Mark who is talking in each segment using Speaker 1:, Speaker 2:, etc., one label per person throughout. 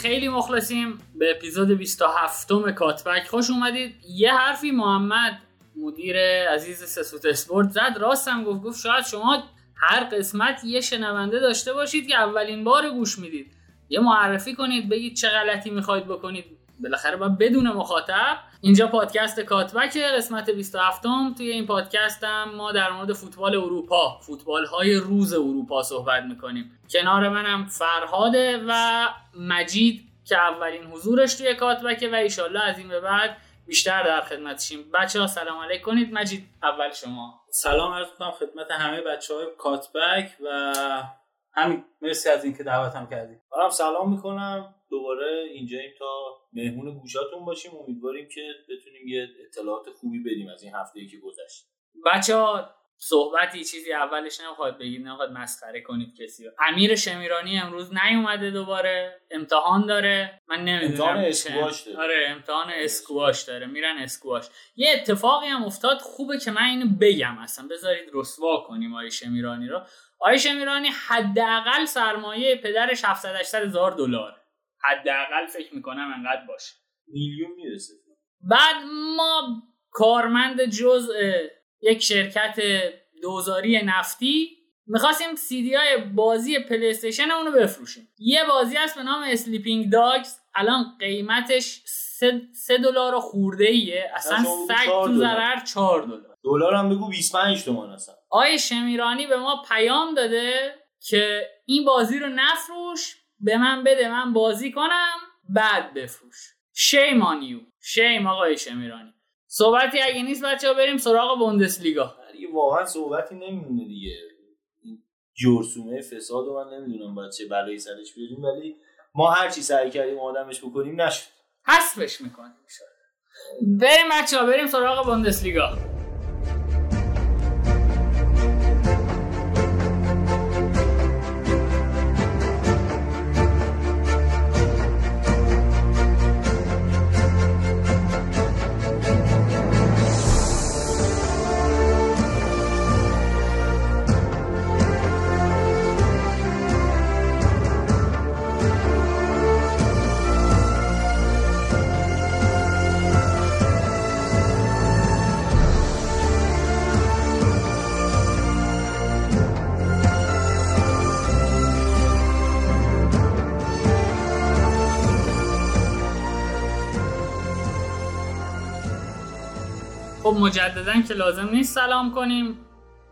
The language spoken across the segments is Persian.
Speaker 1: خیلی مخلصیم به اپیزود 27 م کاتبک. خوش اومدید. یه حرفی محمد مدیر عزیز سسوت اسپورت زد. راستم گفت. گفت شاید شما هر قسمت یه شنونده داشته باشید که اولین بار گوش می‌دید. یه معرفی کنید بگید چه غلطی می‌خواید بکنید. بالاخره باید بدون مخاطب اینجا پادکست کاتبک قسمت 27 م توی این پادکست هم ما در مورد فوتبال اروپا فوتبال های روز اروپا صحبت می‌کنیم. کنار منم فرهاده و مجید که اولین حضورش توی کاتبکه و ایشالله از این به بعد بیشتر در خدمتشیم. بچه ها سلام علیک کنید. مجید اول شما.
Speaker 2: سلام عرض کنم خدمت همه بچه های کاتبک و همین. مرسی از اینکه دعوتم کردید
Speaker 3: منم سلام می‌کنم. دوباره اینجاییم تا مهمون گوشاتون باشیم. امیدواریم که بتونیم یه اطلاعات خوبی بدیم از این هفته ای که گذشت.
Speaker 1: بچه ها صحبتی چیزی اولش نمی‌خواد بگید نمی‌خواد مسخره کنید کسی رو. امیر شمیرانی امروز نیومده دوباره. امتحان داره. من نمی‌دونم
Speaker 3: امتحان اسکواش داره.
Speaker 1: آره امتحان اسکواش داره. میرن اسکواش. یه اتفاقی هم افتاد. خوبه که من اینو بگم اصلا. بذارید رسوا کنیم آیه شمیرانی رو. آیه شمیرانی حداقل سرمایه پدرش 700 800 هزار دلار. حداقل فکر می‌کنم انقدر باشه.
Speaker 3: میلیون می‌رسه.
Speaker 1: بعد ما کارمند جزء یک شرکت دوزاری نفتی می‌خواستیم سیدی های بازی پلی استیشن اونو بفروشیم. یه بازی هست به نام Sleeping Dogs الان قیمتش سه دلار خورده ایه اصلا سگ
Speaker 3: چهار
Speaker 1: تو. ضرر 4 دلار.
Speaker 3: دلار هم بگو 25 تومن اصلا.
Speaker 1: آیه شمیرانی به ما پیام داده که این بازی رو نفروش به من بده من بازی کنم بعد بفروش. شیم آن یو شیم آقای شمیرانی. صحبتی اگه نیست بچه ها بریم سراغ بوندسلیگا.
Speaker 3: دیگه واقعا صحبتی نمیمونه دیگه. جرسومه فساد و من نمی‌دونم باید چه بلایی سرش بیاریم ولی ما هر چی سعی کردیم آدمش بکنیم نشد.
Speaker 1: حذفش می‌کنیم. بریم بچه ها بریم سراغ بوندسلیگا. خب مجددا که لازم نیست سلام کنیم.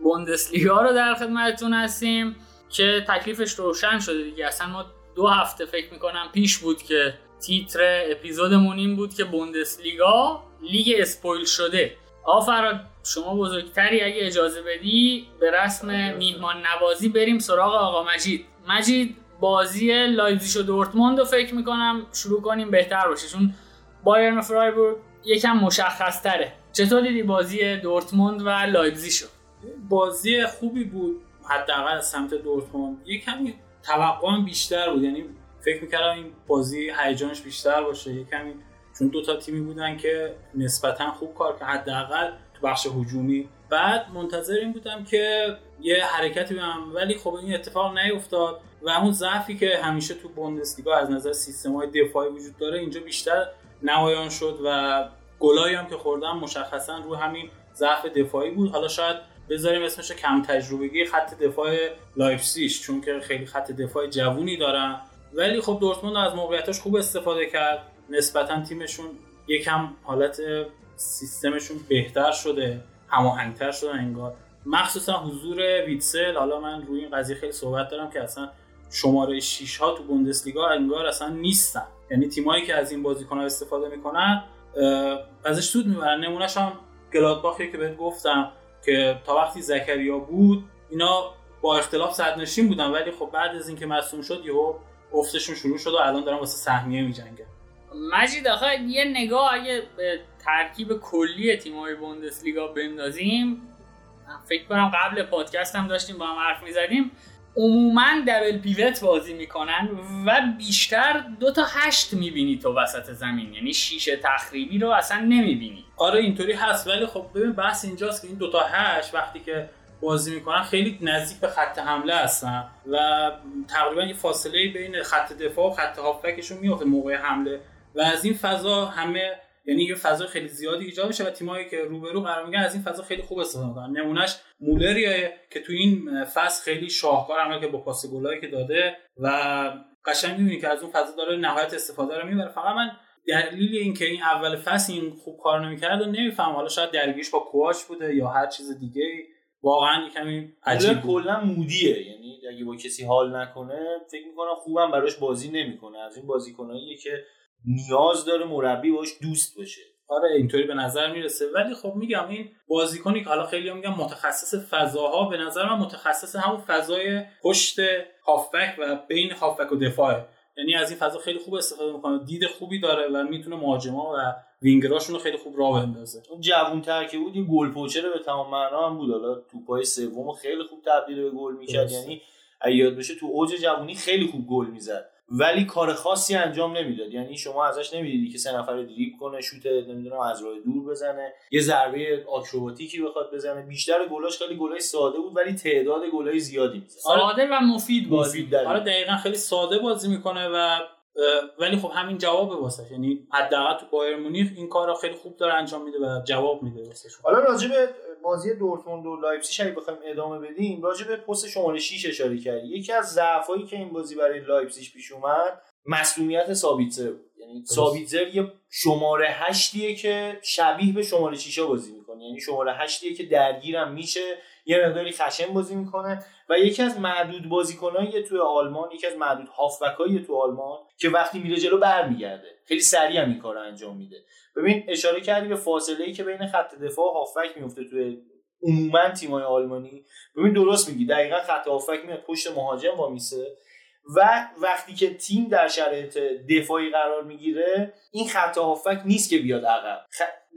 Speaker 1: بوندسلیگا رو در خدمتتون هستیم. که تکلیفش روشن شده دیگه. اصلا ما دو هفته فکر می‌کنم پیش بود که تیتر اپیزودمون این بود که بوندسلیگا لیگ spoil شده. آقا فراد شما بزرگتری اگه اجازه بدی به رسم میهمان نوازی بریم سراغ آقا مجید. مجید بازی لایپزیگ و دورتموند رو فکر می‌کنم شروع کنیم بهتر باشه چون بایرن و فرایبورگ یکم مشخص تره چطور دیدی بازی دورتموند و لایپزیگ شد؟
Speaker 2: بازی خوبی بود حداقل از سمت دورتموند. یه کمی توقعم بیشتر بود. یعنی فکر می‌کردم این بازی هیجانش بیشتر باشه. یه کمی چون دو تا تیمی بودن که نسبتا خوب کار کردن حداقل تو بخش هجومی. بعد منتظر این بودم که یه حرکتی ببینم. ولی خب این اتفاق نیفتاد و اون ضعفی که همیشه تو بوندسلیگا از نظر سیستم های دفاعی وجود داره اینجا بیشتر نمایان شد و گلایی هم که خوردن مشخصا رو همین ضعف دفاعی بود. حالا شاید بذاریم اسمش کم تجربگی خط دفاع لایپسیش چون که خیلی خط دفاع جوونی دارن. ولی خب دورتموند از موقعیتاش خوب استفاده کرد. نسبتا تیمشون یکم حالت سیستمشون بهتر شده هماهنگتر شده انگار. مخصوصا حضور ویتسل. حالا من روی این قضیه خیلی صحبت دارم که اصلا شماره 6 ها تو بوندسلیگا انگار اصلا نیستن. یعنی تیمایی که از این بازیکن‌ها استفاده می‌کنن ازش سود می‌برن. نمونهش هم گلادباخی که بهت گفتم که تا وقتی زکریا بود اینا با اختلاف صدرنشین بودن. ولی خب بعد از اینکه مصوم شد یهو افتشون شروع شد و الان دارن واسه سهمیه میجنگن.
Speaker 1: مجید آخه یه نگاه اگه به ترکیب کلی تیم‌های بوندسلیگا بندازیم فکر کنم قبل پادکست هم داشتیم با هم حرف می‌زدیم. عموما دبل پیوت بازی می‌کنن و بیشتر دو تا هشت می‌بینی تو وسط زمین. یعنی شیشه تخریبی رو اصلا نمی‌بینی.
Speaker 2: آره اینطوری هست. ولی خب ببین بحث اینجاست که این دوتا هشت وقتی که بازی می‌کنن خیلی نزدیک به خط حمله هستن و تقریبا یه فاصله بین خط دفاع و خط هافبکشون میفته موقع حمله. و از این فضا همه یعنی یه فضا خیلی زیادی ایجاد میشه و تیمایی که روبرو قرار می‌گیرن از این فضا خیلی خوب استفاده می‌کنن. نمونهش مولریه که تو این فصل خیلی شاهکار عمل که با پاس گلایی که داده و قشنگ می‌بینی که از اون فضا داره نهایت استفاده رو می‌بره. فقط من دلیل اینکه این اول فصل این خوب کار نمی‌کرد و نمیفهم حالا شاید درگیرش با کواش بوده یا هر چیز دیگه واقعا کمی عجیب
Speaker 3: کلا مودیه. یعنی اگه با کسی حال نکنه فکر می‌کنم خوبم براش بازی نمی‌کنه. از این بازیکناییه که نیاز داره مربی باش دوست باشه.
Speaker 2: آره اینطوری به نظر می‌رسه. ولی خب میگم این بازیکنی که حالا خیلی میگم متخصص فضاها به نظر من متخصص همون فضای پشت هافبک و بین هافبک و دفاعه یعنی از این فضا خیلی خوب استفاده می‌کنه. دید خوبی داره و می‌تونه مهاجما و وینگراشون رو خیلی خوب راه بندازه.
Speaker 3: اون جوون تر که بود یه گل پوچر به تمام معنا هم بود. حالا توپای سوم خیلی خوب تبدیل به گل می‌کرد. یعنی یاد بشه تو اوج جوونی خیلی خوب گل می‌زد. ولی کار خاصی انجام نمی‌داد. یعنی شما ازش نمی‌دیدی که سه نفر رو کنه شوت نمی‌دونم از راه دور بزنه یه ضربه آکروباتیکی بخواد بزنه. بیشتر گلاش خیلی گلای ساده بود ولی تعداد گلای زیادی می‌زد.
Speaker 1: ساده و مفید بازی.
Speaker 2: آره دقیقا خیلی ساده بازی می‌کنه و ولی خب همین جواب واسه یعنی حداقل تو بایر مونیخ این کارا خیلی خوب داره انجام میده و جواب میده واسه
Speaker 3: حالا راجع به بازی دورتموند و لایپزیگ اگه بخوایم ادامه بدیم راجع به پست شماره 6 اشاره کردی. یکی از ضعفایی که این بازی برای لایپزیگ پیش اومد مسئولیت سابیتزر یعنی سابیتزر یه شماره هشتیه که شبیه به شماره 6 بازی می‌کنه. یعنی شماره هشتیه که درگیرم میشه یه مقداری خشن بازی می‌کنه. و یکی از معدود بازیکنایی توی آلمان یکی از معدود هافبکایی تو آلمان که وقتی میره جلو برمیگرده. خیلی سریع هم این کار انجام میده. ببین اشاره کردی به فاصله ای که بین خط دفاع و هافبک میفته توی عموما تیمای آلمانی. ببین درست میگی. دقیقا خط هافبک میاد پشت مهاجم وامیسه. و وقتی که تیم در شرایط دفاعی قرار می‌گیره این خط هافبک نیست که بیاد عقب.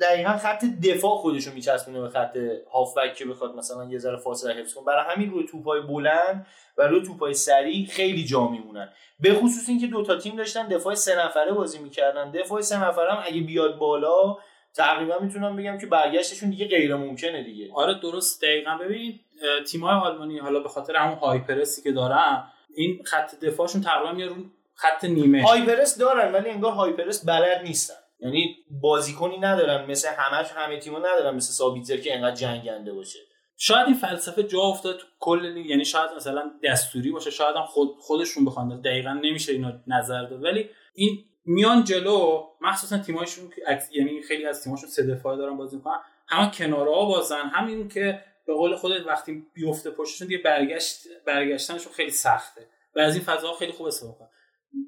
Speaker 3: دقیقا خط دفاع خودش رو میچسبونه به خط هافبک که بخواد مثلا یه ذره فاصله حفظ کنه. برای همین روی توپای بلند و روی توپای سریع خیلی جا میمونن. به خصوص اینکه دو تا تیم داشتن دفاع سه نفره بازی می‌کردن. دفاع سه نفره هم اگه بیاد بالا تقریبا می‌تونم بگم که برگشتشون دیگه غیر ممکنه دیگه.
Speaker 2: آره درست. دقیقا. ببین تیم‌های آلمانی حالا به خاطر همون هایپرسی که دارن این خط دفاعشون تقریبا میاد خط نیمه.
Speaker 3: هایپرس دارن ولی انگار هایپرس بلد نیستن. یعنی بازیکنی ندارن مثل همش همه تیم‌ها ندارن مثل سابیتزر که انقدر جنگنده باشه.
Speaker 2: شاید این فلسفه جا افتاد تو کل یعنی شاید مثلا دستوری باشه شاید هم خود خودشون بخوان. دقیقا نمیشه اینو نظر داد. ولی این میان جلو مخصوصا تیمایشون که یعنی خیلی از تیماشون سه دفاعه دارن بازی می‌کنن همه کنارها بازن. همین که به قول خودت وقتی بیفته پشتشون دیگه برگشت برگشتنشون خیلی سخته. و از این فضا خیلی خوب استفاده کنن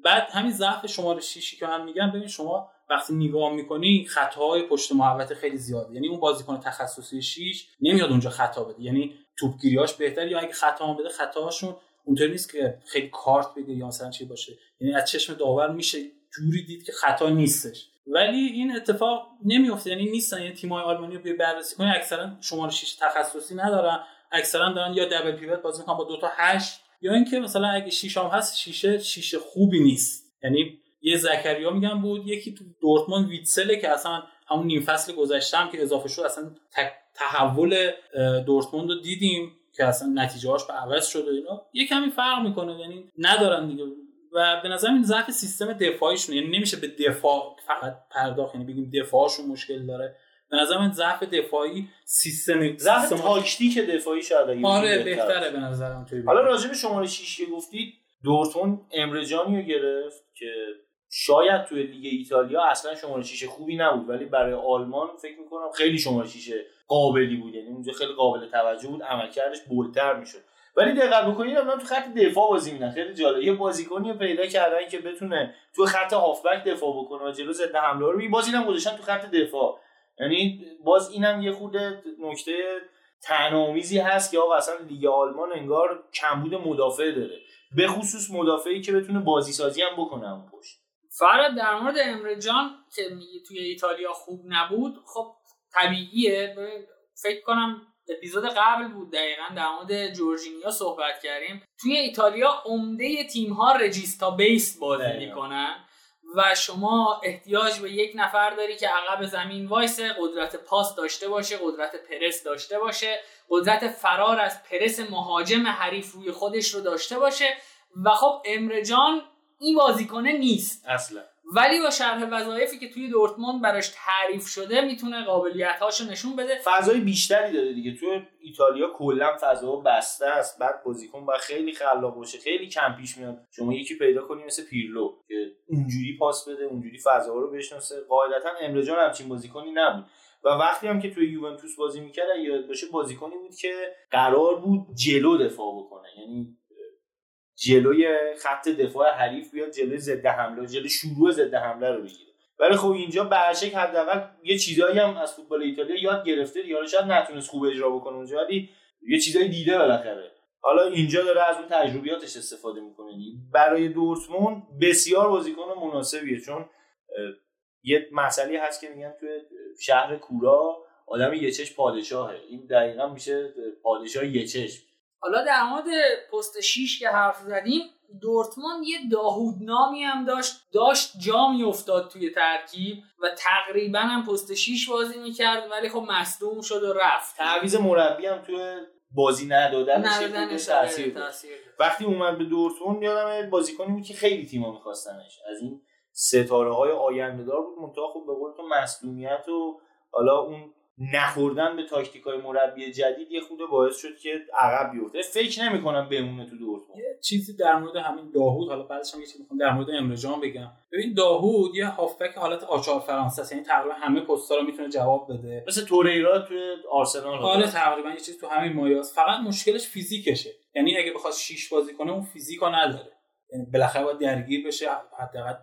Speaker 2: بعد همین ضعف شماره 6 که من میگم ببین شما وقتی نگاه می‌کنی خطاهای پشت محوطه خیلی زیاده. یعنی اون بازیکن تخصصی 6 نمیاد اونجا خطا بده. یعنی توپگیریاش بهتر یا اگه خطا هم بده خطاهاشون اونطوری نیست که خیلی کارت بده یا مثلا چی باشه. یعنی از چشم داور میشه جوری دید که خطا نیستش. ولی این اتفاق نمیفته یعنی نیستن. یعنی تیم‌های آلمانی رو بررسی کنی. اکثرا شماره 6 تخصصی ندارن. اکثرا دارن یا دبل پیوت بازی می‌کنن با دو تا 8 یا اینکه مثلا اگه شیش هم هست شیشه شیشه خوبی نیست. یعنی یه زکریا میگم بود یکی تو دورتموند ویتسله که اصلا همون نیم فصل گذشته که اضافه شد اصلا تحول دورتموند رو دیدیم که اصلا نتیجه هاش به عوض شده اینا. یه کمی فرق می‌کنه. یعنی ندارن دیگه. و به نظر این ضعف سیستم دفاعیشون یعنی نمیشه به دفاع فقط پرداخت. یعنی بگیم دفاعشون مشکل داره. به نظر من ضعف دفاعی سیستم
Speaker 3: ضعف تاکتیک دفاعی شاید
Speaker 2: آره بهتره. به نظرم
Speaker 3: حالا راجع به شماره 6 که گفتید دورتموند امرجانی رو گرفت که شاید توی لیگ ایتالیا اصلا شماره 6 خوبی نبود ولی برای آلمان فکر می‌کنم خیلی شماره 6 قابلی بود. یعنی اونجا خیلی قابل توجه بود عملکردش بولتر می‌شد. ولی دقت بکنید اونا تو خط دفاع بازی میدن خیلی جالب. یه بازیکنی پیدا کردن که بتونه تو خط هافبک دفاع بکنه و جلو ضد حمله. رو بازی هم گذاشتن تو خط دفاع. یعنی باز اینم یه خورده نکته تنامیزی هست که آقا اصلا لیگ آلمان انگار کمبود مدافع داره. به خصوص مدافعی که بتونه بازی سازی هم بکنه اون پشت.
Speaker 1: فراد در مورد امره جان که میگی توی ایتالیا خوب نبود خب طبیعیه. فکر کنم اپیزود قبل بود دقیقا در مورد جورجینیا صحبت کردیم. توی ایتالیا عمده تیم ها رجیستا بیس بازی می‌کنن و شما احتیاج به یک نفر داری که عقب زمین وایسه قدرت پاس داشته باشه قدرت پرس داشته باشه قدرت فرار از پرس مهاجم حریف روی خودش رو داشته باشه و خب امرجان این بازیکنه نیست.
Speaker 3: اصلا.
Speaker 1: ولی با شرح وظایفی که توی دورتموند براش تعریف شده می‌تونه قابلیت هاشو نشون بده.
Speaker 3: فضای بیشتری داره دیگه. توی ایتالیا کلا فضا بسته است. بعد بازیکن با خیلی خلاق باشه. خیلی کم پیش میاد. شما یکی پیدا کنی مثل پیرلو که اونجوری پاس بده اونجوری فضا رو بشناسه. قاعدتا امرجان همچین بازیکنی نبود. و وقتی هم که توی یوونتوس بازی می‌کرد یاد باشه بازیکنی بود که قرار بود جلو دفاع بکنه. یعنی جلوی خط دفاع حریف بیاد جلوی ضد حمله جلوی شروع ضد حمله رو بگیره. ولی خب اینجا برشک حداقل یه چیزایی هم از فوتبال ایتالیا یاد گرفته دیگه. شاید نتونست خوب اجرا بکنه اونجا ولی یه چیزایی دیده بالاخره. حالا اینجا داره از اون تجربیاتش استفاده می‌کنه برای دورتموند بسیار بازیکن مناسبیه چون یه مسئله هست که میگن توی شهر کورا آدم یه چش پادشاهه. این دقیقا میشه پادشاه یه چشم.
Speaker 1: حالا در مورد پست 6 که حرف زدیم دورتموند یه داهود نامی هم داشت داشت جا افتاد توی ترکیب و تقریبا هم پست 6 بازی می‌کرد ولی خب مصدوم شد و رفت.
Speaker 3: تعویض مربی هم توی بازی ندادنش
Speaker 1: ندادنش
Speaker 3: تاثیر وقتی اومد به دورتموند یادم بازیکنی بود که خیلی تیما میخواستنش. از این ستاره های آینده دار بود منتها خب به قول تو مصدومیت و حالا اون نخوردن به تاکتیک های مربی جدید یه خود باعث شد که عقب بیفته. فکر نمی‌کنم بمونه تو دورتموند.
Speaker 2: یه چیزی در مورد همین داوود حالا بعدش هم یه چیزی می‌خوام در مورد امرجان بگم. ببین داوود یه هافبک حالت آچار فرانسه است یعنی تقریبا همه پست‌ها رو می‌تونه جواب بده.
Speaker 3: مثل توریرا توی آرسنال
Speaker 2: آره تقریبا یه چیز تو همین مایاست فقط مشکلش فیزیکشه. یعنی اگه بخواد شیش بازی کنه اون فیزیکو نداره. بالاخره باید درگیر بشه حداقل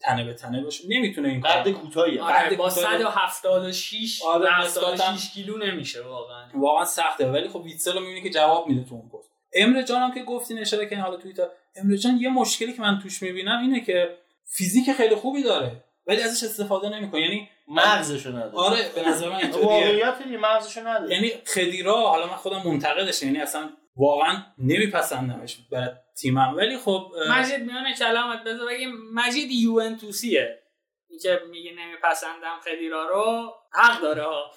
Speaker 2: تنه به تنه باشه. نمی‌تونه این
Speaker 3: قد کوتاهی
Speaker 1: آره با 176 آره 76 کیلو نمیشه واقعا.
Speaker 2: واقعا سخته. ولی خب ویتسل رو می‌بینی که جواب میده تو اون پست. امره جان هم که گفتین اشاره کردین حالا توییتر. امره جان یه مشکلی که من توش می‌بینم اینه که فیزیک خیلی خوبی داره ولی ازش استفاده نمی‌کنه. یعنی
Speaker 3: مغزشو نداره.
Speaker 2: آره به نظر من اینطوریه.
Speaker 3: واقعیت مغزشو نداره.
Speaker 2: یعنی خدیرا حالا من خودم منتقدش یعنی اصلا واقعا نمیپسندمش. برای تیمم. ولی خب
Speaker 1: مجید میونه کلامت بذار بگیم مجید یوونتوسیه. اینکه میگه نمیپسندم خدیرا رو حق داره ها.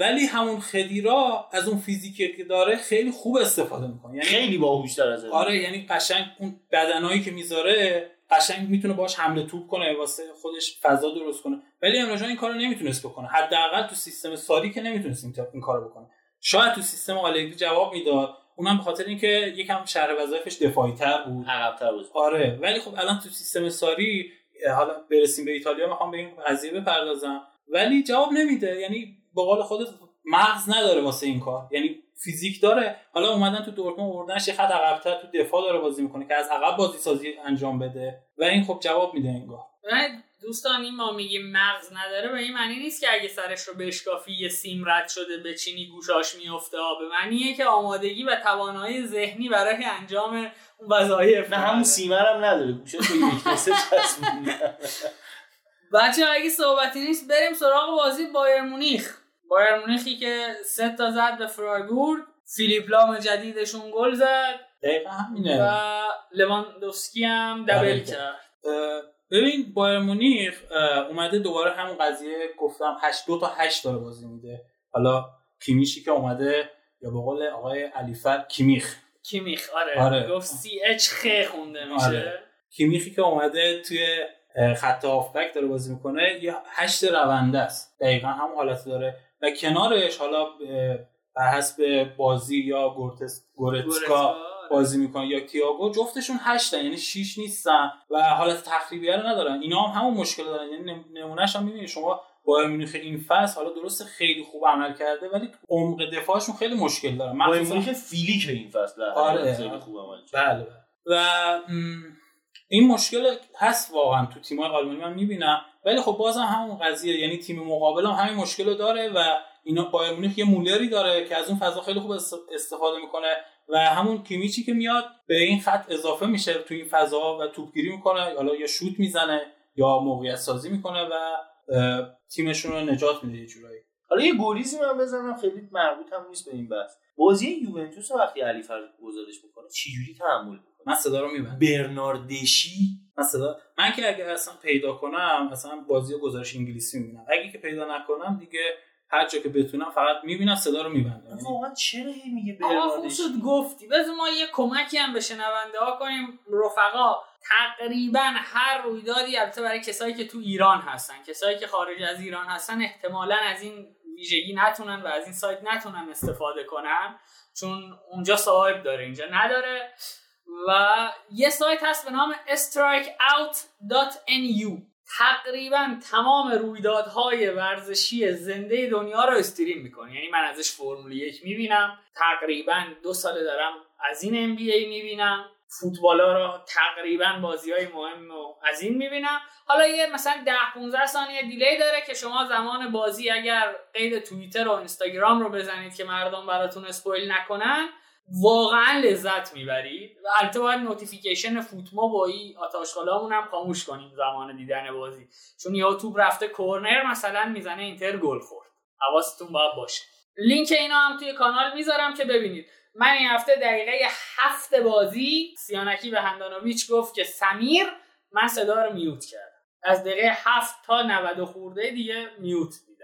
Speaker 2: ولی همون خدیرا از اون فیزیکی که داره خیلی خوب استفاده می‌کنه. یعنی
Speaker 3: خیلی باهوشتر از
Speaker 2: آره یعنی قشنگ اون بدنایی که می‌ذاره قشنگ می‌تونه باش حمله توپ کنه واسه خودش فضا درست کنه. ولی امروز این کارو نمی‌تونست بکنه. حداقل تو سیستم ساری که نمی‌تونست این کارو بکنه. شاید تو سیستم آلگری جواب می‌داد. اونم به خاطر اینکه یکم شهر وظایفش دفاعی تر بود.
Speaker 3: عقب‌تر بود.
Speaker 2: آره. ولی خب الان تو سیستم ساری حالا برسیم به ایتالیا می‌خوام به این قضیه بپردازم. ولی جواب نمیده. یعنی به قول خودت مغز نداره واسه این کار. یعنی فیزیک داره. حالا اومدن تو دورتموند آوردنش یه خط عقب‌تر تو دفاع داره بازی می‌کنه که از عقب بازی سازی انجام بده. و این خب جواب میده انگار.
Speaker 1: دوستان این ما میگیم مغز نداره به این معنی نیست که اگه سرش رو بشکافی یه سیم رد شده به چینی گوشاش میفته به معنیه که آمادگی و توانایی ذهنی برای انجام اون وظایف
Speaker 3: نه همون سیمر هم نداره گوشاش یک
Speaker 1: بچه اگه صحبتی نیست بریم سراغ بازی بایر مونیخ. بایر مونیخی که سه تا زد به فرایبورگ. فیلیپ لام جدیدشون گل زد.
Speaker 2: دقیقا همینه.
Speaker 1: و لواندوفسکی هم دبل کرد.
Speaker 2: ببین بایر مونیخ اومده دوباره همون قضیه گفتم 8 دو تا 8 داره بازی میده. حالا کیمیشی که اومده یا به قول آقای علیفر کیمیخ.
Speaker 1: کیمیخ آره, آره. گفت CH خ خونده میشه. آره.
Speaker 2: کیمیخی که اومده توی خط هافبک داره بازی می‌کنه یه هشت رونده است. دقیقا هم حالت داره. و کنارش حالا بر حسب بازی یا گورتس گورتسکا. بازی می‌کنن یا تییاگو جفتشون هشتن یعنی شیش نیستن و حالت تخریبیه رو ندارن. اینا هم همون مشکل دارن. یعنی نمونهش هم می‌بینید شما بایرن مونیخ این فصل حالا درست خیلی خوب عمل کرده ولی عمق دفاعشون خیلی مشکل داره.
Speaker 3: بایرن مونیخ فیلیک این فصل
Speaker 2: آره. خیلی خوب عمل بله و این مشکل هست واقعا تو تیم‌های آلمانی من می‌بینم. ولی خب بازم همون قضیه. یعنی تیم مقابل هم همین مشکل رو داره و اینا بایر مونیخ یه مولری داره که از اون فضا خیلی خوب استفاده می‌کنه. و همون کیمیچی که میاد به این خط اضافه میشه تو این فضا و توپگیری می‌کنه حالا یا شوت می‌زنه یا موقعیت سازی می‌کنه و تیمشون رو نجات میده یه جورایی.
Speaker 3: حالا یه گلیزی من بزنم خیلی مربوط هم نیست به این بحث. بازی یوونتوس وقتی علی فرد گزارش می‌کنه چجوری تحمل می‌کنه؟
Speaker 2: من صدا رو میبندم.
Speaker 3: برناردشی؟
Speaker 2: من صدا من که اگر اصلا پیدا کنم مثلا بازی گزارش انگلیسی می‌بینم. اگه که پیدا نکنم دیگه هر جا که بتونم فقط می‌بینم صدا رو میبندم.
Speaker 3: واقعا چرا هی میگه
Speaker 1: آقا خوب شد گفتی. بذار ما یه کمکی هم به شنونده ها کنیم. رفقا تقریبا هر رویدادی البته برای کسایی که تو ایران هستن. کسایی که خارج از ایران هستن احتمالا از این ویژگی نتونن و از این سایت نتونن استفاده کنن. چون اونجا صاحب داره اینجا نداره. و یه سایت هست به نام strikeout.nu تقریبا تمام رویدادهای ورزشی زنده دنیا رو استریم می‌کنه یعنی من ازش فرمول یک می‌بینم. تقریبا دو ساله دارم از این ام بی ای می‌بینم. فوتبالا رو تقریبا بازی های مهم رو از این می‌بینم. حالا یه مثلا 10 15 ثانیه دیلی داره که شما زمان بازی اگر قید توییتر و اینستاگرام رو بزنید که مردم براتون اسپویل نکنن واقعا لذت می‌برید و البته باید notification فوت‌ماب و این آت‌آشغالامون هم خاموش کنیم زمان دیدن بازی. چون یا توپ رفته کورنر مثلا می‌زنه اینتر گل خورد. حواستون باید باشه. لینک اینا هم توی کانال می‌ذارم که ببینید. من این هفته دقیقه هفت بازی سیانکی به هندانویچ گفت که سمیر من صدا رو mute کردم. از دقیقه هفت تا 90 خورده دیگه mute رو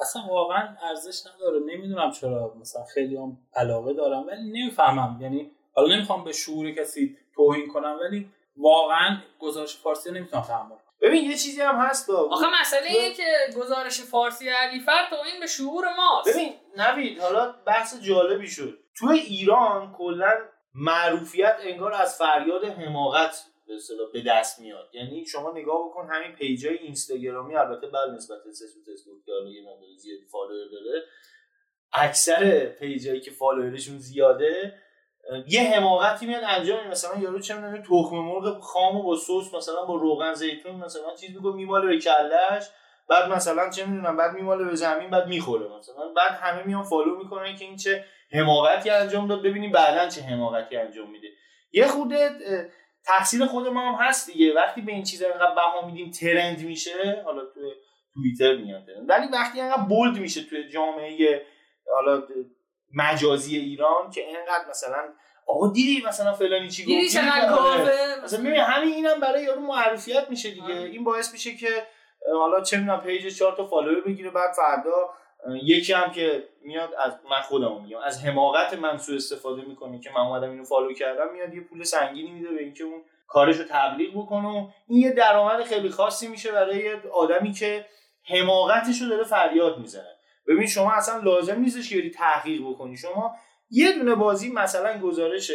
Speaker 2: اصلا واقعا ارزش نداره. نمی‌دونم چرا مثلا خیلی هم علاقه دارم ولی نمی‌فهمم. یعنی حالا نمی‌خوام به شعور کسی توهین کنم ولی واقعا گزارش فارسی رو نمی‌تونم تحمل
Speaker 3: ببین یه چیزی هم هست با
Speaker 1: آخه مسئله اینه که گزارش فارسی علیفر توهین به شعور ماست.
Speaker 3: ببین نوید حالا بحث جالبی شد. تو ایران کلا معروفیت انگار از فریاد حماقت. به به دست میاد. یعنی شما نگاه بکن همین page ای اینستاگرامی البته بر نسبت سسوت اسپورت که حالا یه مقدار زیادی follower داره اکثر page ایی که follower شون زیاده یه حماقتی میاد انجام میده. مثلا یارو چه می‌دونم تخم مرغ خامو با سس مثلا با روغن زیتون مثلا چیز میگه میماله به کلش بعد مثلا چه می‌دونم بعد میماله به زمین بعد می‌خوره مثلا. بعد همه میان follow می‌کنن که این چه حماقتی انجام داد. ببینیم بعدا چه حماقتی انجام میده. یه خورده تقصیر خود ما هم هست دیگه. وقتی به این چیزا انقدر بها میدیم trend میشه حالا تو توییتر میاد. trend ولی وقتی انقدر bold میشه توی جامعه حالا مجازی ایران که اینقدر مثلا آقا دیدی مثلا فلانی چی گفت؟
Speaker 1: کافیه
Speaker 3: مثلا ببین همین اینم برای یارو معرفیت میشه دیگه. این باعث میشه که حالا چه می‌دونم page چهار تا follower بگیره بعد فردا یکی هم که میاد از من خودم میگم از حماقت من سوء استفاده می‌کنه که من اومدم اینو follow کردم میاد یه پول سنگینی میده به اینکه اون کارش رو تبلیغ بکنه این یه درآمد خیلی خاصی میشه برای آدمی که حماقتش داره فریاد می‌زنه. ببین شما اصلا لازم نیستش که بری تحقیق بکنی. شما یه دونه بازی مثلا گزارش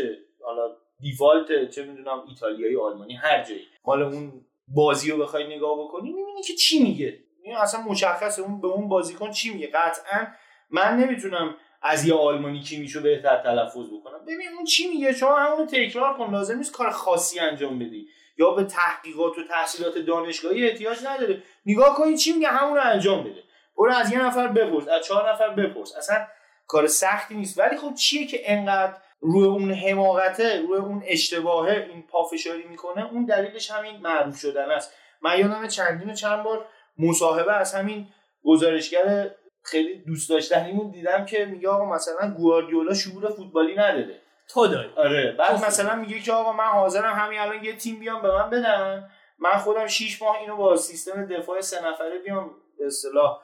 Speaker 3: حالا دیفالت چه می‌دونم ایتالیایی آلمانی هر جایی حالا اون بازی رو بخوای نگاه بکنی می‌بینی که چی میگه. این اصلا مشخصه. اون به اون بازیکن چی میگه؟ قطعا من نمی‌تونم از یه آلمانی کی میشو بهتر تلفظ بکنم. ببین اون چی میگه؟ شما همون تکرار کن. لازم نیست کار خاصی انجام بدی. یا به تحقیقات و تحصیلات دانشگاهی احتیاج نداره. نگاه کن چی میگه؟ همون رو انجام بده. برو از یه نفر بپرس. از چهار نفر بپرس. اصلا کار سختی نیست. ولی خب چیه که انقدر روی اون حماقته روی اون اشتباهه این پافشاری می‌کنه؟ اون دلیلش همین معروف شدن است. من یادم چندین چند بار مصاحبه از همین گزارشگر خیلی دوست داشتنیمون دیدم که میگه آقا مثلا گواردیولا شعور فوتبالی نداره.
Speaker 1: تو داری.
Speaker 3: آره بعد مثلا میگه که آقا من حاضرم همین الان یه تیم بیام به من بدن. من خودم 6 ماه اینو با سیستم دفاع سه نفره بیام به اصطلاح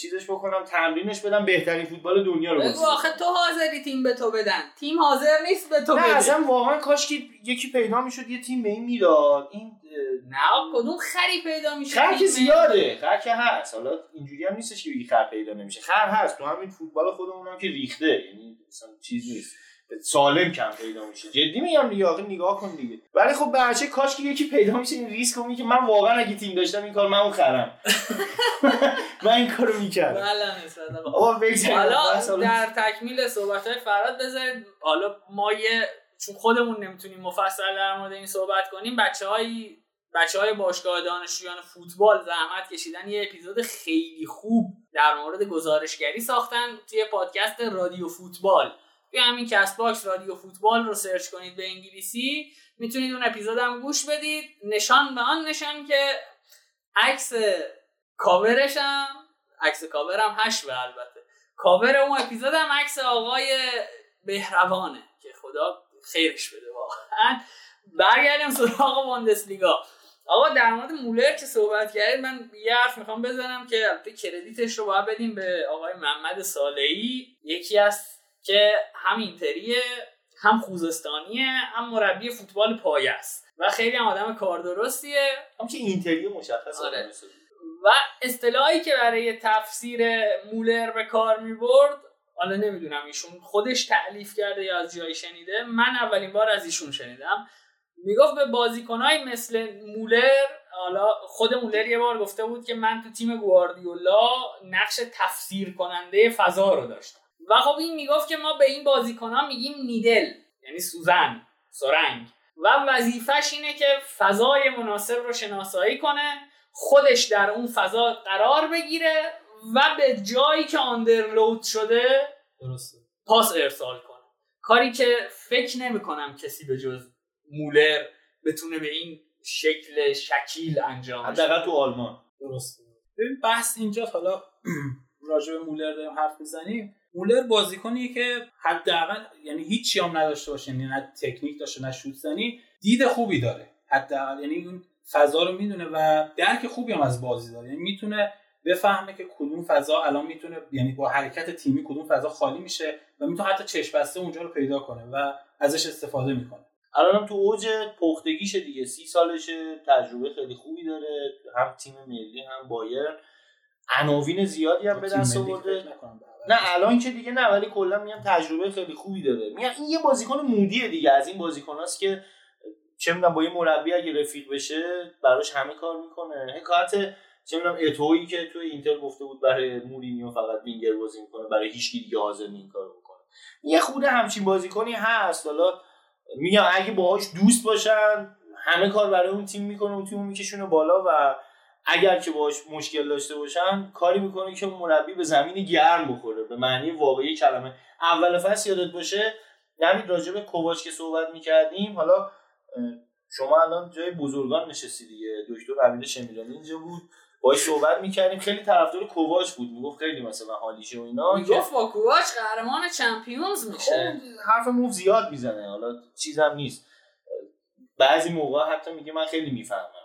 Speaker 3: چیزش بکنم تمرینش بدم بهترین فوتبال دنیا رو
Speaker 1: بگو آخه تو حاضری تیم به تو بدن. تیم حاضر نیست به تو
Speaker 3: نه
Speaker 1: بده.
Speaker 3: اصلا واقعا کاش که یکی پیدا می‌شد یه تیم به این می‌داد این
Speaker 1: نه کدوم خری پیدا میشه؟
Speaker 3: خر که؟ زیاده خر که هست. حالا اینجوری هم نیستش که بگی خر پیدا نمیشه. خر هست تو همین فوتبال خودمون هم که ریخته. یعنی اصلا چیز نیست. سالم کم پیدا میشه. جدی میگم دیگه آخه نگاه کن دیگه. ولی خب بچه کاش که یکی پیدا میشه این ریسک رو که من واقعا اگه تیم داشتم این کار من اون خرم. من این کارو می‌کردم.
Speaker 1: بله
Speaker 3: آقا
Speaker 1: حالا در تکمیل صحبت های فراد بذارید. حالا ما یه چون خودمون نمی‌تونیم مفصل در مورد این صحبت کنیم بچه های بچه های باشگاه دانشجویان فوتبال زحمت کشیدن یه اپیزود خیلی خوب در مورد گزارشگری ساختن توی پادکست رادیو فوتبال. توی همین Castbox رادیو فوتبال رو search کنید به انگلیسی می‌تونید اون اپیزود هم گوش بدید. نشان به آن نشان که عکس کاورش هم عکس کاور هم حشوه البته. کاور اون اپیزود هم عکس آقای بهروانه که خدا خیرش بده واقعا. برگردیم سراغ بوندسلیگا. آقا در مورد مولر که صحبت کردید من یه حرف می‌خوام بزنم که البته credit ش رو باید بدیم به آقای محمد صالحی. یکی از که هم اینتریه هم خوزستانیه هم مربی فوتبال پایه است. و خیلی هم آدم کار درستیه.
Speaker 3: هم که اینتریه مشخص
Speaker 1: آره. و اصطلاحی که برای تفسیر مولر به کار می‌برد حالا نمی‌دونم ایشون خودش تعلیف کرده یا از جایی شنیده من اولین بار از ایشون شنیدم. می‌گفت به بازیکنهای مثل مولر حالا خود مولر یه بار گفته بود که من تو تیم گواردیولا نقش تفسیر کننده فضا رو داشتم. و خب این می‌گفت که ما به این بازیکنها میگیم نیدل یعنی سوزن سرنگ. و وظیفش اینه که فضای مناسب رو شناسایی کنه خودش در اون فضا قرار بگیره و به جایی که آندرلود شده
Speaker 2: درسته.
Speaker 1: پاس ارسال کنه. کاری که فکر نمی کنم کسی به جز مولر بتونه به این شکل شکیل انجام
Speaker 3: حداقل تو آلمان.
Speaker 2: درسته. ببین بحث اینجا حالا راجع به مولر داریم حرف می‌زنیم. مولر بازیکنیه که حداقل یعنی هیچی هم نداشته باشه یعنی نه تکنیک داشته نه شوت زنی دید خوبی داره. حداقل یعنی اون فضا رو می‌دونه و درک خوبی هم از بازی داره. یعنی می‌تونه بفهمه که کدوم فضا الان می‌تونه یعنی با حرکت تیمی کدوم فضا خالی میشه و می‌تونه حتی چشم بسته اونجا رو پیدا کنه و ازش استفاده می‌کنه.
Speaker 3: الان تو اوج پختگیشه دیگه. سی سالشه تجربه خیلی خوبی داره هم تیم ملی هم بایر عناوین زیادی هم به دست آورده. نه الان که دیگه نه ولی کلا میگم تجربه خیلی خوبی داره. میگم این یه بازیکن مودیه دیگه از این بازیکناست که چه می‌دونم با یه مربی اگه رفیق بشه براش همه کار می‌کنه. حکایت چه می‌دونم اتویی که توی اینتر گفته بود برای مورینیو فقط وینگر بازی می‌کنه برای هیچ دیگه حاضر این کارو می‌کنه یه خود همچین بازیکنی هست. حالا میگم اگه باهاش دوست باشن همه کار برای اون تیم می‌کنه اون تیم میکشونه بالا و اگر که باش مشکل داشته باشن کاری می‌کنه که مربی به زمین گرم بخوره به معنی واقعی کلمه. اول فصل یادت باشه یعنی راجع به کوواچ که صحبت می‌کردیم حالا شما الان جای بزرگان نشستی دیگه. دکتر عبید شمیرانی اینجا بود. باش صحبت می‌کردیم. خیلی طرفدار کوواچ بود. می‌گفت خیلی مثلا حالیشه و اینا.
Speaker 1: می‌گفت با کوواچ قهرمان چمپیونز میشه.
Speaker 3: خب، حرف موف زیاد می‌زنه. حالا چیزم نیست. بعضی موقع حتی میگه من خیلی می‌فهمم.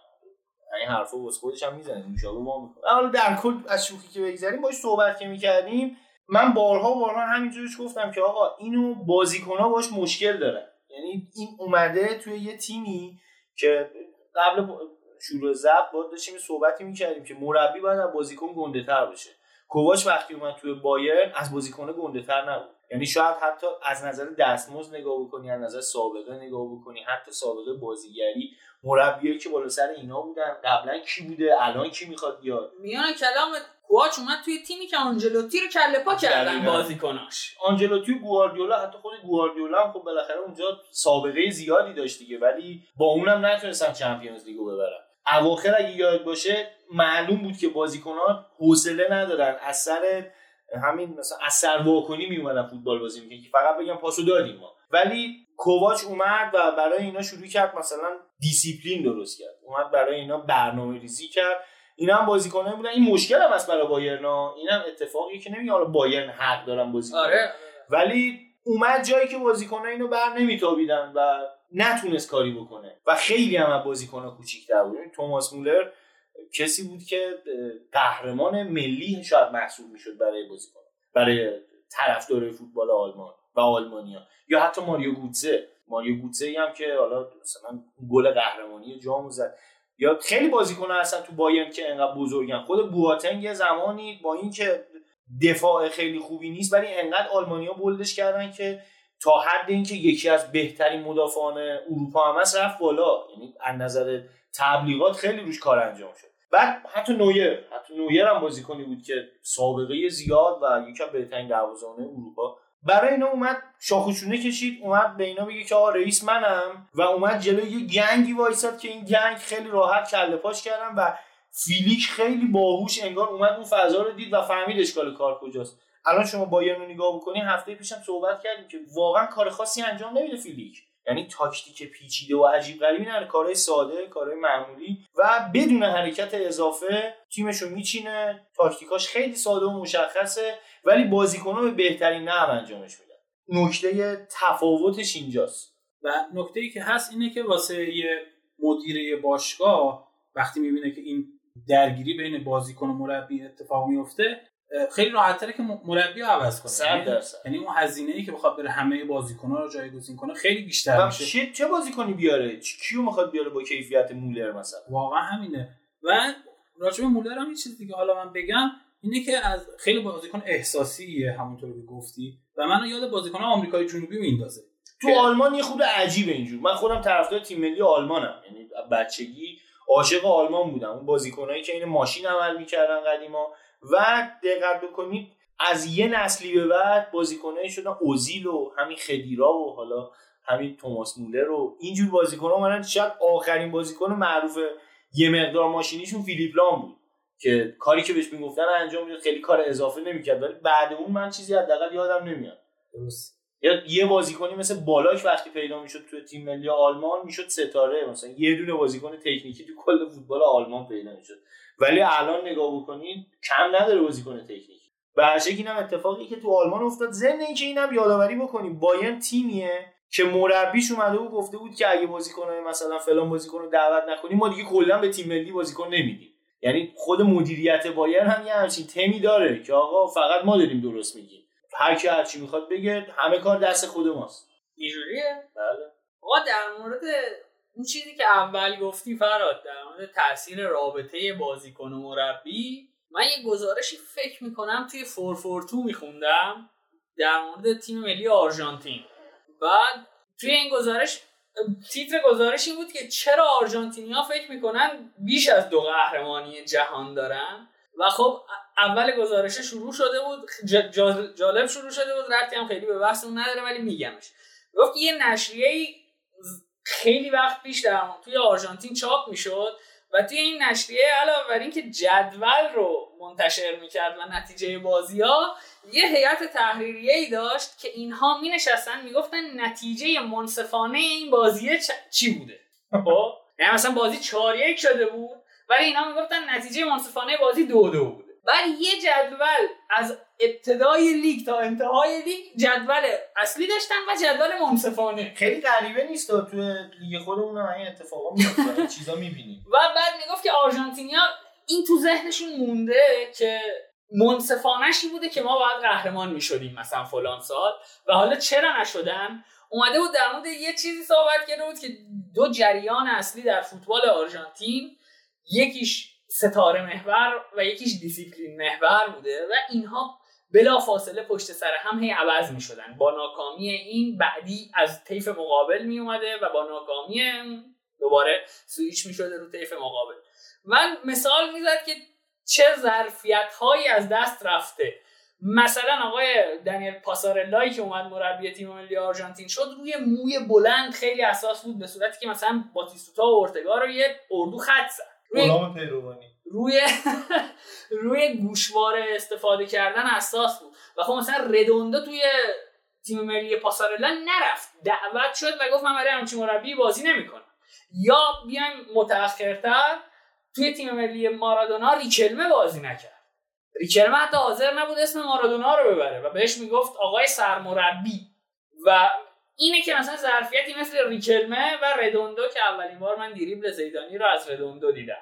Speaker 3: این حرفا واسه خودش هم می‌زنه ما حالا در کل از شوخی که بگذریم باش صحبت که می‌کردیم من بارها بارها همینجورش گفتم که آقا اینو بازیکن‌ها باش مشکل دارن. یعنی این اومده توی یه تیمی که قبل شروع ضبط باید داشتیم صحبتی می‌کردیم که مربی باید از بازیکن گنده تر باشه. کوواچ وقتی اومد توی بایر از بازیکن گنده تر نبود. یعنی شاید حتی از نظر دستمزد نگاه بکنی از نظر سابقه نگاه بکنی حتی سابقه بازیگری مربیایی که بالا سر اینا بودن. قبلا کی بوده؟ الان کی می‌خواد بیاد؟
Speaker 1: میان کلام کوچ اومد توی تیمی که آنجلوتی رو کله پا کردن. بازیکناش.
Speaker 3: آنجلوتی و گواردیولا حتی خود گواردیولا هم خب بالاخره اونجا سابقه زیادی داشت دیگه ولی با اونم نتونستن چمپیونز لیگو ببرن. اواخر اگه یاد باشه معلوم بود که بازیکنان حوصله ندارن از سر همین مثلا از سر واکنی میومدن فوتبال بازی می‌کنن که فقط بگم پاسو دادیم ما. ولی کوواچ اومد و برای اینا شروع کرد مثلا دیسیپلین درست کرد. اومد برای اینا برنامه ریزی کرد. اینا هم بازیکنان بودن. این مشکل هم هست برای بایرنا این هم اتفاقی که نمیگه حالا بایرن حق دارن بازی
Speaker 1: آره.
Speaker 3: ولی اومد جایی که بازیکنان اینو بر نمیتابیدن و نتونست کاری بکنه. و خیلی هم از بازیکن‌ها کوچیک‌تر بود. توماس مولر کسی بود که قهرمان ملی شاید محسوب می‌شد برای بازیکن برای طرفدار فوتبال آلمان و آلمانیا. یا حتی ماریو گوتزه ماریو گوتزه هم که حالا مثلا گل قهرمانی جام زد. یا خیلی بازیکن هستن تو بایرن که انقدر بزرگن. خود بواتنگ زمانی با اینکه دفاع خیلی خوبی نیست ولی انقدر آلمانیا بولدش کردن که تا حد اینکه یکی از بهترین مدافعان اروپا هم هست رفت بالا. یعنی از نظر تبلیغات خیلی روش کار انجام شد. بعد حتی نویر حتی نویر هم بازیکنی بود که سابقه زیاد و از بهترین دروازه‌بان اروپا. برای اینا اومد شاخوشونه کشید اومد به اینا بگه که آقا رئیس منم و اومد جلوی یه gang ی وایساد که این gang خیلی راحت کله پاش کردن و فیلیک خیلی باهوش انگار اومد اون فضا رو دید و فهمید اشکال کار کجاست. الان شما بایرن رو نگاه بکنی هفته پیشم صحبت کردیم که واقعا کار خاصی انجام نمیده فیلیک. یعنی تاکتیک پیچیده و عجیب غریبی نداره کارهای ساده کارهای معمولی. و بدون حرکت اضافه تیمش رو میچینه. تاکتیکاش خیلی ساده و مشخصه ولی بازیکن‌ها به بهترین نحو انجامش میدن. نکته تفاوتش اینجاست.
Speaker 2: و نکته ای که هست اینه که واسه یه مدیر باشگاه وقتی می‌بینه که این درگیری بین بازیکن و مربی اتفاق میفته خیلی راحت که مربی رو عوض کنه.
Speaker 3: یعنی,
Speaker 2: یعنی اون هزینه ای که بخواد بره همه بازیکن‌ها رو جایگزین کنه خیلی بیشتر
Speaker 3: میشه. چه بازیکنی بیاره؟ کیو می‌خواد بیاره با کیفیت مولر مثلا؟
Speaker 2: واقعا همینه. و راجع به مولر هم یه چیز دیگه حالا من بگم اینه که از خیلی بازیکن احساسیه همونطور که گفتی و منو یاد بازیکن آمریکای جنوبی میندازه
Speaker 3: تو آلمان یه خود عجیبه اینجور. من خودم طرفدار تیم ملی آلمانم. یعنی بچگی عاشق آلمان بودم. اون بازیکنایی که این ماشین عمل می‌کردن قدیما. و دقت بکنید از یه نسلی به بعد بازیکنایی شدن اوزیل و همین خدیرا و حالا همین توماس مولر و اینجور بازیکن‌ها منن شاید آخرین بازیکن معروف یه مقدار ماشینیشون فیلیپ لام بود که کاری که بهش می‌گفتن انجام می‌داد. خیلی کار اضافه نمی‌کرد. ولی بعد اون من چیزی حداقل یادم نمیاد.
Speaker 2: درست.
Speaker 3: یا یه بازیکنی مثل بالاک وقتی پیدا می‌شد تو تیم ملی آلمان می‌شد ستاره. مثلا یه دونه بازیکن تکنیکی تو کل فوتبال آلمان پیدا می‌شد. ولی الان نگاه بکنید کم نداره بازیکن تکنیکی. به هر اینم اتفاقی که تو آلمان افتاد. ضمن اینکه اینم یادآوری بکنیم بایرن تیمیه که مربیش اومده و گفته بود که اگه بازیکن مثلا فلان بازیکن رو دعوت نکنیم ما دیگه کلا به تیم ملی بازیکن نمیدیم. یعنی خود مدیریت بایرن هم یه همچین تمی داره که آقا فقط ما داریم درست میگیم. هر کی هر چی می‌خواد بگه همه کار دست خود ماست.
Speaker 1: اینجوریه؟
Speaker 3: بله.
Speaker 1: آقا در مورد اون چیزی که اول گفتی فراد در مورد تاثیر رابطه بازیکن و مربی من یه گزارشی فکر می‌کنم توی 442 میخوندم در مورد تیم ملی آرژانتین. بعد توی این گزارش تیتر گزارشی بود که چرا آرژانتینیا فکر می‌کنن بیش از دو قهرمانی جهان دارن؟ و خب اول گزارش شروع شده بود جالب شروع شده بود رفتی هم خیلی به بحث اون نداره ولی میگمش. گفت یه نشریه خیلی وقت پیش در توی آرژانتین چاپ می‌شد و توی این نشریه علاوه بر اینکه جدول رو منتشر می‌کرد و نتیجه بازی ها یه هیئت تحریریه ای داشت که اینها می نشستن می‌گفتن نتیجه منصفانه این بازی چی بوده؟ خب؟ یعنی مثلا بازی 4 یک شده بود ولی اینا می‌گفتن نتیجه منصفانه بازی دو دو بوده ولی یه جدول از ابتدای لیگ تا انتهای لیگ جدول اصلی داشتن و جدول منصفانه.
Speaker 3: خیلی غریبه نیست تو لیگ خودمون هم این اتفاقا میفته. چیزا می‌بینیم.
Speaker 1: و بعد می‌گفت که آرژانتینیا این تو ذهنشون مونده که منصفانشی بوده که ما باید قهرمان می‌شدیم مثلا فلان سال. و حالا چرا نشدن؟ اومده بود در مورد یه چیزی صحبت کرده بود که دو جریان اصلی در فوتبال آرژانتین یکیش ستاره‌محور و یکیش دیسیپلین محور بوده و اینها بلا فاصله پشت سر هم هی عوض می شدن با ناکامی این بعدی از طیف مقابل می اومده و با ناکامی دوباره سویچ می شده رو طیف مقابل. من مثال می‌زد که چه ظرفیت هایی از دست رفته. مثلا آقای دنیل پاسارلایی که اومد مربی تیم ملی آرژانتین شد روی موی بلند خیلی اساس بود به صورتی که مثلا باتیستوتا و اورتگا رو یه اردو خط زد.
Speaker 3: روی
Speaker 1: روی روی گوشواره استفاده کردن اساس بود. و خب مثلا ردوندا توی تیم ملی پاسارلا نرفت. دعوت شد و گفت من برای همچین مربی بازی نمی‌کنم. یا بیایم متأخرتر توی تیم ملی مارادونا ریکلمه بازی نکرد. ریکلمه حتی حاضر نبود اسم مارادونا رو ببره و بهش می‌گفت آقای سرمربی و اینه که مثلا ظرفیتی مثل ریکلمه و ردوندو که اولین بار من دیریبل زیدانی رو از ردوندو دیدم.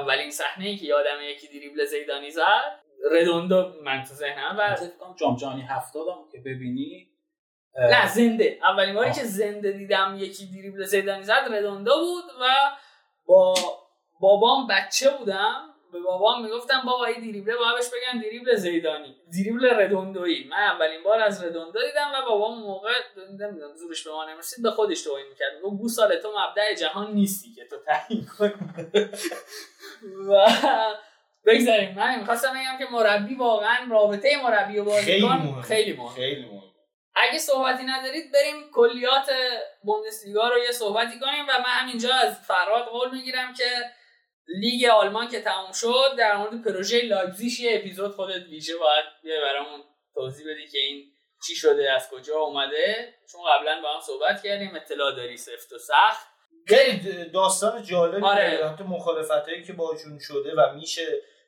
Speaker 1: اولین صحنه ای که یادم یکی دیریبل زیدانی زد ردوندو من تو ذهنم و
Speaker 2: جام جهانی 70 که ببینی
Speaker 1: نه زنده. اولین باری که زنده دیدم یکی دیریبل زیدانی زد ردوندو بود و با بابام بچه بودم. به بابام می‌گفتم بابا این دریبله باید بهش بگن دریبل زیدانی. دریبل ردوندویی من اولین بار از ردوندو دیدم و بابام موقع نمی‌دونم زورش به ما نمی‌رسید به خودش توهین می‌کرد. می‌گفت گو سال تو مبدع جهان نیستی که تو تعیین کنی. و بگذاریم. من می‌خواستم بگم که مربی واقعا رابطه مربی و بازیکن خیلی مهم
Speaker 3: خیلی مهم
Speaker 1: اگه صحبتی ندارید بریم کلیات بوندسلیگا رو یه صحبتی کنیم و من همینجا از فرهاد قول می‌گیرم که لیگ آلمان که تموم شد در مورد پروژه لایپزیگ یه اپیزود خودت ویژه باید بیا برامون توضیح بدی که این چی شده از کجا اومده چون قبلا با هم صحبت کردیم اطلاع داری سفت و سخت
Speaker 3: داستان جالبی
Speaker 1: آره.
Speaker 3: مخالفت هایی که باشون شده و میشه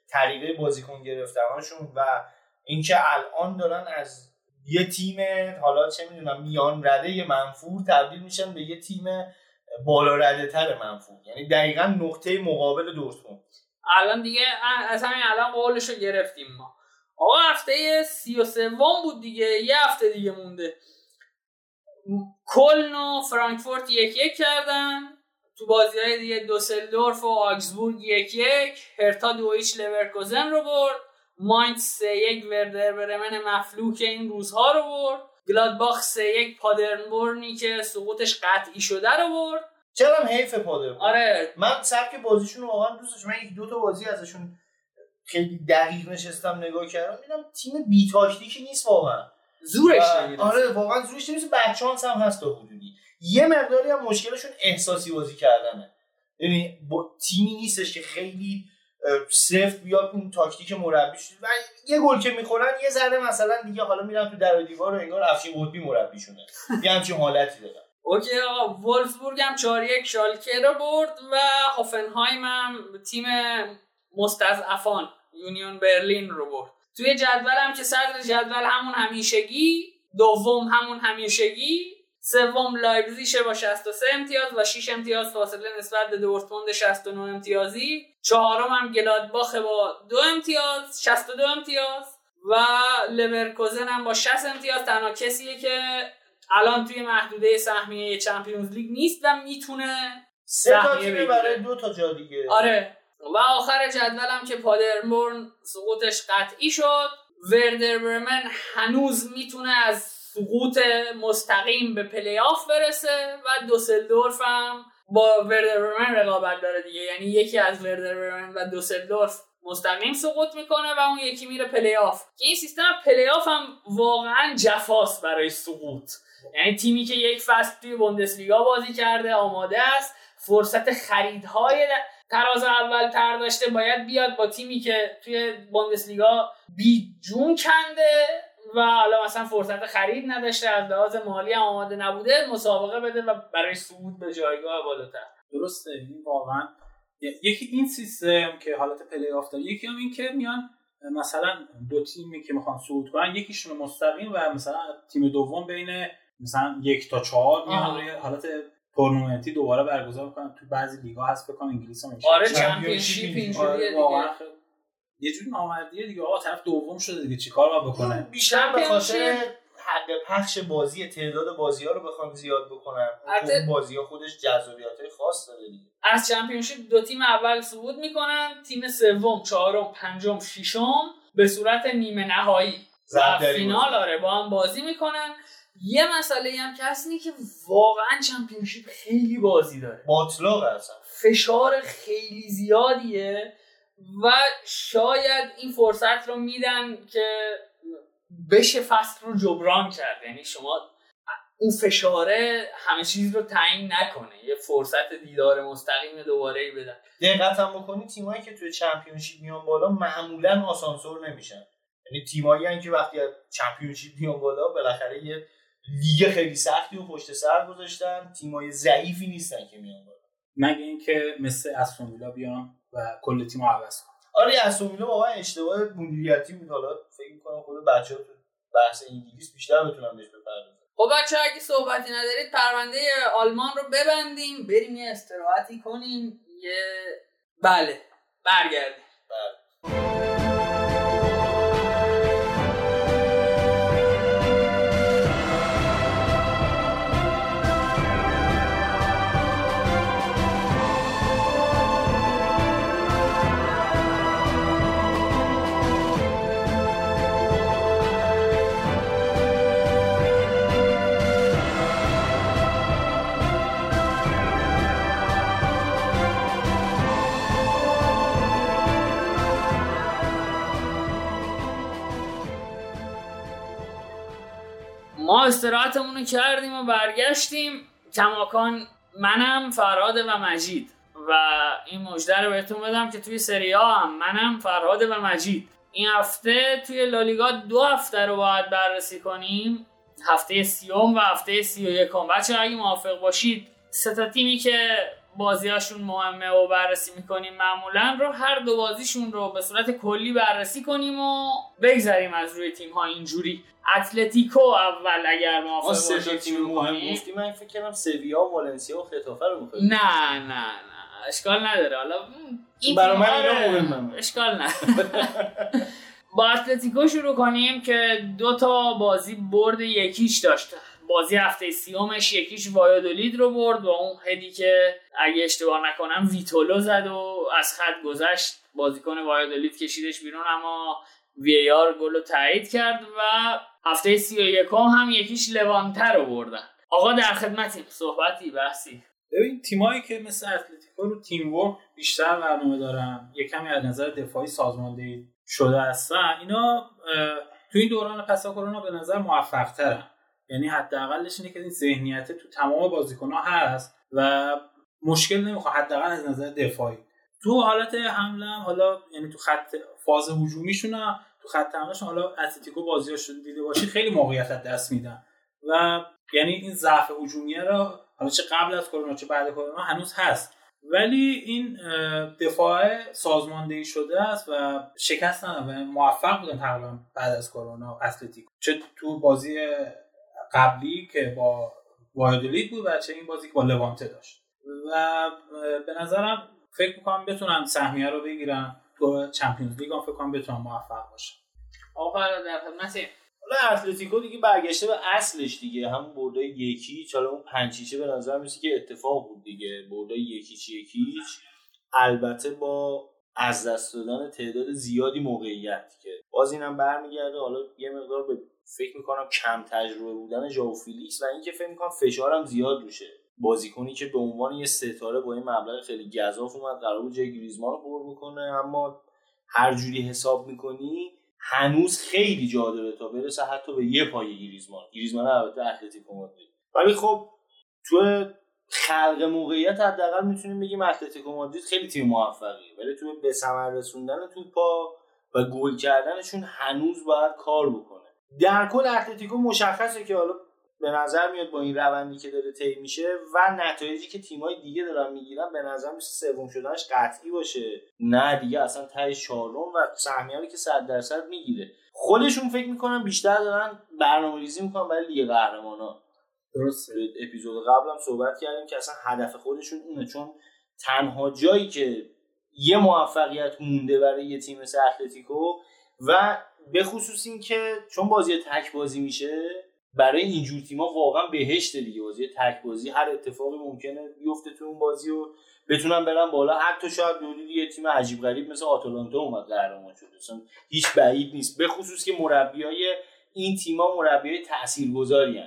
Speaker 3: طریقه بازیکن گرفتنشون و اینکه الان دارن از یه تیم حالا چه می‌دونم میان رده منفور تبدیل میشن به یه تیم بالا رده تر منفور یعنی دقیقا نقطه مقابل دورتموند.
Speaker 1: الان دیگه از همین الان قولش رو گرفتیم ما. آقا هفته سی و سوم بود دیگه. یه هفته دیگه مونده. کلن و فرانکفورت یک یک کردن. تو بازی های دیگه دوسلدورف و آگزبورگ یک یک. هرتا دو ایچ لورکوزن رو برد. ماینت سه یک وردر برمن مفلوک این روزها رو برد. گلادباخ سه یک پادرنبورنی که سقوطش قطعی شده رو برد.
Speaker 3: چرا حیف پادربورن
Speaker 1: آره.
Speaker 3: من سبک بازیشون واقعا دوست داشتم من یک دو تا بازی ازشون خیلی دقیق نشستم نگاه کردم دیدم تیم بی تاکتیکی نیست واقعا.
Speaker 1: زورش نمی‌رسه.
Speaker 3: آره واقعا زورش نمی‌رسه. بچانس هم هست تا حدودی. یه مقداری هم مشکلشون احساسی بازی کردنه. یعنی یا تیمی نیستش که خیلی سفت بیاد اون تاکتیک مربی شد و یه گل که می‌خورن یه ذره مثلا دیگه حالا میرن تو در و دیوار و انگار افشین قطبی مربیشونه. یه همچین حالتی دارن.
Speaker 1: اوکی آقا وولفسبورگ هم 4 یک شالکه رو برد و هوفنهایم هم تیم مستضعفان یونیون برلین رو برد. توی جدول هم که صدر جدول همون همیشگی دوم همون همیشگی سوم لایپزیگ با 63 امتیاز و 6 امتیاز فاصله نسبت به دورتموند 69 امتیازی. چهارم هم گلادباخ با دو امتیاز 62 امتیاز و لورکوزن هم با 60 امتیاز. تنها کسیه که الان توی محدوده سهمیه چمپیونز لیگ نیست و می‌تونه
Speaker 3: سه تا تیم. برای دو تا جا دیگه.
Speaker 1: آره. و آخر جدولم که پادربورن سقوطش قطعی شد. وردر برمن هنوز می‌تونه از سقوط مستقیم به play-off برسه و دوسلدورف هم با وردر برمن رقابت داره دیگه. یعنی یکی از وردر برمن و دوسلدورف مستقیم سقوط می‌کنه و اون یکی میره play-off که این سیستم play-off هم واقعا جفاست برای سقوط. یعنی تیمی که یک فصل توی بوندسلیگا بازی کرده آماده است. فرصت خریدهای تراز اول تر داشته. باید بیاد با تیمی که توی بوندسلیگا بی جون کنده و حالا مثلا فرصت خرید نداشته از لحاظ مالی آماده نبوده مسابقه بده و برای صعود به جایگاه بالاتر.
Speaker 2: درسته. این واقعا یکی این سیستم که حالت play-off داره یکی هم این که میان مثلا دو تیمی که می‌خوان صعود کنن یکیشون مستقیم و مثلا تیم دوم بین مثلا یک تا چهار میان. روی حالت تورنمنتی دوباره برگزار می‌کنن. تو بعضی لیگا هست فکر کنم انگلیس هم
Speaker 1: آره Championship
Speaker 3: اینجوریه.
Speaker 2: آره، یه جوری نامردیه دیگه. آقا طرف دوم شده دیگه. چیکار باید بکنه؟
Speaker 3: بیشتر به خاطر. حق پخش بازی تعداد بازی ها رو بخوام زیاد بکنم. اون بازی ها خودش جذابیت های خاص داره دیگه.
Speaker 1: از چمپیونشیپ دو تیم اول صعود می‌کنن. تیم سوم چهارم پنجم ششم. به صورت نیمه نهایی. و فینال. آره با هم بازی می‌کنن. یه مسئله هم که هست اینه که واقعا چمپیونشیپ خیلی بازی داره.
Speaker 3: باطلاق اصلا.
Speaker 1: فشار خیلی زیادیه و شاید این فرصت رو میدن که بشه فصل رو جبران کرد. یعنی شما اون فشاره همه چیز رو تعیین نکنه. یه فرصت دیدار مستقیم دوباره ای بدن.
Speaker 3: دقت هم بکنی تیمایی که توی چمپیونشیپ میان بالا معمولا آسانسور نمیشن. یعنی تیمایی که وقتی چمپیونشیپ میان بالا بالاخره یه لیگ خیلی سختی و پشت سر گذاشتن. تیمای ضعیفی نیستن که میان بالا.
Speaker 2: مگه اینکه مثل استون بیان و کل تیم رو عوض کنن.
Speaker 3: آره استون واقعا اشتباه مدیریتی بود. حالا فکر می‌کنم خود بچه‌ها تو بحث انگلیس بیشتر بتونن بهش بپردازن.
Speaker 1: خب بچه اگه صحبتی ندارید پرونده آلمان رو ببندیم. بریم یه استراحتی کنیم. یه بله برگردیم.
Speaker 3: بله.
Speaker 1: ما استراحتمون رو کردیم و برگشتیم. کماکان منم فرهاد و مجید. و این مژده رو بهتون بدم که توی سری ها هم منم فرهاد و مجید. این هفته توی لالیگا دو هفته رو باید بررسی کنیم. هفته سیوم و هفته سی و یکم. بچه اگه موافق باشید سه تا تیمی که بازیاشون مهمه و بررسی می‌کنیم معمولا رو هر دو بازیشون رو به صورت کلی بررسی کنیم و بگذریم از روی تیم ها اینجوری. اتلتیکو اول اگر
Speaker 3: ما سه تیم مهم گفتیم من فکر کردم سویا و والنسیا و ختافه رو
Speaker 1: می‌خوایم. نه نه نه اشکال نداره. حالا
Speaker 3: این برای من اینا مهمه.
Speaker 1: اشکال نه. با اتلتیکو شروع کنیم که دو تا بازی برد یکیش داشته بازی هفته سیومش یکیش وایادولید رو برد و اون هدی که اگه اشتباه نکنم ویتولو زد و از خط گذشت بازیکن وایادولید کشیدش بیرون اما وی آر گل رو تایید کرد و هفته سی و یکم هم یکیش لوانتر رو بردن. آقا در خدمتیم. صحبتی بحثی.
Speaker 2: ببین تیمایی که مثل اتلتیکو رو تیم ورک بیشتر برنامه دارن یه کمی از نظر دفاعی سازماندهی شده هستن اینا تو این دوران پس کرونا به نظر موفق ترن یعنی حداقلش اینه که این ذهنیت تو تمام بازیکن‌ها هست و مشکل نمی‌خواد حداقل از نظر دفاعی. تو حالت حمله حالا یعنی تو خط فاز هجومیشون تو خط حملهشون حالا اتلتیکو بازیاش دیده باشی خیلی موقعیت دست میدن. و یعنی این ضعف هجومیه را حالا چه قبل از کرونا چه بعد کرونا هنوز هست. ولی این دفاع سازماندهی شده است و شکست ندادن و موفق بودن تقریبا بعد از کرونا اتلتیکو. چه تو بازی قبلی که با وایدولید بود و چه این بازی که با لوانته داشت. و به نظرم فکر می‌کنم بتونن سهمیه رو بگیرن. تو چمپیونز لیگ هم فکر کنم بتونن موفق باشن.
Speaker 1: آقا در خدمتی
Speaker 3: حالا اتلتیکو دیگه برگشته به اصلش دیگه. همون برده یکی حالا اون پنچیچه به نظر میسه که اتفاق بود دیگه. برده یکیچ یکیچ البته با از دست دادن تعداد زیادی موقعیت که. باز اینم برمیگرده. حالا یه مقدار به فکر می‌کنم کم تجربه بودن ژائو فیلیکس و اینکه فکر می‌کنم فشارم زیاد روشه. بازیکنی که به عنوان یه ستاره با این مبلغ خیلی گزاف اومد قرار بود جای گریزمان رو پر می‌کنه اما هر جوری حساب می‌کنی هنوز خیلی جا داره تا برسه حتی به یه پای گریزمان. گریزمان البته اتلتیکو مادرید. ولی خب تو خلق موقعیت حداقل می‌تونیم بگیم اتلتیکو مادرید خیلی تیم موفقیه. ولی تو به ثمر رسوندن توپا و گل کردنشون هنوز باید کار بکنه. در کل اتلتیکو مشخصه که حالا به نظر میاد با این روندی که داره طی میشه و نتایجی که تیمای دیگه دارن می‌گیرن به نظر میاد سوم شدنش قطعی باشه. نه دیگه اصلا ته چهارم و سهمیه که 100 درصد می‌گیره. خودشون فکر می‌کنن بیشتر دارن برنامه ریزی می‌کنن برای لیگ قهرمانان
Speaker 2: درسته.
Speaker 3: اپیزود قبلم صحبت کردیم که اصلا هدف خودشون اونه چون تنها جایی که یه موفقیت مونده برای یه تیم مثل اتلتیکو و به خصوص این که چون بازی تک بازی میشه برای اینجور تیما واقعا بهشت دیگه. بازی تک بازی هر اتفاقی ممکنه بیفته تو اون بازی و بتونن برن بالا. حتی شاید ببینید یه تیم عجیب غریب مثل آتالانتا اومد قهرمان شد. اصلا هیچ بعید نیست. به خصوص که مربیای این تیما مربیای تاثیرگذاری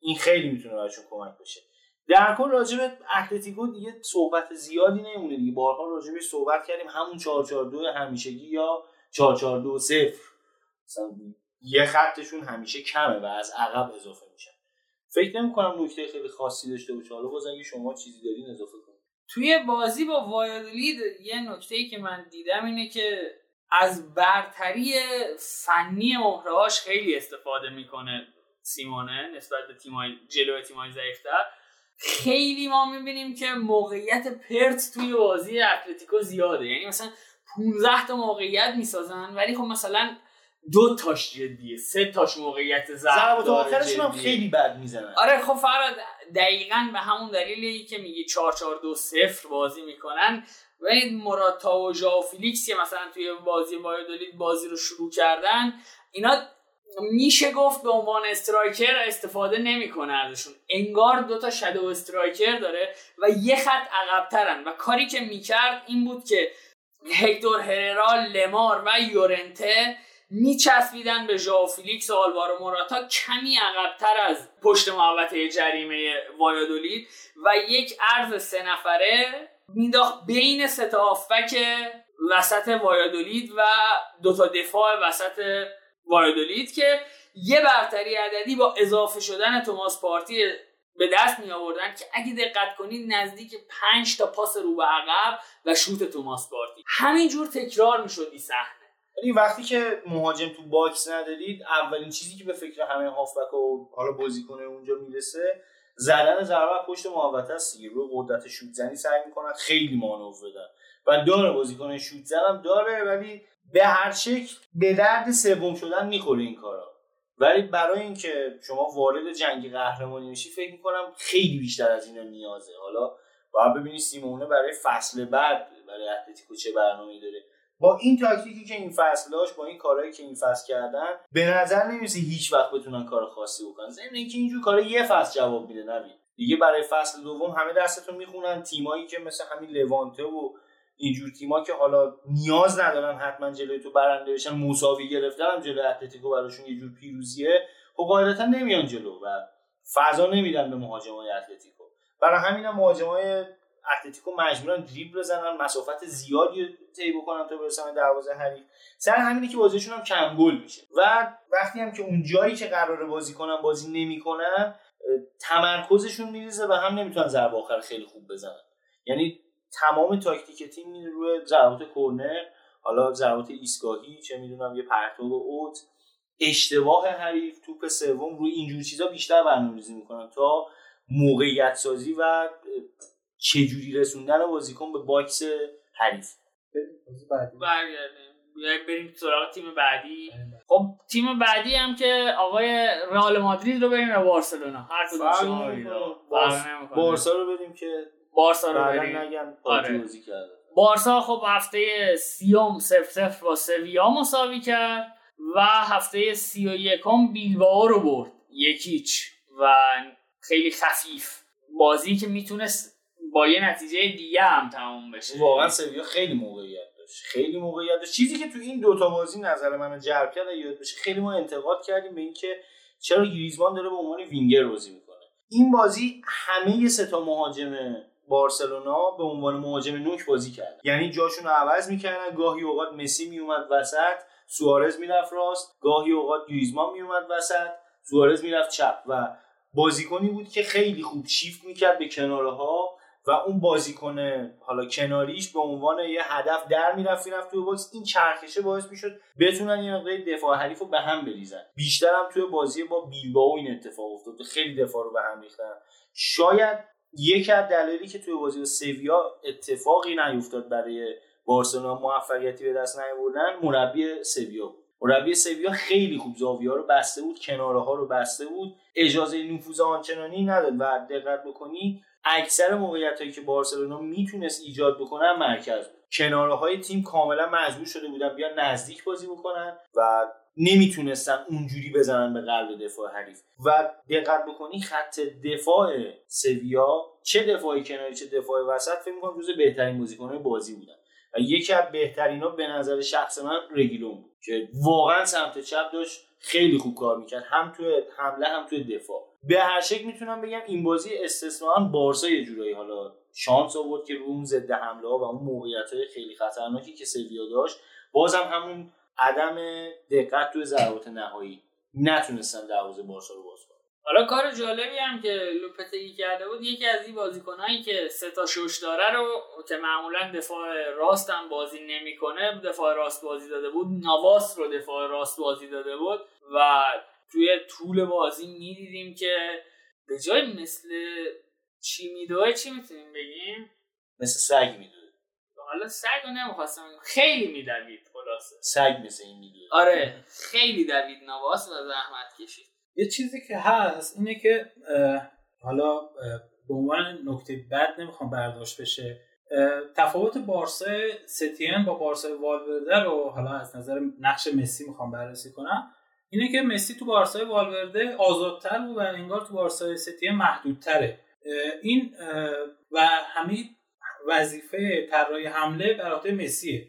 Speaker 3: این خیلی می‌تونه براشون کمک بشه. در کل راجع به اتلتیکو دیگه صحبت زیادی نمونه دیگه. بارها راجع به صحبت کردیم. همون 442 همیشگی یا 442 0 مثلا یه خطشون همیشه کمه و از عقب اضافه میشن. فکر نمی کنم نکته خیلی خاصی داشته باشه. حالا باز اگه شما چیزی دارین اضافه کنید.
Speaker 1: توی بازی با وایادولید یه نکته ای که من دیدم اینه که از برتری فنی مهرهاش خیلی استفاده می‌کنه سیمونه نسبت به تیمای جلو تیمای ضعیفتر. خیلی ما می‌بینیم که موقعیت پرت توی بازی اتلتیکو زیاده. یعنی مثلا 15 تا موقعیت می‌سازن ولی خب مثلا دو تاش جدیه سه تاش موقعیت ضرب
Speaker 3: داره آخرشون هم خیلی بد می‌زنن.
Speaker 1: آره خب فراد دقیقا به همون دلیلی که میگی 4 4 2 0 بازی می‌کنن. ولی مراتا و ژاو فیلیکس که مثلا توی بازی وایدولید بازی رو شروع کردن اینا میشه گفت به عنوان striker استفاده نمی‌کنه ازشون. انگار دوتا shadow striker داره و یه خط عقبترن. و کاری که می‌کرد این بود که هکتور هررا لمار و یورنته میچسبیدن به ژائو فیلیکس و آلوارو موراتا کمی عقبتر از پشت محوطه جریمه وایادولید و یک عرض سه نفره مینداخت بین سه تا وسط وایادولید و دو تا دفاع وسط وایادولید که یه برتری عددی با اضافه شدن توماس پارتی به دست می آوردن که اگه دقت کنید نزدیک 5 تا پاس رو به عقب و شوت توماس پارتی. همینجور تکرار می‌شد این صحنه.
Speaker 3: ولی وقتی که مهاجم تو box ندارید اولین چیزی که به فکر همه هافبک و حالا بازیکن اونجا می‌رسه زدن ضربه پشت محوطه است دیگه. روی قدرت شوت زنی سعی می‌کنن خیلی مانور بدن و داره بازیکن شوت زنم داره ولی به هر شکل به درد سوم شدن می‌خوره این کارا. ولی برای اینکه شما وارد جنگ قهرمانی میشی فکر می‌کنم خیلی بیشتر از اینا نیازه. حالا باید ببینی سیمونه برای فصل بعد برای اتلتیکو چه برنامه‌ای داره. با این تاکتیکی که این فصل داشت با این کارهایی که این فصل کردن به نظر نمی‌رسه هیچ وقت بتونن کار خاصی بکنن. ضمن اینکه اینجور کارا یه فصل جواب میده نبی دیگه برای فصل دوم همه دستتون می‌خونن. تیمایی که مثل همین لوانته و اینجور تیما که حالا نیاز ندارن حتما جلوی تو برنده بشن مساوی گرفتن هم جلوی اتلتیکو براشون یه جور پیروزیه. خب قاعدتا نمیان جلو و فضا نمیدن به مهاجمای اتلتیکو. برای همین هم مهاجمای اتلتیکو مجبورن دریبل بزنن مسافت زیادی طی بکنن تا برسن دروازه حریف. سر همینه که بازیشون هم کم گل میشه. و وقتی هم که اون جایی که قراره بازی کنن بازی نمی‌کنن تمرکزشون میریزه و هم نمی‌تونن ضربه آخر خیلی خوب بزنن. یعنی تمام تاکتیک تیم میره روی ضربات کرنر حالا ضربات ایستگاهی چه می‌دونم یه پرتاب اوت. اشتباه حریف توپ سوم روی اینجور چیزا بیشتر برنامه‌ریزی می‌کنن تا موقعیت سازی و چجوری رسوندن بازیکن به box حریف.
Speaker 1: برگردیم. بریم سراغ تیم بعدی. خب تیم بعدی هم که آقای رئال مادرید رو بریم یا بارسلونا؟ هر کدوم
Speaker 3: بارسا رو بریم که
Speaker 1: بارسا رو بریم.
Speaker 3: نگن آره.
Speaker 1: بارسا خب هفته سیوم صفر صفر با سویا مساوی کرد و هفته سی و یکم بیلباو رو برد. یکیچ و خیلی خفیف. بازی که می‌تونست با یه نتیجه دیگه هم تموم بشه.
Speaker 3: واقعا سویا خیلی موقعیت داشت. خیلی موقعیت داشت. چیزی که تو این دوتا بازی نظر منو جلب کرد یاد بشه خیلی ما انتقاد کردیم به اینکه چرا گریزمان داره به عنوان وینگر بازی می‌کنه. این بازی همه سه تا مهاجم بارسلونا به عنوان مهاجم نوک بازی کرد. یعنی جاشون رو عوض می‌کردن. گاهی اوقات مسی میومد وسط سوارز می‌رفت راست. گاهی اوقات گریزمان میومد وسط سوارز می‌رفت چپ. و بازیکنی بود که خیلی خوب شیفت می‌کرد به کناره ها و اون بازیکن حالا کناریش به عنوان یه هدف در می‌رفت می‌رفت توی box. این چرخشه باعث می‌شد بتونن یه مقدار دفاع حریف رو به هم بریزن. بیشتر هم توی بازی با بیلبائو این اتفاق افتاد. خیلی دفاع رو به هم ریختن. شاید یکی از دلایلی که توی بازی با سویا اتفاقی نیفتاد برای بارسلونا موفقیتی به دست نیاوردن مربی سویا مربی سویا خیلی خوب زاویه رو بسته بود کناره ها رو بسته بود. اجازه نفوذ آنچنانی نداد و دقت بکنی اکثر موقعیت هایی که بارسلونا می‌تونست ایجاد بکنه مرکز بود. کناره های تیم کاملا مجبور شده بودن بیان نزدیک بازی بکنن و نمی‌تونستن اونجوری بزنن به قلب دفاع حریف. و دقت بکنی خط دفاع سویا چه دفاعی کناری چه دفاع وسط فکر می‌کنم جز بهترین بازیکنهای بازی بودن. و یکی از بهترین ها به نظر شخص من رگیلون بود که واقعا سمت چپ داشت. خیلی خوب کار می‌کرد. هم توی حمله هم توی دفاع. به هر شکل می‌تونم بگم این بازی استثنا بارسا یه جورایی حالا شانس آورد که روم ضد حمله ها و اون موقعیت های خیلی خطرناکی که سویا داشت بازم همون عدم دقت توی ضربات نهایی نتونستن دروازه بارسا رو باز
Speaker 1: حالا کار جالبی هم که لوپتگی کرده بود یکی از این بازیکنایی که سه تا شش داره رو که معمولا دفاع راست هم بازی نمی‌کنه دفاع راست بازی داده بود نواس رو دفاع راست بازی داده بود و توی طول بازی می‌دیدیم که به جای مثل چی میدوه چی می‌تونیم بگیم؟
Speaker 3: مثل سگ میدوه.
Speaker 1: حالا سگ رو نمی‌خواستم خیلی میدوید خلاصه.
Speaker 3: سگ مثل این میدوه.
Speaker 1: آره خیلی دوید نواس و زحمت کشید.
Speaker 2: یه چیزی که هست اینه که حالا به عنوان نکته بد نمی‌خوام برداشت بشه. تفاوت بارسا ستین با بارسا والورده رو حالا از نظر نقش مسی می‌خوام بررسی کنم. اینه که مسی تو بارسای والورده آزادتر بود و انگار تو بارسای ستیه محدودتره. این و همه وظیفه طراحی حمله بر عهده مسیه.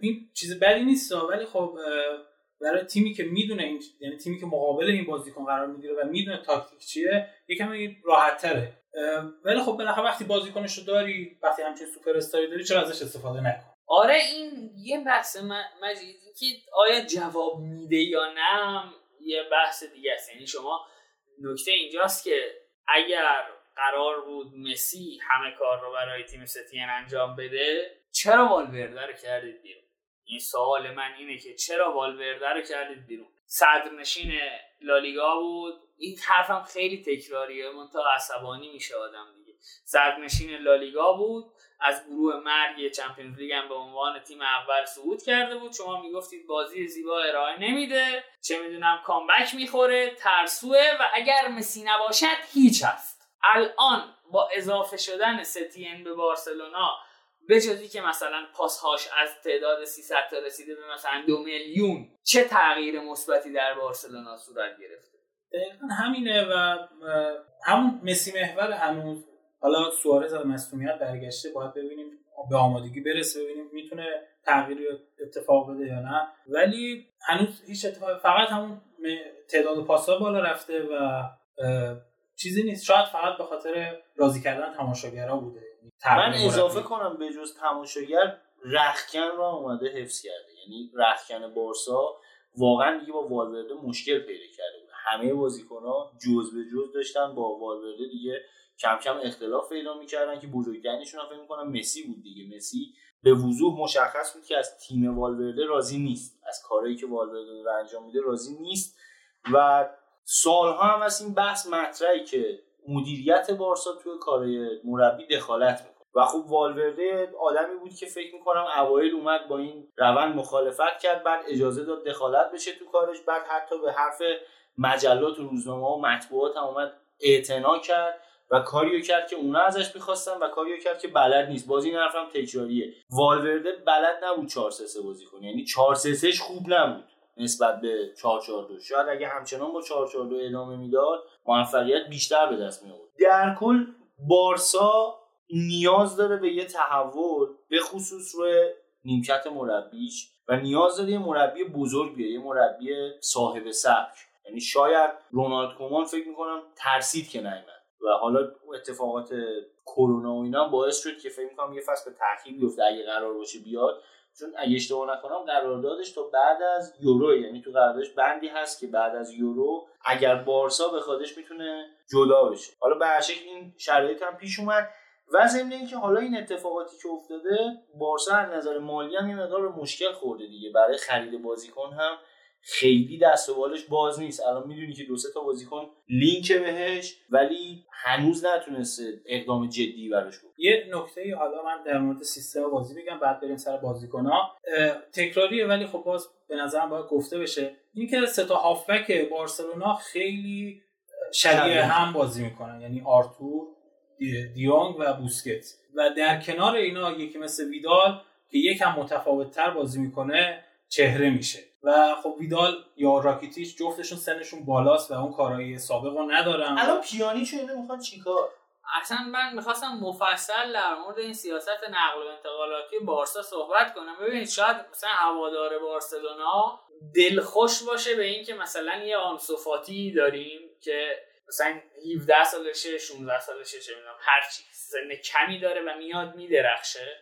Speaker 2: این چیز بدی نیست ولی خب برای تیمی که می‌دونه این یعنی تیمی که مقابل این بازیکن قرار می‌گیره و می‌دونه تاکتیک چیه یکم راحت تره ولی خب بالاخره وقتی بازیکنش رو داری وقتی همچین سوپر استاری داری چرا ازش استفاده نکن؟
Speaker 1: آره این یه بحث مجید که آیا جواب میده یا نه یه بحث دیگه است. یعنی شما نکته اینجاست که اگر قرار بود مسی همه کار رو برای تیم ستین انجام بده چرا والورده رو کردید بیرون؟ این سوال من اینه که چرا والورده رو کردید بیرون؟ صدرنشین لالیگا بود. این حرفم خیلی تکراریه. تا عصبانی میشه آدم دیگه. صدرنشین لالیگا بود. از گروه مرگ چمپیونز لیگ هم به عنوان تیم اول صعود کرده بود. شما می‌گفتید بازی زیبا ارائه نمیده. چه می‌دونم کامبک می‌خوره. ترسوه. و اگر مسی نباشد هیچ هست. الان با اضافه شدن ستین به بارسلونا به جزی که مثلا پاسهاش از تعداد 300 تا رسیده به مثلا دو میلیون چه تغییر مثبتی در بارسلونا صورت گرفته؟
Speaker 2: دقیقا همینه و همون مسی محور هنوز. حالا سوارز از مصونیت برگشته باید ببینیم به آمادگی برسه ببینیم می‌تونه تغییر اتفاق بده یا نه. ولی هنوز هیچ اتفاق فقط همون تعداد پاسا بالا رفته و چیزی نیست. شاید فقط به خاطر راضی کردن تماشاگرها بوده.
Speaker 3: من اضافه کنم به جز تماشاگر رخکن را اومده حفظ کرده. یعنی رخکن بارسا واقعا دیگه با والورده مشکل پیدا کرده بود. همه بازیکنها جز به جز داشتن با والورده دیگه کم کم اختلاف پیدا می‌کردن که بزرگترینشون هم فکر می‌کنم مسی بود دیگه. مسی به وضوح مشخص بود که از تیم والورده راضی نیست. از کارهایی که والورده رو انجام میده راضی نیست. و سالها هم از این بحث مطرحی که مدیریت بارسا توی کارهای مربی دخالت می‌کنه. و خب والورده آدمی بود که فکر می‌کنم اوایل اومد با این روند مخالفت کرد بعد اجازه داد دخالت بشه تو کارش بعد حتی به حرف مجلات و روزنامه و مطبوعات هم اومد اعتنا کرد و کاریو کرد که اونا ازش می‌خواستن و کاریو کرد که بلد نیست. بازی این حرفم تکراریه. والورده بلد نبود 4 3 بازی کنه یعنی 4 3 خوب نبود نسبت به 4 4 2 شاید اگه همچنان با 4 4 2 ادامه می‌داد موفقیت بیشتر به دست می آورد در کل بارسا نیاز داره به یه تحول به خصوص روی نیمکت مربیش و نیاز داره یه مربی بزرگ بیه یه مربی صاحب سبک. یعنی شاید رونالد کومان فکر می‌کنم ترسید که نیمد و حالا اتفاقات کرونا و اینا باعث شد که فکر می‌کنم یه فصل به تاخیر بیفته اگه قرار باشه بیاد. چون اگه اشتباه نکنم قراردادش تا بعد از یورو یعنی تو قراردادش بندی هست که بعد از یورو اگر بارسا بخوادش می‌تونه جدا بشه. حالا به این شرایط هم پیش اومد و ضمن اینکه حالا این اتفاقاتی که افتاده بارسا از نظر مالی هم یه مقدار مشکل خورده دیگه. برای خرید بازیکن هم خیلی دست و بالش باز نیست. الان می‌دونی که دو سه تا بازیکن لینک بهش ولی هنوز نتونسته اقدام جدی براش بود
Speaker 2: یه نکته حالا من در مورد سیستم بازی بگم بعد بریم سر بازیکن ها تکراریه ولی خب باز به نظرم باید گفته بشه. اینکه سه تا هافبک بارسلونا خیلی شبیه هم بازی می‌کنن. یعنی آرتور دیونگ و بوسکت. و در کنار اینا یکی مثل ویدال که یکم متفاوت تر بازی می‌کنه چهره میشه. و خب ویدال یا راکیتیش جفتشون سنشون بالاست و اون کارهای سابق رو ندارن.
Speaker 3: الان پیانی چه اینه می‌خوان چیکار
Speaker 1: اصلا من می‌خواستم مفصل در مورد این سیاست نقل و انتقالاتی بارسا صحبت کنم. ببینید شاید مثلا هوادار بارسلونا دلخوش باشه به اینکه مثلا یه آنسوفاتی داریم که مثلا 17 سالشه 16 سالشه چه می‌دونم هر چی سن کمی داره و میاد میدرخشه.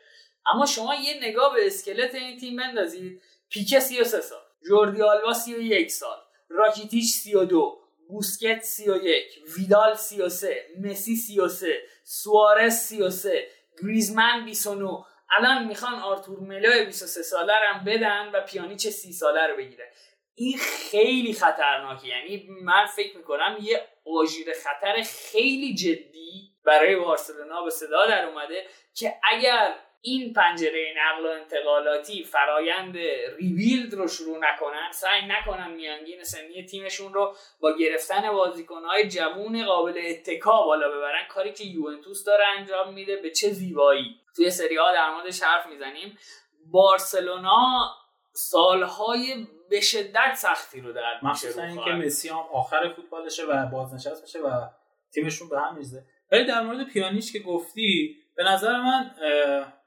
Speaker 1: اما شما یه نگاه به اسکلت این تیم بندازید پیکه 33 سال. جوردی آلوا 31 سال راکیتیچ 32 بوسکت 31 ویدال 33 مسی 33 سوارز 33 گریزمن 29 الان می‌خوان آرتور ملو 23 ساله هم بدن و پیانیچ 30 ساله رو بگیره این خیلی خطرناکه. یعنی من فکر می‌کنم یه آژیر خطر خیلی جدی برای بارسلونا به صدا در اومده که اگر این پنجره نقل و انتقالاتی فرایند ریویلد رو شروع نکنن سعی نکنن میانگین سنی تیمشون رو با گرفتن بازیکنهای جوون قابل اتکا بالا ببرن. کاری که یوونتوس داره انجام میده به چه زیبایی. توی سری ها در موردش حرف می‌زنیم. بارسلونا سالهای به شدت سختی رو در
Speaker 2: مخصوصا اینکه مسی هم آخر فوتبالشه و بازنشست بشه و تیمشون به هم میزه ولی در مورد پیانیش که گفتی به نظر من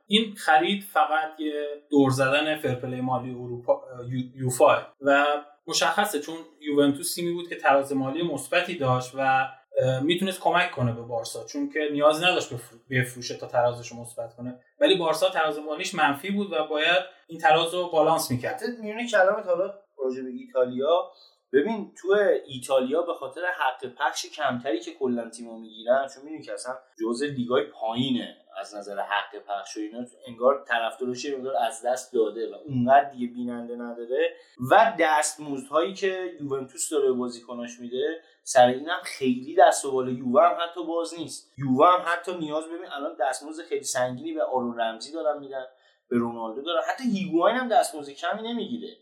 Speaker 2: این خرید فقط یه دور زدن فرپلی مالی اروپا یوفا و مشخصه چون یوونتوس تیمی بود که تراز مالی مثبتی داشت و می‌تونست کمک کنه به بارسا چون که نیاز نداشت بفروشه تا ترازش مثبت کنه. ولی بارسا تراز مالیش منفی بود و باید این تراز رو بالانس می‌کرد.
Speaker 3: میونه کلامت حالا راجع به ایتالیا ببین تو ایتالیا به خاطر حق پخش کمتری که کلا تیم‌ها می‌گیرن چون می‌دونی که اصلا جزء لیگای پایینه. از نظر حق پخش و اینا انگار طرفدارش انگار از دست داده و اونقدر دیگه بیننده نداره. و دستمزدهایی که یوونتوس داره بازیکناش میده سر اینم خیلی دست و بالا. یووه هم حتی باز نیست. یووه هم حتی نیاز ببین الان دستمزد خیلی سنگینی به آرون رمزی دارن میدن به رونالدو دارن. حتی هیگواین هم دستمزد کمی نمی‌گیره.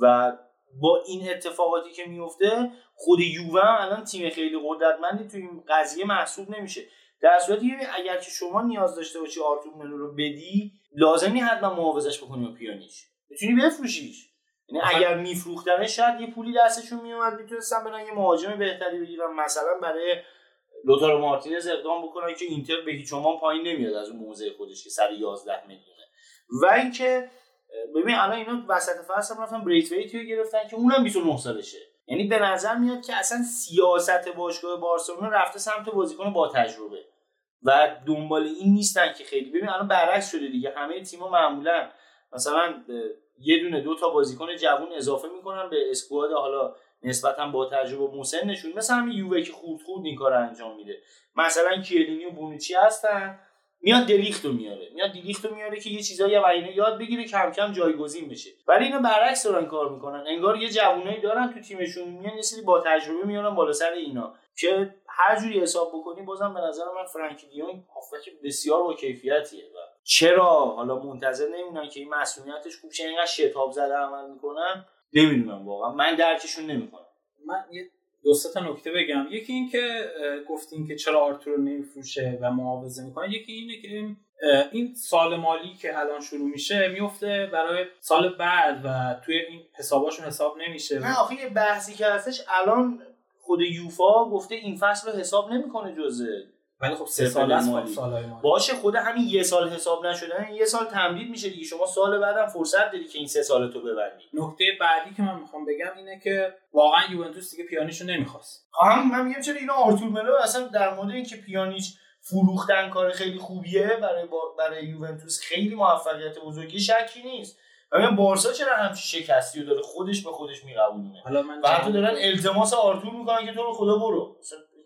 Speaker 3: و با این اتفاقاتی که میفته خود یووه الان تیم خیلی قدرتمندی تو این قضیه محسوب نمیشه. در صورتی اگر که شما نیاز داشته باشی آرتور ملو رو بدی لازم نیست حتما محافظش بکنی با پیانیش. می‌تونی بفروشیش. یعنی اگر میفروختنه شاید یه پولی دستشون میومد می‌تونستن برن یه مهاجم بهتری بگیرن مثلا برای لوتارو مارتینز اقدام بکنن که اینتر به هیچ پایین نمیاد از اون موضع خودش که سر 11 میلیونه. و اینکه ببین الان اینا وسط فصل هم رفتن بریتویتی رو گرفتن که اونم 29 سالشه. یعنی به نظر میاد که اصلا سیاست باشگاه بارسلونا رفته سمت بازیکن با تجربه. و دنبال این نیستن که خیلی ببین الان برعکس شده دیگه. همه تیم‌ها معمولا مثلا یه دونه دو تا بازیکن جوون اضافه می‌کنن به اسکواد حالا نسبتا با تجربه و مسنشون مثلا همین یووه که خود خود این کار انجام میده. مثلا کیلینی و بونوچی هستن. میاد دلیختو میاره. میاد دلیختو میاره که یه چیزایی هم یاد بگیره کم کم جایگزین بشه. ولی اینا برعکس دارن کار می‌کنن. انگار یه جوونایی دارن تو تیمشون میان یه سری با تجربه میارن بالا سر اینا. که هر جوری حساب بکنی بازم به نظر من فرانکی دیون بسیار با کیفیتیه و چرا حالا منتظر نمیمونن که این مسئولیتش خوب شه اینقدر شتاب زده عمل می‌کنن؟ نمی‌دونم واقعا. من درکشون نمی‌کنم.
Speaker 2: من یه دو تا نکته بگم. یکی این که گفتین که چرا آرتور نمیفروشه و معاوضه می‌کنه. یکی اینه که این سال مالی که الان شروع میشه میفته برای سال بعد و توی این حساباشون حساب نمیشه.
Speaker 3: نه آخه یه بحثی که هستش الان خود یوفا گفته این فصل رو حساب نمی‌کنه جزه
Speaker 2: ولی خب سه سال است
Speaker 3: باشه خود همین یه سال حساب نشدن یه سال تمدید میشه دیگه. شما سال بعدم فرصت داری که این سه سال تو ببندی.
Speaker 2: نکته بعدی که من می‌خوام بگم اینه که واقعا یوونتوس دیگه پیانیشو نمی‌خواست.
Speaker 3: هم من میگم چرا اینا آرتور ملو اصلا در مورد اینکه پیانیچ فروختن کار خیلی خوبیه برای برای یوونتوس خیلی موفقیت بزرگی شکی نیست. ببین بارسا چرا همچین شکستی رو داره؟ خودش به خودش میقبولونه
Speaker 2: حالا من
Speaker 3: و حتی دارن التماس آرتور می‌کنن که تو رو خدا برو.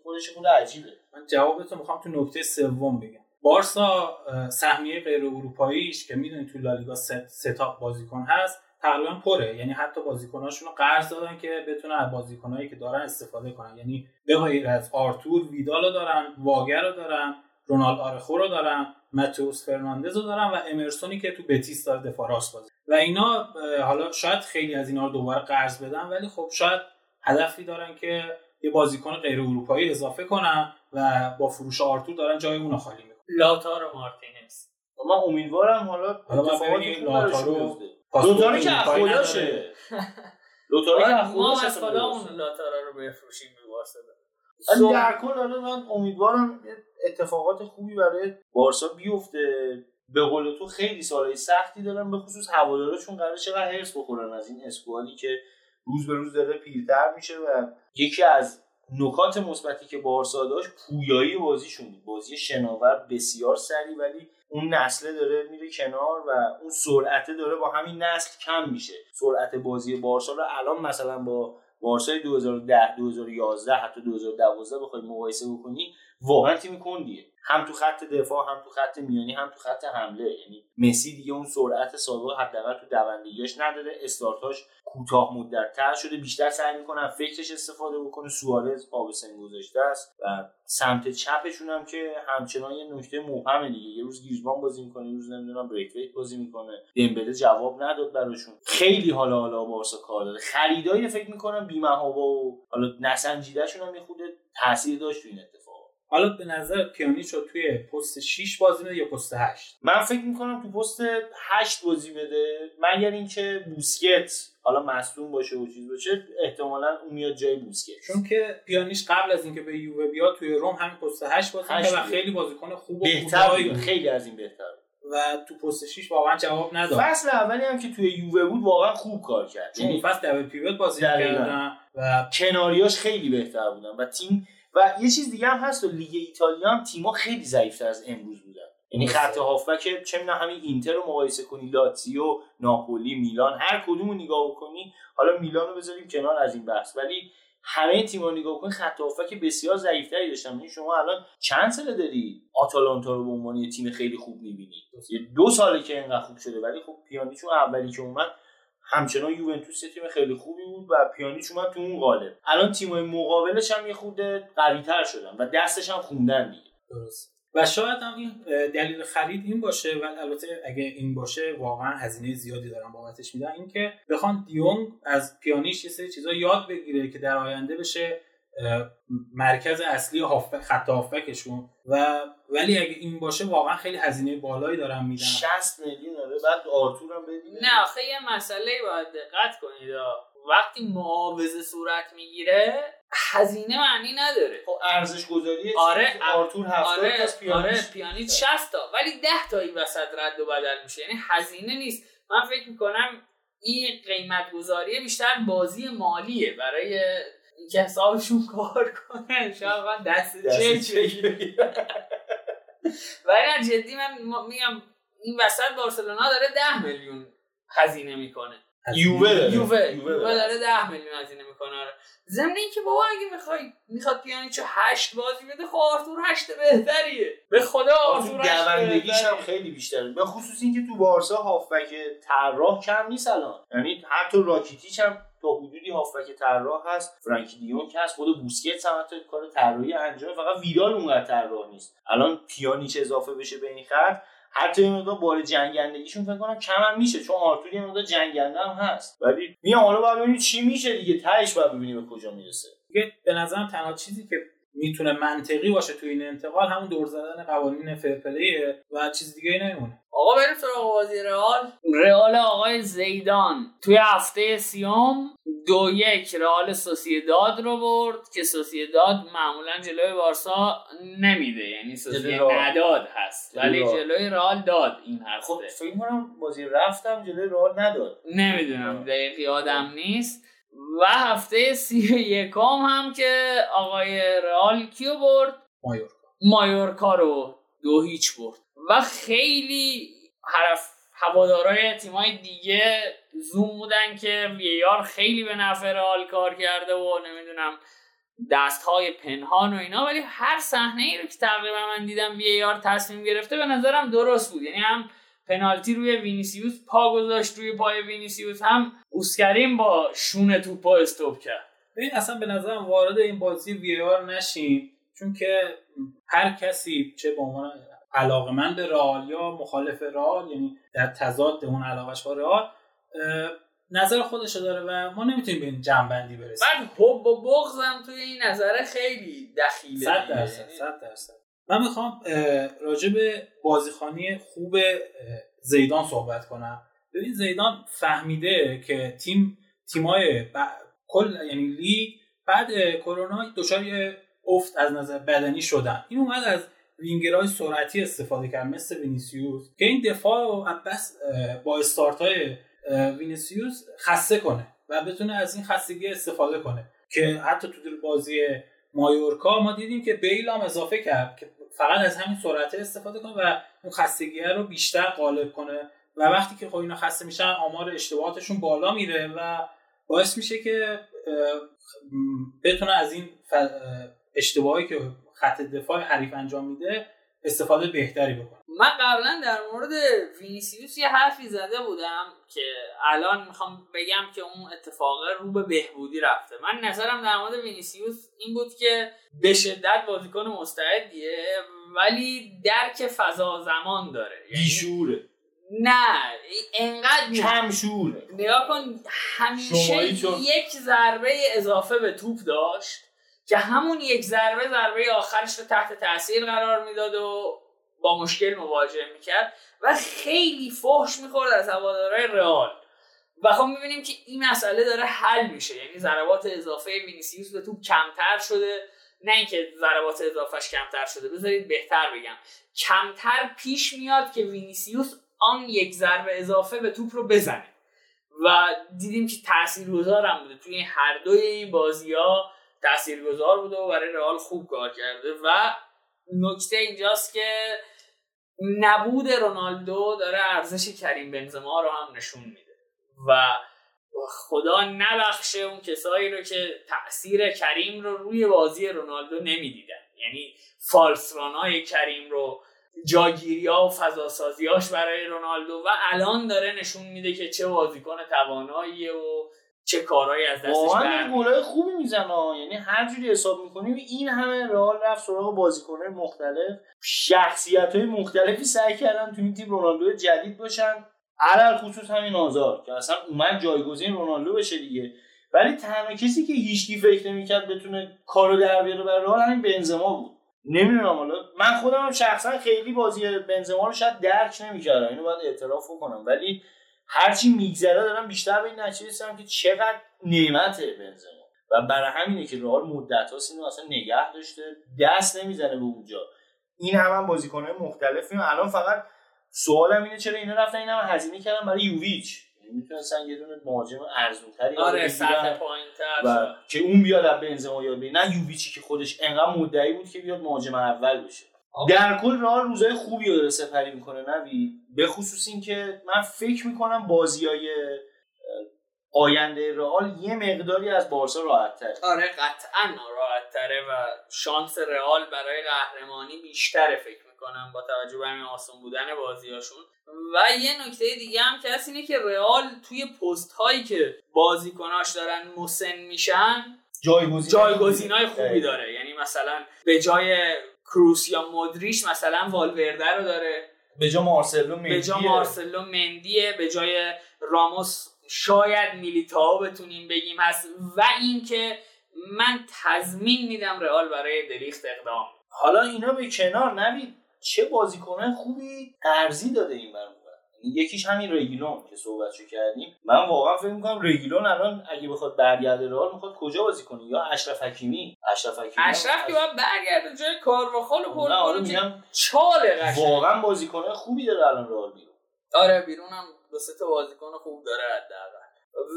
Speaker 3: خودش خود عجیبه.
Speaker 2: من جوابتو می‌خوام تو نکته سوم بگم. بارسا سهمیه غیر اروپاییش که می‌دونید تو لالیگا سه تا بازیکن هست تقریبا پره. یعنی حتی بازیکناشون قرض دادن که بتونن از بازیکنایی که دارن استفاده کنن. یعنی به غیر از آرتور ویدال دارن واگر رو دارن رونالد آرخو رو دارن ماتوس فرناندز رو دارن و امرسونی که تو بتیس داره دفاع راست بازی. و اینا حالا شاید خیلی از اینا رو دوباره قرض بدن ولی خب شاید هدفی دارن که یه بازیکن غیر اروپایی اضافه کنن و با فروش آرتور دارن جای اون خالی می‌کنن.
Speaker 1: لاتارو مارتینز.
Speaker 3: من امیدوارم حالا
Speaker 2: حالا من لاتارو
Speaker 3: لوتارو که اخولاشه لوتارو که
Speaker 1: اخولاشه ما از اون لاتارو رو بفروشیم به
Speaker 3: ولی در کل حالا من امیدوارم اتفاقات خوبی برای بارسا بیفته. به قول تو خیلی سالهای سختی دارن به خصوص هوادارشون قرار چقدر هرس بخورن از این اسکوادی که روز به روز داره پیرتر میشه و یکی از نکات مثبتی که بارسا داشت پویایی بازیشون بود. بازی شناور بسیار سری ولی اون نسله داره میره کنار و اون سرعته داره با همین نسل کم میشه. سرعت بازی بارسا رو الان مثلا با بارسای 2010 2011 حتی 2012 بخوای مقایسه بکنی واقعا تیم کندیه. هم تو خط دفاع هم تو خط میانی هم تو خط حمله. یعنی مسی دیگه اون سرعت سابق حداقل تو دوندگیش نداره. استارتاش کوتاه مدت تر شده. بیشتر سعی می‌کنن فکرش استفاده بکنه. سوارز آب گذاشته است و سمت چپشون هم که همچنان یه نکته مهمه دیگه. یه روز گیزبان بازی می‌کنه یه روز نمی‌دونم بریک بازی می‌کنه. دمبله جواب نداد براشون. خیلی حالا حالا بارسا کار داره. خریدای فکر می‌کنم بیمهابا و حالا نسنجیدهشون هم یه تاثیر داشت تو این اتفاق.
Speaker 2: حالا به نظر پیانیچو توی پست 6 بازی بده یا پست 8
Speaker 3: من فکر می‌کنم تو پست 8 بازی بده مگر اینکه بوسکت حالا مصدوم باشه و چیز باشه احتمالا اون میاد جای بوسکت.
Speaker 2: چون که پیانیش قبل از اینکه به یووه بیاد توی روم همین پست 8 بازی کرد و خیلی بازیکن خوب و
Speaker 3: بهتر خیلی از این بهتر
Speaker 2: و تو پست 6 واقعا جواب نداد.
Speaker 3: فصل اولی هم که توی یووه بود واقعا خوب کار کرد.
Speaker 2: چون فصل دبل پیوت بازی کردن
Speaker 3: و کناریاش خیلی بهتر بودن و تیم و یه چیز دیگه هم هست و لیگ ایتالیا هم تیم‌ها خیلی ضعیف‌تر از امروز بودن. یعنی خط هافبک چه می‌دونم همین اینتر رو مقایسه کنی لاتزیو ناپولی میلان هر کدوم رو نگاه کنی حالا میلان رو بذاریم کنار از این بحث. ولی همه تیم‌ها نگاه کنی خط هافبک بسیار ضعیف‌تری داشتن. یعنی شما الان چند سال داری آتالانتا رو به عنوان یه تیم خیلی خوب می‌بینی؟ یه دو ساله که اینقدر خوب شده. ولی خب پیانیچ اولی که اومد همچنان یوونتوس تیم خیلی خوبی بود و پیانیچ اومد تو اون قالب. الان تیم‌های مقابلش هم یه خود قوی‌تر شدن و دستش هم خوندن دیگه.
Speaker 2: درست. و شاید هم این دلیل خرید این باشه و البته اگه این باشه واقعا هزینه زیادی دارن بابتش میدن. اینکه بخوان دیونگ از پیانیش یه سری چیزا یاد بگیره که در آینده بشه مرکز اصلی هاف خط هافبکشون. و ولی اگه این باشه واقعا خیلی هزینه بالایی دارن میدن.
Speaker 3: 60 میلیون داره بعد آرتور هم بدین
Speaker 1: نه آخه یه مسئله باید دقت کنید. وقتی معاوضه صورت می‌گیره هزینه معنی نداره.
Speaker 3: خب ارزش گذاری
Speaker 1: آره
Speaker 3: آرتور 70
Speaker 1: آره
Speaker 3: تا پیانیچ
Speaker 1: آره پیانیچ 60 تا. ولی 10 تا این وسط رد و بدل میشه. یعنی هزینه نیست. من فکر می‌کنم این قیمت گذاری بیشتر بازی مالیه برای اینکه حسابشون کار کنه شاید من دست چه ولی نه جدی من میگم این وسط بارسلونا داره 10 میلیون هزینه می‌کنه.
Speaker 3: یووه
Speaker 1: یووه. یووه. داره. 10 میلیون هزینه می‌کنه. آره. ضمن اینکه بابا اگه می‌خوای می‌خواد پیانیچو 8 بازی بده خب آرتور 8 بهتریه. به خدا آرتور
Speaker 3: دوندگیش هم خیلی بیشتره. به خصوص اینکه تو بارسا هافبک طراح کم نیست الان. یعنی حتی راکیتیچ هم تا حدودی هافبک طراح هست فرانکی دیون که هست خود بوسکتس هم کار طراحی انجام فقط ویدال اونقدر طراح نیست. الان پیانیچ اضافه بشه به این خط؟ حتی یه مقدار بار جنگندگیشون فکر کنم کم هم میشه چون آرتور یه مقدار جنگنده هم هست. ولی میام حالا باید ببینیم چی میشه دیگه تهش باید ببینیم به کجا می‌رسه.
Speaker 2: به نظرم تنها چیزی که می‌تونه منطقی باشه تو این انتقال همون دور زدن قوانین فرپلیه و چیز دیگه ای نمیمونه.
Speaker 1: آقا بریم سراغ بازی رئال. رئال آقای زیدان توی هفته سیوم دو یک رئال سوسیداد رو برد که سوسیداد معمولا جلوی بارسا نمیده یعنی سوسیداد نداد هست ولی جلوی رئال داد این هفته.
Speaker 3: خب فکر کنم بازی رفتم جلوی رئال نداد.
Speaker 1: نمی‌دونم دقیق یادم نیست. و هفته سی و یکم هم که آقای رئال کیو برد؟
Speaker 2: مایورکا.
Speaker 1: مایورکا رو دو هیچ برد. و خیلی حرف هوادارای تیمای دیگه زوم بودن که ویار خیلی به نفع رئال کار کرده و نمی‌دونم دست های پنهان و اینا ولی هر صحنه ای رو که تقریبا من دیدم VAR تصمیم گرفته به نظرم درست بود. یعنی هم پنالتی روی وینیسیوس پا گذاشت روی پای وینیسیوس هم اوسکرین با شونه توپا استپ کرد.
Speaker 2: ببین اصلا به نظرم وارد این بازی V AR نشیم چون که هر کسی چه به عنوان علاقه من به رئال یا مخالف رئال یعنی در تضاد اون علاقش با رئال نظر خودش داره و ما نمی‌تونیم به این جمع‌بندی برسیم.
Speaker 1: بعد حب و بغضم توی این نظر خیلی دخیله
Speaker 2: صد درصد صد درصد. من می‌خوام راجع به بازیخوانی خوب زیدان صحبت کنم. ببین زیدان فهمیده که تیم تیمای کل یعنی لیگ بعد کرونا دچار افت از نظر بدنی شدن. این اومد از وینگرهای سرعتی استفاده کرد مثل وینیسیوس که این دفاع رو بس با استارت های وینیسیوس خسته کنه و بتونه از این خستگی استفاده کنه. که حتی تو بازی مایورکا ما دیدیم که بیل هم اضافه کرد که فقط از همین سرعت استفاده کنه و اون خستگی رو بیشتر غالب کنه و وقتی که خب اینا خسته میشن آمار اشتباهاتشون بالا میره و باعث میشه که بتونه از این اشتباهی که خط دفاع حریف انجام میده استفاده بهتری بکنه
Speaker 1: من قبلا در مورد وینیسیوس یه حرفی زده بودم که الان می‌خوام بگم که اون اتفاق رو به بهبودی رفته. من نظرم در مورد وینیسیوس این بود که به شدت بازیکن مستعدیه ولی درک فضا زمان داره.
Speaker 3: بی‌شعوره.
Speaker 1: نه انقدر
Speaker 3: کم شعوره
Speaker 1: نگاه کن همیشه یک ضربه اضافه به توپ داشت. که همون یک ضربه ضربه آخرش رو تحت تاثیر قرار می‌داد و با مشکل مواجه می‌کرد و خیلی فحش می‌خورد از هوادارهای رئال. و خب می‌بینیم که این مسئله داره حل میشه. یعنی ضربات اضافه وینیسیوس به توپ کمتر شده. نه اینکه ضربات اضافهش کمتر شده. بذارید بهتر بگم. کمتر پیش میاد که وینیسیوس آن یک ضربه اضافه به توپ رو بزنه. و دیدیم که تاثیرگذار هم بوده. توی هر دوی این بازی ها تاثیرگذار بوده و برای رئال خوب کار کرده و نکته اینجاست که نبود رونالدو داره ارزش کریم بنزما رو هم نشون میده. و خدا نبخشه اون کسایی رو که تاثیر کریم رو روی بازی رونالدو نمی‌دیدن. یعنی فالسرانای کریم رو جاگیری ها و فضاسازیاش برای رونالدو و الان داره نشون میده که چه بازیکن تواناییه و چه کارهایی از دستش
Speaker 3: واقعا گلای خوبی می‌زنه یعنی هر جوری حساب می‌کنیم این همه رئال رفت سراغ بازیکنهای مختلف. شخصیت های مختلفی سعی کردن تو این تیم رونالدو جدید باشن. علل خصوص همین آزار که اصلا اومد جایگزین رونالدو بشه دیگه. ولی تنها کسی که هیچکی فکر نمی‌کرد بتونه کارو در بیاره برای رئال همین بنزما بود. نمی‌دونم حالا. من خودم هم شخصا خیلی بازی بنزما رو شاید درک نمی‌کردم. اینو باید اعتراف کنم ولی هرچی میگذره دارم بیشتر به این نتیجه رسیدم که چقدر نعمته بنزما. و برای همینه که رئال مدت هاست اینو اصلا نگه داشته دست نمی‌زنه به اونجا. این هم, هم بازیکنهای مختلفی الان فقط سوالم اینه چرا اینا رفتن؟ این هم هزینه کردن برای یوویچ. می‌تونستن یه دونه مهاجم ارزونتری
Speaker 1: آره سطح پایینتر
Speaker 3: که اون بیاد از بنزما یاد بگیره نه یوویچی که خودش انقدر مدعی بود که بیاد مهاجم اول بشه. در کل رئال روزای خوبی رو داره سپری می‌کنه نوید. به خصوص اینکه من فکر می‌کنم بازیای آینده رئال یه مقداری از بارسا راحت تره
Speaker 1: آره قطعا راحت تره و شانس رئال برای قهرمانی بیشتره فکر می‌کنم با توجه به همین آسان بودن بازیاشون و یه نکته دیگه هم که هست اینه که رئال توی پست هایی که بازیکناش دارن مسن میشن
Speaker 3: جایگزین
Speaker 1: جایگزین های خوبی داره. یعنی مثلا به جای کروس یا مدریش مثلا والورده رو داره.
Speaker 3: به جا مارسلو مندیه.
Speaker 1: به جا مارسلو مندیه به جای راموس شاید میلیتاو بتونیم بگیم هست. و اینکه من تضمین میدم رئال برای دلیخت اقدام.
Speaker 3: حالا اینا به کنار نوید چه بازیکنان خوبی قرضی داده این برون یکیش همین رگیلون که صحبتشو کردیم. من واقعا فکر می‌کنم رگیلون الان اگه بخواد برگرده رئال می‌خواد کجا بازی کنه؟ یا اشرف حکیمی؟ اشرف حکیمی
Speaker 1: اشرف که باید برگرده جای کارواخال و پول چاله قشنگ.
Speaker 3: واقعا بازیکن خوبی داره الان رئال بیرون
Speaker 1: آره بیرون هم دو سه تا بازیکن خوب داره حداقل.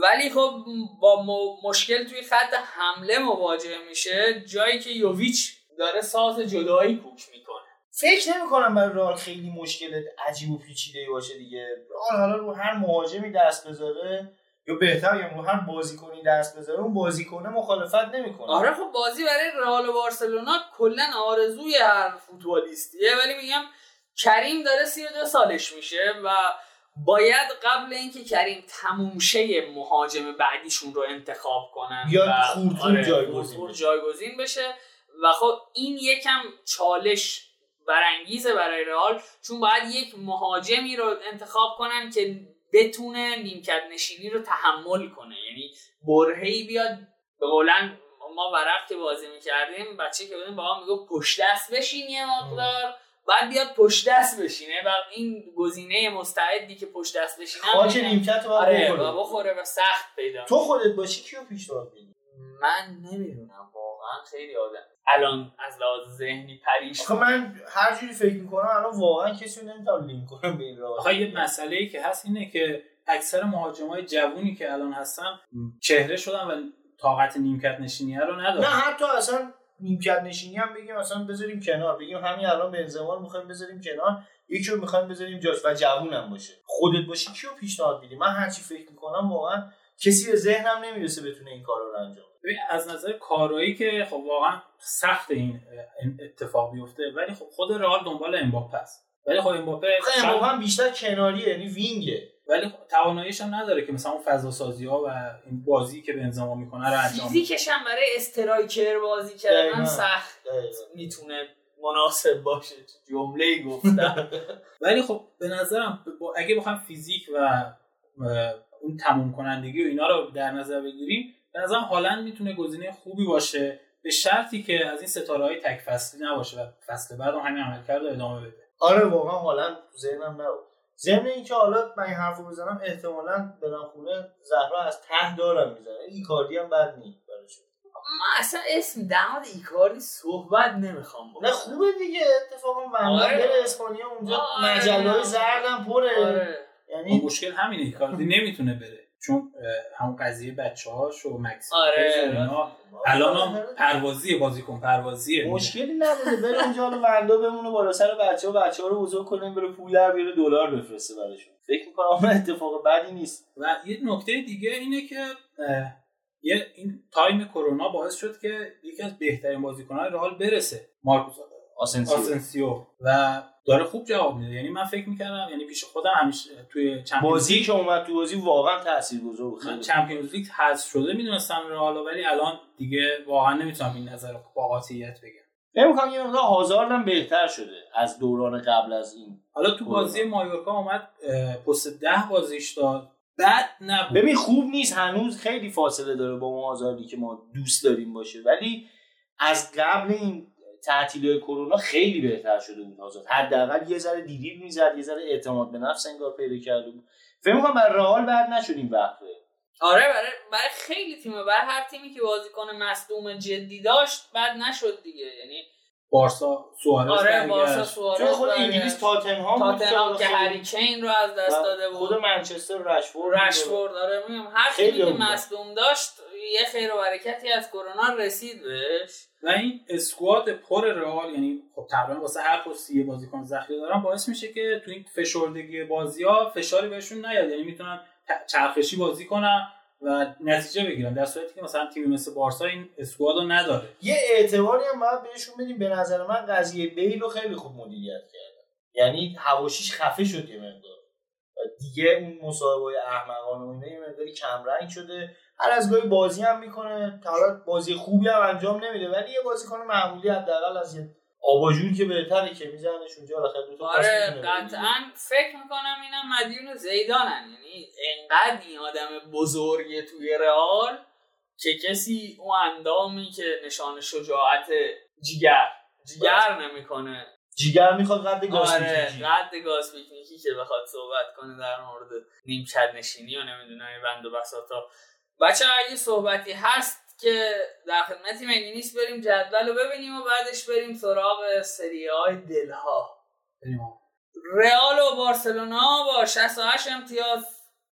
Speaker 1: ولی خب با م- مشکل توی خط حمله مواجه میشه جایی که یوویچ داره ساز جدایی کوک می‌کنه.
Speaker 3: فکر نمی کنم برای رئال خیلی مشکل عجیب و پیچیده باشه دیگه. رئال حالا رو هر مهاجمی دست بذاره یا بهتر بگم رو هر بازیکنی دست بذاره اون بازیکنه مخالفت نمی‌کنه.
Speaker 1: آره خب بازی برای رئال و بارسلونا کلا آرزوی هر فوتبالیستیه ولی میگم کریم داره 32 سالش میشه و باید قبل اینکه کریم تموم شه مهاجم بعدیشون رو انتخاب کنن
Speaker 3: بیاد
Speaker 1: و
Speaker 3: خورتور
Speaker 1: آره،
Speaker 3: جایگزین.
Speaker 1: جایگزین بشه. و خب این یکم چالش برانگیزه برای رئال چون باید یک مهاجمی رو انتخاب کنن که بتونه نیمکت نشینی رو تحمل کنه. یعنی برهی بیاد به قولن ما ورق که بازی می‌کردیم بچه که بودیم با هم می‌گفت پشت دست بشین یه مقدار. بعد بیاد پشت دست بشینه. و این گزینه مستعدی که پشت دست بشینه
Speaker 3: خاک نیمکت رو
Speaker 1: آره
Speaker 3: بخوره.
Speaker 1: و بخوره و سخت پیدا
Speaker 3: تو خودت باشی کیو پیشنهاد میدی
Speaker 1: من نمی‌دونم واقعا خیلی آدم. الان از لحاظ ذهنی پریش
Speaker 3: آخه من هر جوری فکر می‌کنم الان واقعا کسی نمی‌تونم لینک کنم به این راه.
Speaker 2: یه مسئله ای که هست اینه که اکثر مهاجم های جوونی که الان هستن چهره شدن و طاقت نیمکت نشینی رو
Speaker 3: نه
Speaker 2: ندارن
Speaker 3: حتی اصلا نیمکت نشینی هم بگیم اصلا بذاریم کنار. بگیم همین الان بنزما رو می‌خوایم بذاریم کنار یکی رو می‌خوایم بذاریم جاش و جوون هم باشه. خودت باشی کیو پیشنهاد میدی؟ من هرچی فکر می‌کنم واقعا کسی به ذهنم نمی‌رسه بتونه این کار رو انجام بده.
Speaker 2: ببین، از نظر کارایی که خب واقعا سخت این اتفاق بیفته ولی خب خود رئال دنبال امباپه است. ولی خب امباپه
Speaker 3: امباپه هم بیشتر کناریه یعنی وینگه.
Speaker 2: ولی خب تواناییش هم نداره که مثلا اون فضا سازی ها و این بازی که بنزما می‌کنه رو انجام بده.
Speaker 1: فیزیکش هم برای استرایکر بازی کردن. سخت. می‌تونه مناسب باشه. جمله گفتم.
Speaker 2: ولی خب به نظرم اگه بخوام فیزیک و و اون تموم کنندگی و اینا رو در نظر بگیریم به نظرم هالند می‌تونه گزینه خوبی باشه. به شرطی که از این ستاره های تک فصلی نباشه و فصل بعد هم همین عملکرد رو ادامه بده.
Speaker 3: آره واقعا حالا تو ذهنم نبود. ضمن اینکه حالا من این حرفو بزنم احتمالا برم خونه زهرا از ته دارم می‌زنه. ایکاردی هم بد نیست براش.
Speaker 1: من اصلا اسم در مورد ایکاردی صحبت نمی‌خوام
Speaker 3: نه خوبه دیگه. اتفاقا معمولا
Speaker 1: آره.
Speaker 3: بره اسپانیا اونجا
Speaker 1: آره.
Speaker 3: مجله های زردم پره.
Speaker 1: آره.
Speaker 3: یعنی
Speaker 2: مشکل همینه کاردی نمی‌تونه بره. چون همون قضیه بچه هاش و مکسی
Speaker 1: آره.
Speaker 2: الان هم پروازیه بازیکن پروازیه
Speaker 3: مشکلی نبوده. بره اونجا حالا وندا بمونه بالا سر بچه ها بچه ها رو بزرگ کنیم بره پول در بیاره دلار بفرسته براشون. فکر می‌کنم اتفاق بدی نیست.
Speaker 2: و یه نکته دیگه اینه که یه این time کرونا باعث شد که یکی از بهترین بازیکن‌های رئال برسه مارکوس
Speaker 3: آسنسیو.
Speaker 2: آسنسیو. و داره خوب جواب میده. یعنی من فکر می‌کردم یعنی پیش خودم همیشه توی
Speaker 3: بازی که اومد تو بازی واقعا تاثیرگذار بود.
Speaker 2: من چمپیونز لیگ حذف شده می‌دونستم رئال ولی الان دیگه واقعا نمی‌تونم این نظر با قاطعیت بگم.
Speaker 3: نمی‌خوام یه مقدار هازارد هم بهتر شده از دوران قبل از این.
Speaker 2: حالا تو بازی. مایورکا اومد پست ده بازیش داد. بعد نه
Speaker 3: ببین خوب نیست. هنوز خیلی فاصله داره با اون هازاردی که ما دوست داریم باشه. ولی از قبل این تعطیلی کرونا خیلی بهتر شده بود هازارد حداقل یه ذره دیریب می‌زد یه ذره اعتماد به نفس انگار پیدا کرده بود. فکر می‌کنم برای رئال بعد نشدیم وقته
Speaker 1: آره برای برای خیلی تیمه برای هر تیمی که بازیکن مصدوم جدی داشت بعد نشد دیگه. یعنی
Speaker 2: بارسا سوارز
Speaker 1: آره بارسا سوارز
Speaker 3: چون خود انگلیس تاتنهام
Speaker 1: تاتنهام که هری کین رو از دست داده بود.
Speaker 3: خود منچستر رشفورد
Speaker 1: رشفورد آره میگم هر تیمی که مصدوم داشت یه خیر و برکتی از کرونا رسید بهش.
Speaker 2: و این اسکواد پر رئال یعنی خب تقریبا واسه هر پستی بازیکن ذخیره دارن باعث میشه که تو این فشردگی بازی ها فشاری بهشون نیاد. یعنی می‌تونن چرخشی بازی کنن و نتیجه بگیرن. در صورتی که مثلا تیمی مثل بارسا این اسکوادو نداره.
Speaker 3: یه اعتباری هم باید بهشون بدیم. به نظر من قضیه بیل رو خیلی خوب مدیریت کرده یعنی هواشیش خفه شد یه مقدار. دیگه اون مصاحبه احمقانه و اینا یه مقداری کم رنگ شده. هر از گاهی بازی هم می‌کنه حالا بازی خوبی هم انجام نمیده ولی یه بازیکن معمولی حداقل از یه آباجور که بهتره که میزنش اونجا بالاخره دو تا
Speaker 1: آره قطعا فکر می‌کنم اینم مدیون زیدانن. یعنی انقدر این آدم بزرگی توی رئال که کسی اون اندامی که نشان شجاعت جیگر جیگر نمی‌کنه.
Speaker 3: جیگر می‌خواد قد گاز
Speaker 1: آره قد گاز پیکنیکی که بخواد صحبت کنه در مورد نیمکت نشینی و نمی‌دونم این بند و بساطا. بچه اگه صحبتی هست که در خدمتی مگه نیست بریم جدول رو ببینیم و بعدش بریم سراغ سری های دلها. رئال و بارسلونا با 68 امتیاز.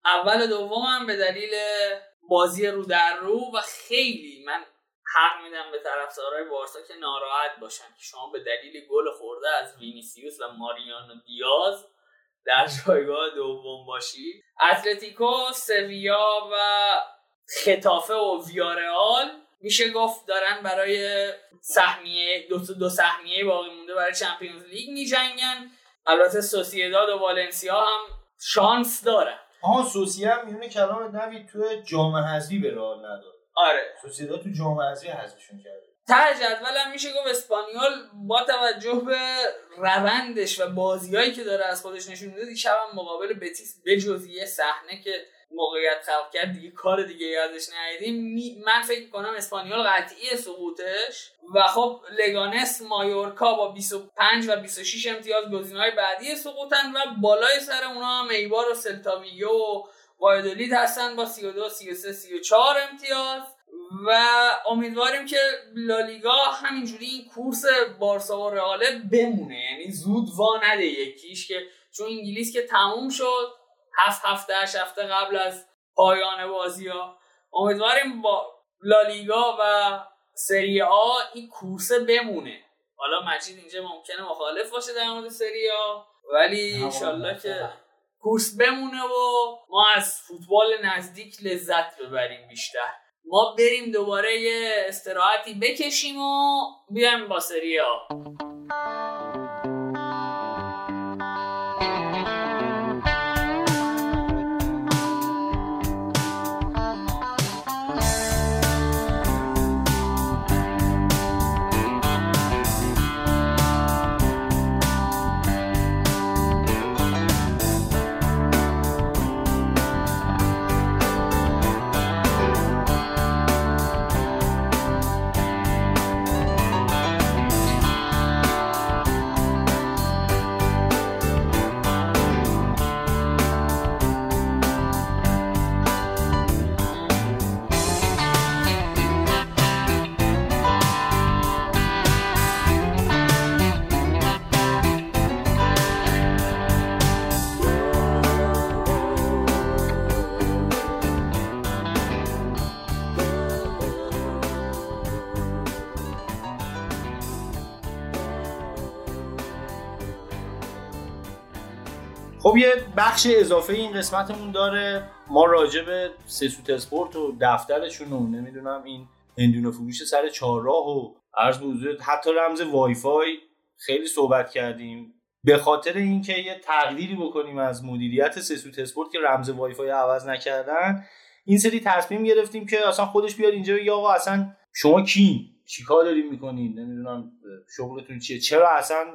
Speaker 1: اول و دوم هم به دلیل بازی رو در رو و خیلی من حق میدم به طرفدارای بارسا که ناراحت باشن که شما به دلیل گل خورده از وینیسیوس و ماریانو دیاز در جایگاه دوم باشی. اتلتیکو سویا و ختافه و ویارئال. میشه گفت دارن برای سهمیه دو, دو سهمیه باقی مونده برای چمپیونز لیگ میجنگن. البته سوسیداد و والنسیا هم شانس دارن.
Speaker 3: آها سوسیه هم میونه کلام نوید تو جام حذفی به رئال نداد
Speaker 1: آره.
Speaker 3: سوسیداد تو جام حذفی حذفشون کرده.
Speaker 1: ته جدول هم میشه گفت اسپانیول با توجه به روندش و بازیایی که داره از خودش نشون میده دیشب هم مقابل بتیس بجز یه صحنه که موقعیت خلق کرد دیگه کار دیگه یادش ندیدیم. من فکر کنم اسپانیول قطعی سقوطش و خب لگانس مایورکا با 25 و 26 امتیاز گزینه‌های بعدی سقوطن و بالای سر اونها هم ایبار و سلتاویو و وایدولید هستن با 32 33 34 امتیاز. و امیدواریم که لالیگا همینجوری این کورس بارسا و رئاله بمونه. یعنی زود وا نده یکیش که چون انگلیس که تموم شد. هفت هفته هشت هفته قبل از پایان بازی ها امیدواریم با لالیگا و سری آ این کورسه بمونه. حالا مجید اینجا ممکنه مخالف باشه در مورد سری آ ولی انشالله که کورس بمونه و ما از فوتبال نزدیک لذت ببریم بیشتر. ما بریم دوباره یه استراحتی بکشیم و بیایم با سری آ.
Speaker 3: خب یه بخش اضافه این قسمتمون داره. ما راجع به سسوت اسپورت و دفترشون و نمی‌دونم این هندونه فروش سر چهارراه و عرض به حتی رمز وای فای خیلی صحبت کردیم. به خاطر اینکه یه تقدیری بکنیم از مدیریت سسوت اسپورت که رمز وای فای عوض نکردن این سری تصمیم گرفتیم که اصلا خودش بیاد اینجا یا آقا اصلا شما کین چیکار دارین می‌کنین؟ نمی‌دونم شغلتون چیه؟ چرا اصلا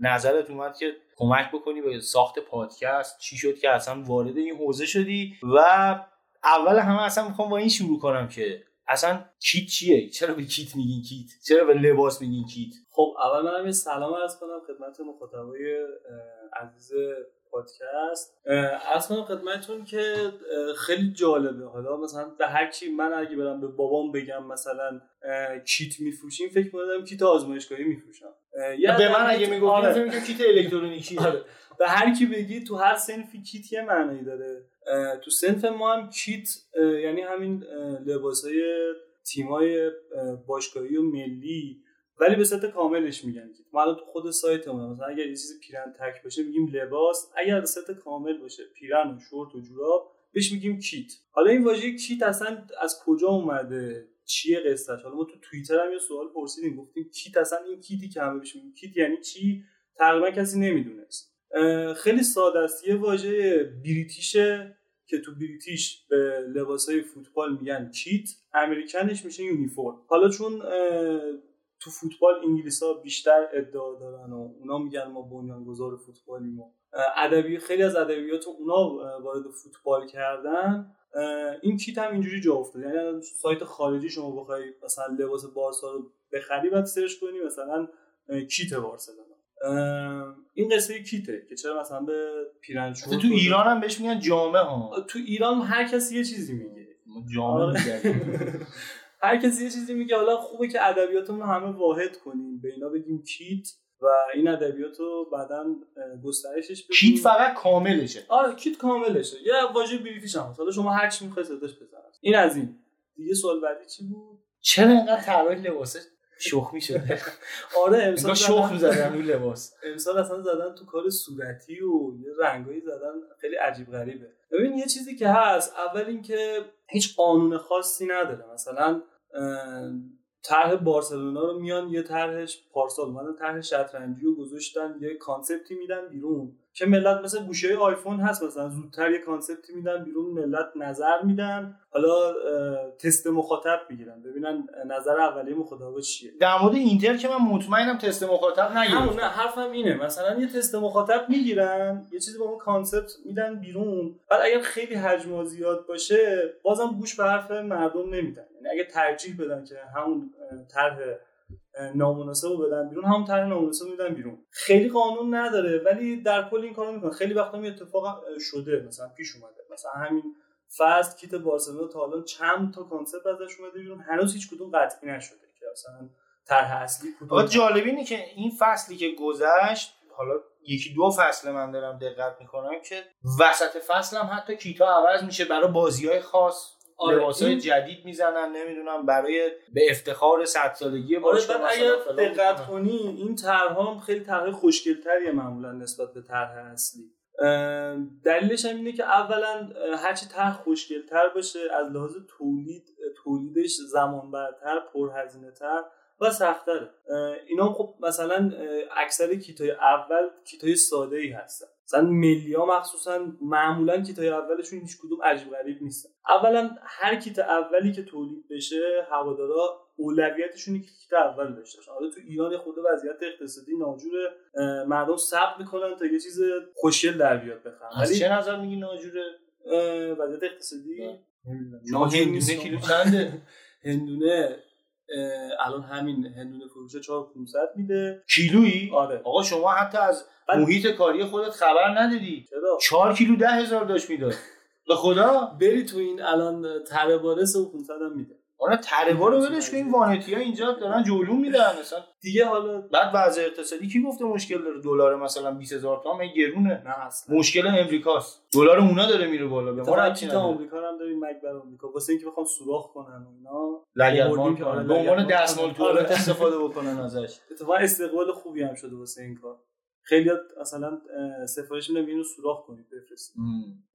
Speaker 3: نظرت اومد که کمک بکنی به ساخت پادکست؟ چی شد که اصلا وارد این حوزه شدی؟ و اول همه اصلا می‌خوام با این شروع کنم که اصلا کیت چیه؟ چرا به کیت میگین کیت؟ چرا به لباس میگین کیت؟
Speaker 4: خب اول منم یه سلام عرض کنم خدمت مخاطبای عزیز پادکست. از کنم خدمتتون که خیلی جالبه. حالا مثلا به هر کی من اگه برم به بابام بگم مثلا کیت میفروشیم فکر می‌کنم کیت آزمایشگاهی میفروشم.
Speaker 3: به من اگه می‌گفتم آره. فکر کیت الکترونیکی.
Speaker 4: آره. به هر کی بگی تو هر صنفی کیت یه معنی داره. تو صنف ما هم کیت یعنی همین لباسای تیمای باشگاهی و ملی ولی به ست کاملش میگن کیت ما تو خود سایتمون مثلا اگر یه چیز پیرن تک باشه میگیم لباس اگر ست کامل باشه پیرن و شورت و جوراب بهش میگیم کیت. حالا این واژه کیت اصلا از کجا اومده؟ چیه قصهش حالا ما تو توییتر هم یه سوال پرسیدیم گفتیم کیت اصلا این کیتی که همه بهش میگیم کیت یعنی چی؟ تقریبا کسی نمی‌دونست. خیلی ساده است یه واژه بریتیشه که تو بریتیش به لباسای فوتبال میگن کیت امریکنش میشه یونیفرم. حالا چون تو فوتبال انگلیس ها بیشتر ادعا دارن و اونا میگن ما بنیانگذار فوتبالیم و ادبی خیلی از ادبیات اونا وارد فوتبال کردن. این کیت هم اینجوری جا افتاد یعنی سایت خارجی شما بخوای مثلا لباس بارسا رو بخری بعد سرچ کنی مثلا کیت بارسلونا. این قصه کیته که چرا مثلا به پیرنچور
Speaker 3: تو ایران هم بهش میگن جامعه ها.
Speaker 4: تو ایران هر کسی یه چیزی میگه.
Speaker 3: جامعه آره.
Speaker 4: هر کسی یه چیزی میگه حالا خوبه که ادبیاتمون همه واحد کنیم. به اینا بگیم کیت و این ادبیات رو بعدا گسترشش بدیم.
Speaker 3: کیت فقط کاملشه.
Speaker 4: آره کیت کاملشه. یه واژه بریتیش هم حالا شما هر چی می‌خواید ازش این از این. دیگه سوال بعدی چی بود؟
Speaker 3: چرا اینقدر طراح لباسه؟ شخمی شده
Speaker 4: آره امسال
Speaker 3: شخم زدن روی لباس.
Speaker 4: امسال اصلا زدن تو کار صورتی و یه رنگایی زدن خیلی عجیب غریبه. ببین یه چیزی که هست اول اینکه هیچ قانون خاصی نداره. مثلا طرح بارسلونا رو میان یه طرحش پارسال اومدن طرح شطرنجی رو گذاشتن یه concept ی میدن بیرون. که ملت مثل گوشی آیفون هست مثلا زودتر یه concept ی میدن بیرون ملت نظر میدن. حالا تست مخاطب می‌گیرن. ببینن نظر اولیه مخاطب چیه.
Speaker 3: در مورد اینتر که من مطمئنم تست مخاطب نگیرن
Speaker 4: نه حرفم اینه. مثلا یه تست مخاطب می‌گیرن یه چیزی با اون concept میدن بیرون. بعد اگر خیلی حجم زیاد باشه بازم گوش به حرف مردم نمیدن. یعنی اگه ترجیح بدن که همون طرح نامناسب رو بدن بیرون. همون طرح نامناسب میدن بیرون. خیلی قانون نداره ولی در کل این کارو می‌کنه. خیلی وقتا می اتفاق شده. مثلا پیش اومده. مثلا همین first kit بارسلونا تا الان چند تا concept ازش اومده بیرون. هنوز هیچ کدوم قطعی نشده که مثلا طرح اصلی
Speaker 3: کدوم جالب اینه که این فصلی که گذشت حالا یکی دو فصل من دارم دقت می‌کنم که وسط فصل هم حتی کیتا عوض میشه برای بازی های خاص. آره لباسای جدید می‌زنن نمی‌دونم برای به افتخار صد سالگی
Speaker 4: آره اگر دقت کنی این طرح خیلی طرح خوشگلتریه معمولا نسبت به طرح اصلی. دلیلش هم اینه که اولا هرچی طرح خوشگلتر باشه از لحاظ تولید تولیدش زمان برتر پرهزینه تر و سختره اینا خب مثلا اکثر کیتای اول کیتای ساده ای هستن. مثلا ملیا مخصوصا معمولا کیتای اولشون هیچ کدوم عجیب غریب نیستن. اولا هر کیت اولی که تولید بشه هوادارا اولویتشون که کیت اول داشته حالا تو ایران خود وضعیت اقتصادی ناجوره. مردم صبر می‌کنن تا یه چیز خوشگل در بیاد بخرن.
Speaker 3: ولی چه نظر میگی ناجوره؟
Speaker 4: وضعیت اقتصادی؟
Speaker 3: هندونه کیلو چنده؟
Speaker 4: هندونه. الان همین هندونه فروشه 4500 میده.
Speaker 3: کیلویی؟
Speaker 4: آره.
Speaker 3: آقا شما حتی از محیط کاری خودت خبر نداری
Speaker 4: چرا؟
Speaker 3: 4 کیلو ده هزار داشت می‌داد. به خدا؟
Speaker 4: بری تو این الان تره باره 500 هم میده.
Speaker 3: آره تره رو ولش کن این وانتی ها اینجا دارن جولون میدن مثلا
Speaker 4: دیگه حالا
Speaker 3: بعد وضع اقتصادی کی گفته مشکل داره؟ دلار مثلا 20000 تومان گرونه.
Speaker 4: نه اصلا.
Speaker 3: مشکل امریکاست. دلار اونا داره میره بالا به
Speaker 4: ما رابطه تا آمریکا هم داریم بر آمریکا. واسه اینکه بخوام سوراخ کنن اینا.
Speaker 3: لگرمان کنن. به عنوان دستمال توالت استفاده بکنن ازش.
Speaker 4: اتفاقا استقبال خوبی هم شده واسه این کار. خیلی مثلا سفارش میدم اینو سوراخ کنید بفرستید.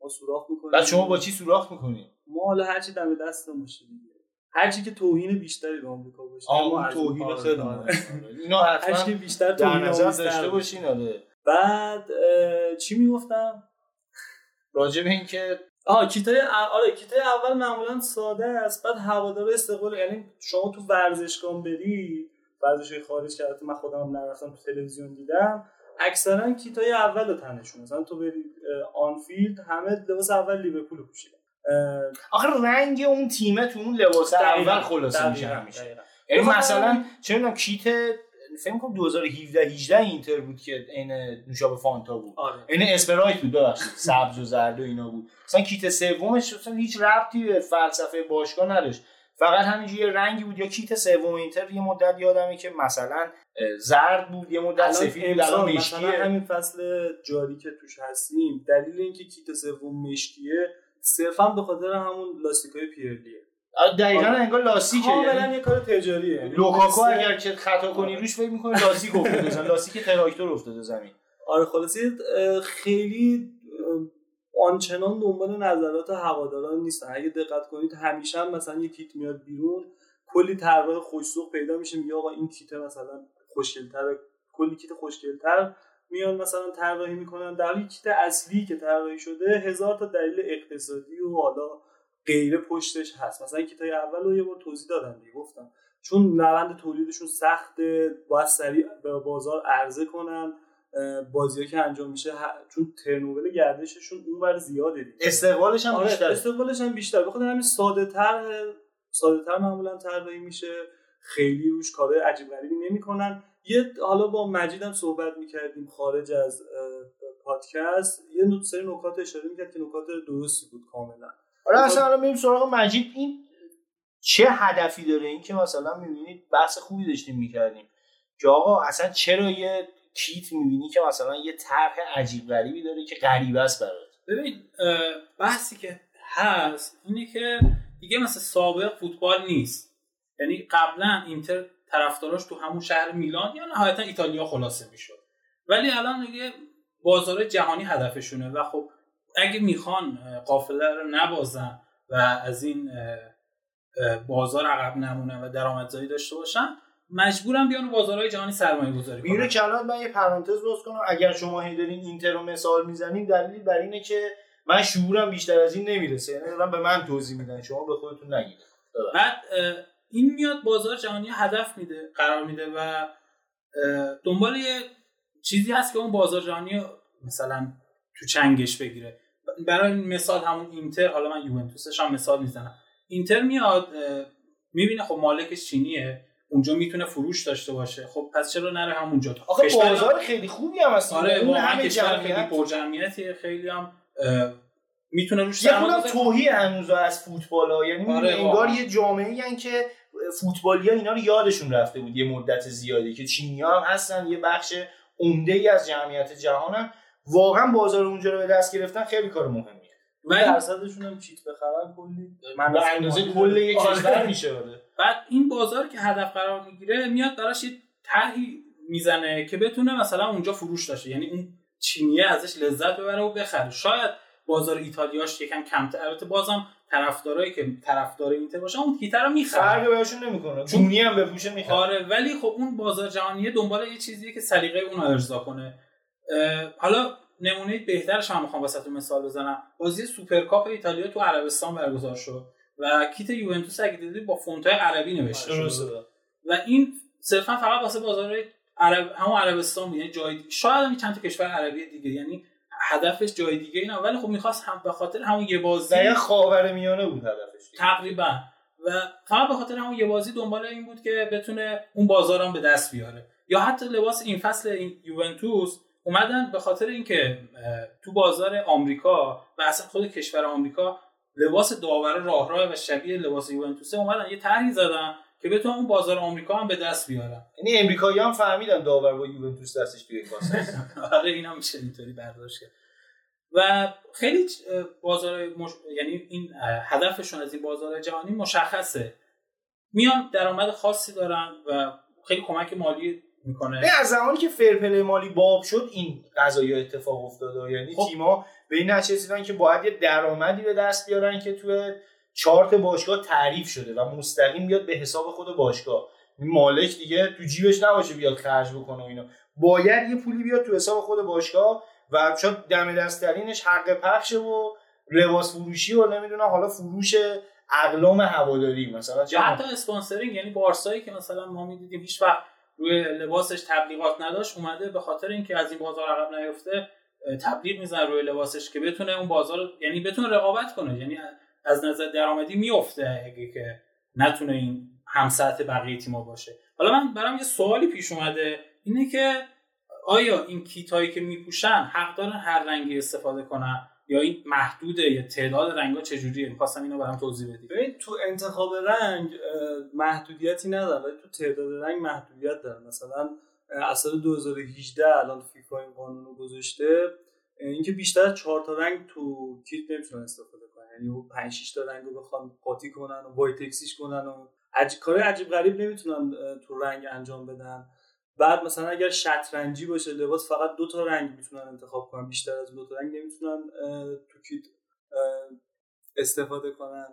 Speaker 4: ما سوراخ می‌کنیم.
Speaker 3: بعد شما با چی سوراخ می‌کنید
Speaker 4: ما حالا هر چی دم دستمون باشه هر چی که توهین بیشتری به آمریکا باشه
Speaker 3: آه
Speaker 4: ما
Speaker 3: اون
Speaker 4: از
Speaker 3: توهین
Speaker 4: آره،
Speaker 3: خیلی
Speaker 4: آره.
Speaker 3: مهمه. اینا
Speaker 4: هر
Speaker 3: حتما
Speaker 4: بیشتر
Speaker 3: در
Speaker 4: توهین
Speaker 3: داشته. باشین آره
Speaker 4: بعد چی می‌گفتم
Speaker 3: راجع به اینکه
Speaker 4: آها کیتای آره کیتای اول معمولا ساده است بعد هوادار استقبال یعنی شما تو ورزشگاه بری ورزش خارج که البته من خودم هم نرفتم تو تلویزیون دیدم اکثرا کیتای اول رو تنشون مثلا تو بری آنفیلد همه لباس اول لیورپول پوشیدن
Speaker 3: آخه رنگ اون تیمه تو اون لباس اول خلاصه میشه. یعنی مثلا چه می‌دونم کیت فکر کنم 2017 18 اینتر بود که عین نوشابه فانتا بود.
Speaker 4: آره.
Speaker 3: عین اسپرایت بود ببخشید. سبز و زرد و اینا بود. مثلا کیت سومش اصلا هیچ ربطی به فلسفه باشگاه نداشت. فقط همینجوری یه رنگی بود. یا کیت سوم اینتر یه مدت یادمه که مثلا زرد بود یه مدت سفید بود الان مشکیه.
Speaker 4: همین فصل جاری که توش هستیم دلیل اینکه کیت سوم مشکیه صرفا به خاطر همون لاستیکای پیرلیه.
Speaker 3: دقیقا
Speaker 4: آره.
Speaker 3: انگار لاستیکه
Speaker 4: کاملا
Speaker 3: یعنی.
Speaker 4: یه کار تجاریه. یعنی
Speaker 3: لوکاکو
Speaker 4: مثل-
Speaker 3: اگر که خطا کنی روش فکر می‌کنی لاستیک افتاده زمین لاستیک تراکتور افتاده زمین.
Speaker 4: آره خلاصه اه، خیلی آنچنان دنبال نظرات هواداران نیستن اگه دقت کنید همیشه هم مثلا یه کیت میاد بیرون کلی طراح خوش‌ذوق پیدا میشه میگه آقا این کیت مثلا خوشگل‌تر کلی کیت خوشگل‌تر. میان مثلا طراحی می‌کنن. در حالی کیت اصلی که طراحی شده هزار تا دلیل اقتصادی و حالا غیره پشتش هست. مثلا کیتای اول رو یه بار توضیح دادم دیگه گفتم. چون روند تولیدشون سخته باید سریع به بازار عرضه کنن. بازی که انجام میشه چون ترنوور گردششون اونور زیاده دیگه.
Speaker 3: استقبالش هم
Speaker 4: آره
Speaker 3: بیشتره.
Speaker 4: استقبالش هم بیشتر بخاطر همین ساده تر ساده تر معمولا طراحی میشه. خیلی روش کارهای عجیب غریبی نمی‌کنن. یه حالا با مجیدم صحبت می‌کردیم خارج از پادکست. یه نوت سری نکات اشاره می‌کرد که نکات درستی بود کاملا.
Speaker 3: آره اصلا الان بریم سراغ مجید. این چه هدفی داره؟ این که مثلا می‌بینید بحث خوبی داشتیم می‌کردیم. که آقا اصلا چرا یه کیت می‌بینی که مثلا یه طرح عجیب غریبی داره که غریبه است برات؟
Speaker 2: ببین بحثی که هست اینه که دیگه مثل سابق فوتبال نیست. یعنی قبلا اینتر طرفداراش تو همون شهر میلان یا نهایتا ایتالیا خلاصه می‌شد. ولی الان دیگه بازار جهانی هدفشونه و خب اگه می‌خوان قافله رو نبازن و از این بازار عقب نمونن و درآمدزایی داشته باشن مجبورن بیان بازارهای جهانی سرمایه گذاری کنن.
Speaker 3: کلمات من یه پرانتز باز کنم. اگر شما هی دارین اینتر رو مثال می‌زنین دلیل بر اینه که من شعورم بیشتر از این نمی‌رسه. یعنی دارم به من توضیح میدن. شما به خودتون نگید.
Speaker 2: بعد این میاد بازار جهانی هدف میده قرار میده و دنبال یه چیزی هست که اون بازار جهانی مثلا تو چنگش بگیره. برای مثال همون اینتر حالا من یوونتوسش هم مثال می‌زنم. اینتر میاد می‌بینه خب مالکش چینیه اونجا می‌تونه فروش داشته باشه. خب پس چرا نره همونجا؟
Speaker 3: آخه بازار خیلی خوبی هم هست.
Speaker 2: آره واقعا
Speaker 3: همه
Speaker 2: کشور خیلی
Speaker 3: جمعیت.
Speaker 2: پرجمعیتیه خیلی هم می‌تونه روش
Speaker 3: یه خودم توهی هنوز از فوتبال ها. یعنی
Speaker 2: آره،
Speaker 3: انگار. یه جامعه هن که فوتبالی ها اینا رو یادشون رفته بود یه مدت زیادی که چینی ها هم هستن یه بخش عمده ای از جمعیت جهانن واقعا بازار اونجا رو به دست گرفتن خیلی کار مهمیه.
Speaker 2: ولی
Speaker 4: درصدشون هم چیت بخرن کلی؟
Speaker 3: به اندازه کل یک
Speaker 2: آره.
Speaker 3: کشور میشه آره.
Speaker 2: بعد این بازار که هدف قرار می‌گیره میاد براش یه طرحی می‌زنه که بتونه مثلا اونجا فروش داشته. یعنی اون چینیه ازش لذت ببره و بخره. شاید بازار ایتالیاش یکم کمتر. البته بازم طرفدارایی که طرفدار اینتر باشن اون کیتر رو می‌خرن.
Speaker 3: فرقی بهشون نمی‌کنه.
Speaker 2: چون-
Speaker 3: جونی هم بپوشه می‌خواد
Speaker 2: آره ولی خب اون بازار جهانیه دنبال یه چیزیه که سلیقه اون رو ارضا کنه. حالا نمونه بهترش هم می‌خوام واسهتون مثال بزنم. بازی سوپرکاپ ایتالیا تو عربستان برگزار شد و کیت یوونتوس اگه دیدید با فونتای عربی نوشته شده و این صرفا فقط واسه بازار عرب همون عربستان بود یعنی جای. شاید هم چند تا کشور عربی دیگه. یعنی هدفش جای دیگه اینا. ولی خب می‌خواست هم به خاطر همون یه بازی
Speaker 3: دقیقا خاور میانه بود هدفش
Speaker 2: تقریبا. و فقط به خاطر همون یه بازی دنبال این بود که بتونه اون بازار هم به دست بیاره. یا حتی لباس این فصل این یوونتوس اومدن به خاطر اینکه تو بازار آمریکا و اصلا خود کشور آمریکا لباس داور راه راه و شبیه لباس یوونتوسه اومدن. یه طرحی زدن که بتونن اون بازار آمریکا هم به دست بیارن
Speaker 3: یعنی امریکایی هم فهمیدن داور با یوونتوس دستش توی کاسه.
Speaker 2: آره اینا میشه اینطوری برداشت کرد. و خیلی بازار مش... یعنی این هدفشون از این بازار جهانی مشخصه. میان درآمد خاصی دارن و خیلی کمک مالی می‌کنه.
Speaker 3: نه از زمانی که فرپل مالی باب شد این قضایی اتفاق افتاده. یعنی
Speaker 2: خب.
Speaker 3: تیما به این نتیجه رسیدن که باید یه درآمدی به دست بیارن که توی چارت باشگاه تعریف شده و مستقیم بیاد به حساب خود باشگاه. مالک دیگه تو جیبش نباشه بیاد خرج بکنه و اینا باید یه پولی بیاد تو حساب خود باشگاه و شاید دم دستترینش حق پخشه و لباس فروشی و نمی‌دونم حالا فروش اقلام هواداری مثلا.
Speaker 2: یا حتی sponsoring یعنی بارسایی که مثلا ما می‌دیدیم هیچ وقت روی لباسش تبلیغات نداشت اومده به خاطر اینکه از این بازار عقب نیفته تبلیغ می‌زنه روی لباسش که بتونه اون بازار یعنی بتونه رقابت کنه. یعنی از نظر درآمدی میفته اگه که نتونه این هم سطح بقیه تیما باشه. حالا من برام یه سوالی پیش اومده اینه که آیا این کیت هایی که میپوشن حق دارن هر رنگی استفاده کنن؟ یا این محدوده یا تعداد رنگا چجوریه؟ می‌خواستم اینو برام توضیح بدی.
Speaker 4: ببین تو انتخاب رنگ محدودیتی نداره تو تعداد رنگ محدودیت داره. مثلا از سال 2018 الان فیفا این قانون رو گذاشته اینکه بیشتر از چهار تا رنگ تو کیت نمی‌تونن استفاده یعنی اون 5 6 تا رنگ رو بخوان قاطی کنن و وایتکسیش کنن و عج... کار عجیب غریب نمی‌تونن تو رنگ انجام بدن. بعد مثلا اگر شطرنجی باشه لباس فقط دو تا رنگ می‌تونن انتخاب کنن بیشتر از دو تا رنگ نمی‌تونن تو کیت استفاده کنن.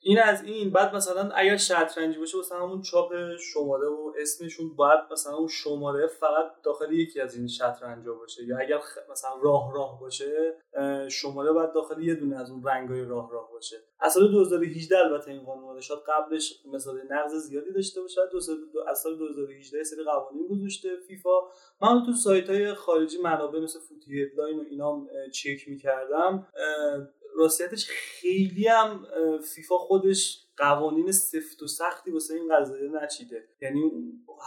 Speaker 4: این از این. بعد مثلا اگر شطرنجی باشه مثلا همون چاپ شماره و اسمشون باید مثلا اون شماره فقط داخل یکی از این شطرنجا باشه. یا اگر مثلا راه راه باشه شماره باید داخل یه دونه از اون رنگای راه راه باشه. از سال 2018 البته این قانون اومده شاید قبلش مثلا نقض زیادی داشته باشه دو سال دو از سال 2018 یه سری قوانین گذاشته فیفا. من تو سایت های خارجی منابع مثل فوتی هدلاین و اینا چک می‌کردم. راستیتش خیلی هم فیفا خودش قوانین سفت و سختی واسه این قضیه نچیده. یعنی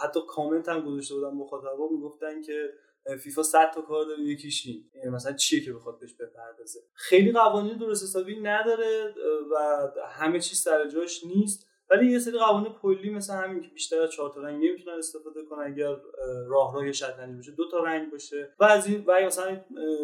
Speaker 4: حتی کامنت هم گذاشته بودن مخاطبا می‌گفتن که فیفا 100 تا کار داره یکیش این. یعنی مثلا چیه که بخواد بهش بپردازه؟ خیلی قوانین درست حسابی نداره و همه چیز سر جاش نیست. ولی یه سری قوانین کلی مثل همین که بیشتر از چهار تا رنگ نمی‌تونن استفاده کنن اگر اه، راه راه شطرنجی باشه دو تا رنگ باشه. و از این و مثلا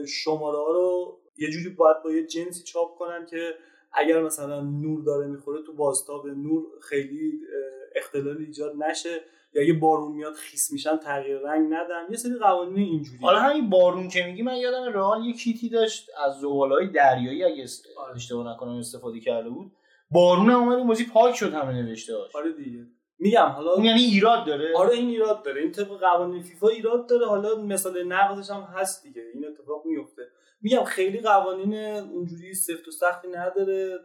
Speaker 4: شماره ها رو یه جوری باید با یه جنسی چاپ کنن که اگر مثلا نور داره می‌خوره تو بازتاب نور خیلی اه، اختلالی ایجاد نشه یا یه بارون میاد خیس میشن تغییر رنگ ندن. یه سری قوانین اینجوری.
Speaker 3: حالا همین بارون که میگی من یادم رئال یه کیتی داشت از زبالهای دریایی اگه است- اشتباه نکنم استفاده کرده بود. بارون هم اومد بازی پاک شد همه نوشته هاش.
Speaker 4: آره دیگه. میگم حالا
Speaker 3: اون یعنی ایراد داره؟
Speaker 4: آره این ایراد داره. این طبق قوانین فیفا ایراد داره. حالا مثال نقضش هم هست دیگه. این اتفاق میفته. میگم خیلی قوانین اونجوری سفت و سختی نداره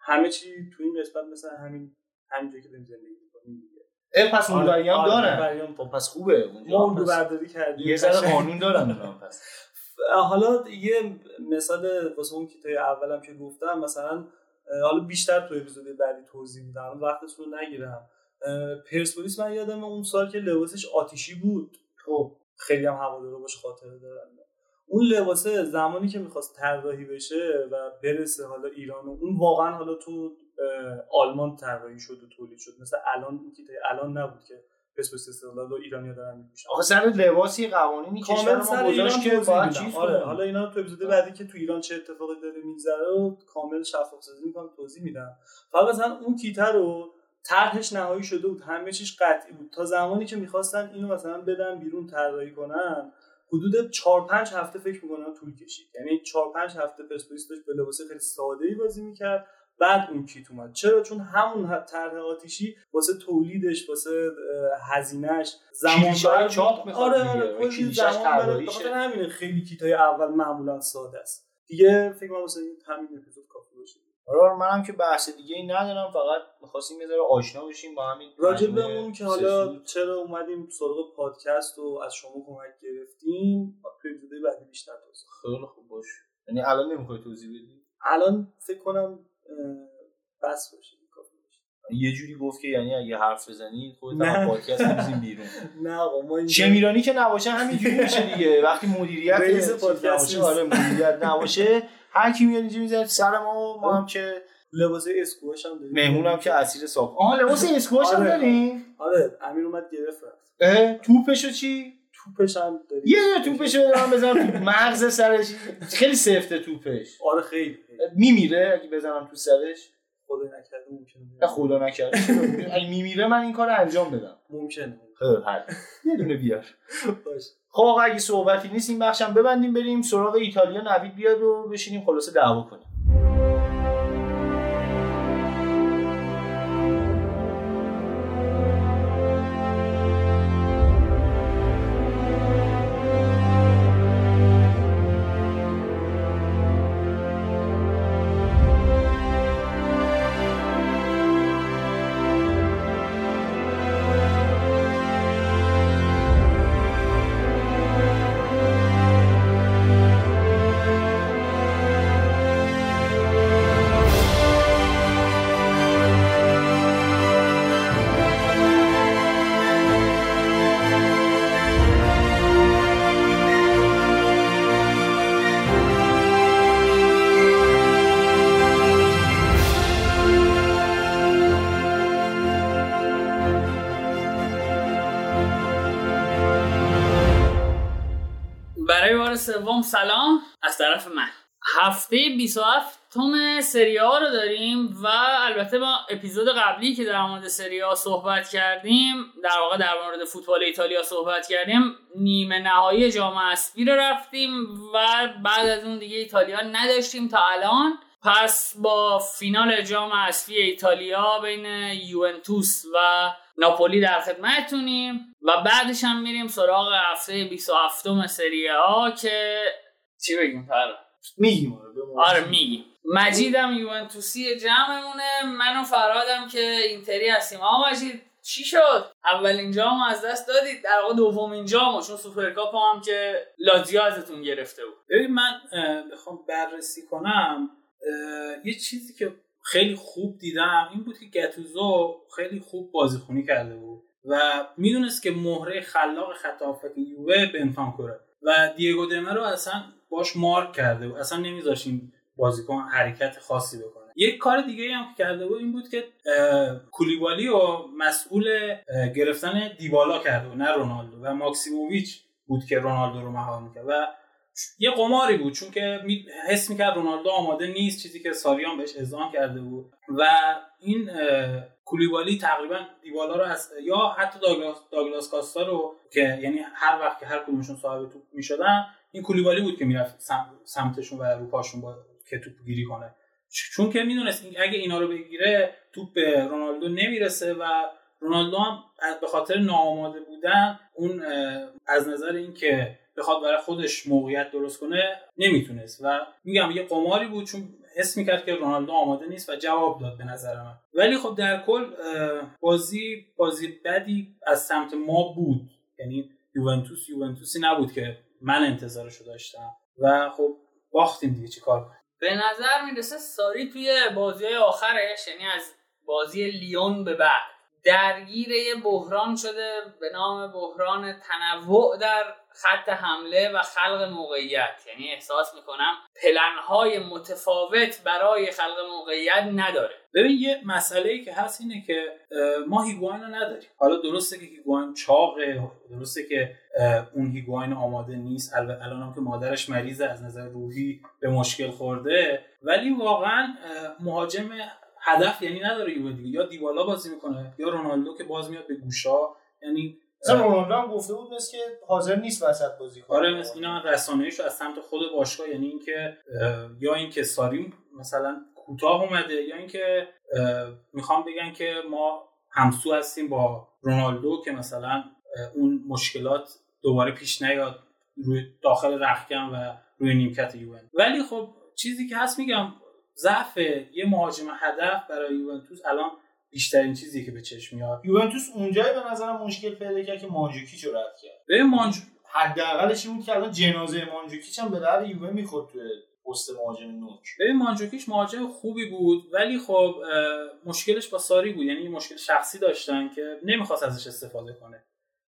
Speaker 4: همه چی تو این قسمت مثل همین همینجوری که داریم زندگی می‌کنیم دیگه.
Speaker 3: پس اون
Speaker 4: آره،
Speaker 3: هم
Speaker 4: آره،
Speaker 3: دارن.
Speaker 4: هم-
Speaker 3: خب پس خوبه. اونجا
Speaker 4: ما برداری کردیم.
Speaker 3: یه ذره قانون دارن پس.
Speaker 4: حالا یه مثال واسه اون کیتای اولم که گفتم مثلا حالا بیشتر تو اپیزود بعدی توضیح میدم الان وقتتون رو نگیرم. پرسپولیس من یادم اون سال که لباسش آتیشی بود.
Speaker 3: خب.
Speaker 4: خیلی هم هوادارا باش خاطره دارن. اون لباسه زمانی که می‌خواست طراحی بشه و برسه حالا ایران و اون واقعا حالا تو آلمان طراحی شد و تولید شد. مثل الان الان نبود که پرسپولیس استقلال و ایرانیا دارن میپوشن
Speaker 3: آخه سر لباسی قوانینی کشور
Speaker 4: کامل سر ایران
Speaker 3: که باید. چیز
Speaker 4: آره. حالا اینا تو اپیزود بعدی که تو ایران چه اتفاقی داره میگذره و کامل شفاف سازی می‌کنم توضیح میدم. فقط مثلا اون کیته رو طرحش نهایی شده بود. همه چیش قطعی بود. تا زمانی که می‌خواستن اینو مثلا بدن بیرون طراحی کنن حدود 4 5 هفته فکر می‌کنم طول کشید. یعنی 4 5 هفته پرسپولیس داشت به لباس خیلی ساده ای بازی می‌کرد. بعد اون کیت اومد. چرا؟ چون همون طرح آتیشی واسه تولیدش واسه هزینهش زمان
Speaker 3: کلیشه‌های
Speaker 4: بر-
Speaker 3: چاپ می‌خواد
Speaker 4: آره. آره کلی زمان خاطر همینه خیلی کیتای اول معمولا ساده است. دیگه فکر کنم واسه همین اپیزود کافی باشه.
Speaker 3: آره منم که بحث دیگه ای ندارم فقط می‌خواستیم یه ذره آشنا بشیم با همین
Speaker 4: راجع به
Speaker 3: مجموعه
Speaker 4: اون که حالا. چرا اومدیم سراغ پادکست و از شما کمک گرفتیم تو بعدی بیشتر توضیح
Speaker 3: خیلی خوب باش یعنی الان نمی‌خوای توضیح بدی
Speaker 4: الان فکر کنم بس باشه
Speaker 3: یه جوری گفت که یعنی اگه حرف بزنی خودت. هم پادکست می‌ریزیم بیرون
Speaker 4: نه آقا ما
Speaker 3: شمیرانی که نباشه همینجوری میشه دیگه وقتی مدیریت
Speaker 4: رئیس پادکست.
Speaker 3: آره مدیریت نباشه هر کی میاد اینجا می‌ذاره سر ما ما هم که
Speaker 4: لباس اسکواش هم داریم.
Speaker 3: مهمونم که اسیر صاحب آها لباس اسکواش هم
Speaker 4: آره.
Speaker 3: داریم؟
Speaker 4: آره امیر اومد گرفت. رفت
Speaker 3: توپشو چی؟
Speaker 4: توپش هم داریم.
Speaker 3: یه دونه توپشو بده من بزنم تو مغز سرش. خیلی سفته توپش.
Speaker 4: آره خیلی خیلی.
Speaker 3: میمیره اگه بزنم تو سرش؟
Speaker 4: خدا نکرده ممکنه
Speaker 3: نه خدا نکرده. اگه میمیره من این کار انجام بدم.
Speaker 4: ممکنه.
Speaker 3: خب حل یه دونه بیار.
Speaker 4: باش
Speaker 3: خب اگه صحبتی نیست این بخشم ببندیم بریم سراغ ایتالیا. نوید بیاد و بشینیم خلاصه دعوا کنیم.
Speaker 1: سوم سلام از طرف من. هفته 27 توم سری ها رو داریم و البته با اپیزود قبلی که در مورد سری ها صحبت کردیم در واقع در مورد فوتبال ایتالیا صحبت کردیم نیمه نهایی جام اسپی رو رفتیم و بعد از اون دیگه ایتالیا نداشتیم تا الان. پس با فینال جام اسپی ایتالیا بین یوونتوس و ناپولی در خدمتتونیم و بعدش هم میریم سراغ هفته 27 سری ها که چی بگیم پر
Speaker 3: میگیم آره.
Speaker 1: آره میگیم. مجیدم یوونتوسی جمعمونه. من و فرادم که اینتری هستیم. آقا مجید چی شد؟ اولین جام از دست دادید در واقع دومین جام چون سوپرکاپ هم که لازیو ازتون گرفته بود.
Speaker 2: ببین من بخوام بررسی کنم یه چیزی که خیلی خوب دیدم. این بود که گتوزو خیلی خوب بازیخونی کرده بود و می‌دونست که مهره خلاق خط یووه بنتانکوره و دیگو دمه رو اصلا باش مارک کرده بود. اصلا نمیذاشت این بازیکن حرکت خاصی بکنه. یک کار دیگه هم که کرده بود این بود که کولیبالی و مسئول گرفتن دیبالا کرده بود نه رونالدو. و ماکسیموویچ بود که رونالدو رو مهار می‌کرد. و یه قماری بود چون که حس می‌کرد رونالدو آماده نیست چیزی که ساریان بهش اذعان کرده بود. و این کولیبالی تقریبا دیبالا رو از یا حتی داگلاس, داگلاس کاستا رو که یعنی هر وقت که هر کدومشون صاحب توپ می‌شدن این کولیبالی بود که می‌رفت سم- سمتشون و رو پاشون با که توپ گیری کنه. چون که می‌دونست اگه اینا رو بگیره توپ به رونالدو نمی‌رسه و رونالدو هم به خاطر ناآماده بودن اون از نظر اینکه بخواد برای خودش موقعیت درست کنه نمی‌تونست. و میگم یه قماری بود چون حس می‌کرد که رونالدو آماده نیست و جواب داد به نظر من. ولی خب در کل بازی بازی بدی از سمت ما بود. یعنی یوونتوس یوونتوسی نبود که من انتظارشو داشتم. و خب باختیم دیگه چی کار کنیم.
Speaker 1: به نظر می‌رسه ساری توی بازی آخرش یعنی از بازی لیون به بعد. درگیر یه بحران شده به نام بحران تنوع در خط حمله و خلق موقعیت. یعنی احساس می‌کنم پلنهای متفاوت برای خلق موقعیت نداره.
Speaker 2: ببین یه مسئله ای که هست اینه که ما هیگواین رو نداریم. حالا درسته که هیگواین چاقه درسته که اون هیگواین آماده نیست. الان هم که مادرش مریضه از نظر روحی به مشکل خورده. ولی واقعا مهاجم هدف یعنی نداره یووه دیگه. یا دیبالا بازی می‌کنه یا رونالدو که باز میاد به گوشا. یعنی
Speaker 3: مثلا رونالدو هم گفته بود مثل که حاضر نیست وسط بازی کنه.
Speaker 2: آره مثل اینا رسانه‌ایش از سمت خود باشگاه یعنی اینکه یا اینکه ساریم مثلا کوتاه اومده یا اینکه می‌خوام بگن که ما همسو هستیم با رونالدو که مثلا اون مشکلات دوباره پیش نیاد روی داخل رختکن و روی نیمکت یوونتوس. ولی خب چیزی که هست میگم ضعف یه مهاجم هدف برای یوونتوس الان بیشترین چیزی که به چشم میاد.
Speaker 3: یوونتوس اونجایی به نظرم مشکل پیدا کرد که مانجوکیچ رو رد کرد.
Speaker 2: به مانج
Speaker 3: حداقلش این بود که الان جنازه مانجوکیچ هم به درد یووه می‌خورد توی پست مهاجم نوک.
Speaker 2: ببین مانجوکیچ مهاجم خوبی بود ولی خب مشکلش با ساری بود. یعنی مشکل شخصی داشتن که نمی‌خواست ازش استفاده کنه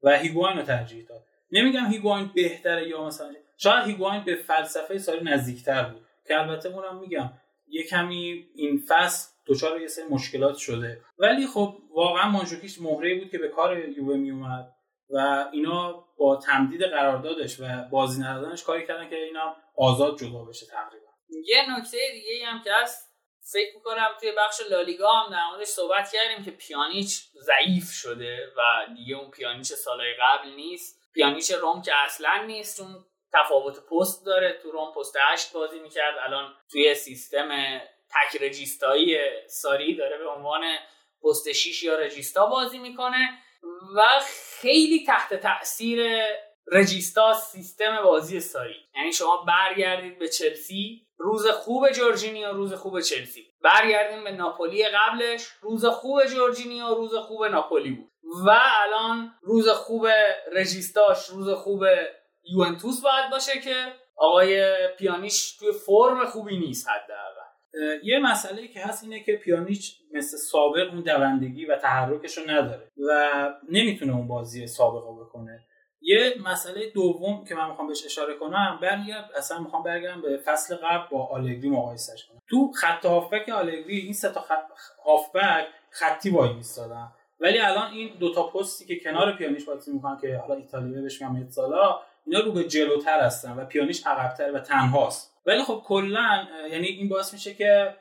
Speaker 2: و هیگواین رو ترجیح داد. نمیگم هیگواین بهتره یا مثلا شاید هیگواین به فلسفه ساری نزدیکتر بود. که البته اونم میگم یه کمی این فصل دچار یه سری مشکلات شده. ولی خب واقعا مانجوکیچ مهره بود که به کار یووه میومد و اینا با تمدید قراردادش و بازی ندادنش کاری کردن که اینا آزاد جدا بشه تقریبا.
Speaker 1: یه نکته دیگه هم که هست فکر می‌کنم توی بخش لالیگا هم در موردش صحبت کردیم که پیانیچ ضعیف شده و دیگه اون پیانیچ سالهای قبل نیست. پیانیچ روم که اصلا نیست اون تفاوت پست داره. تو روم پست 8 بازی می‌کرد. الان توی سیستم تک رجیستایی ساری داره به عنوان پست 6 یا رجیستا بازی می‌کنه و خیلی تحت تاثیر رجیستا سیستم بازی ساری. یعنی شما برگردید به چلسی روز خوب جورجینیو روز خوب چلسی. برگردیم به ناپولی قبلش روز خوب جورجینیو روز خوب ناپولی بود. و الان روز خوب رجیستاش روز خوب یوونتوس باید باشه که آقای پیانیش توی فرم خوبی نیست حداقل.
Speaker 2: یه مسئله که هست اینه که پیانیچ مثل سابق اون دوندگی و تحرکش رو نداره و نمی‌تونه اون بازی سابق رو بکنه. یه مسئله دوم که من می‌خوام بهش اشاره کنم برگرد اصلا می‌خوام برگردم به فصل قبل با آلگری مقایسش کنم. تو خط هافبک آلگری این سه تا خط هافبک خطی وای میستادن ولی الان این دوتا پستی که کنار پیانیش بازی می‌کنن که حالا ایتالیایی بهش میگم اینا رو به جلوتر هستن و پیانیش عقبتر و تنهاست. ولی خب کلا یعنی این باعث میشه که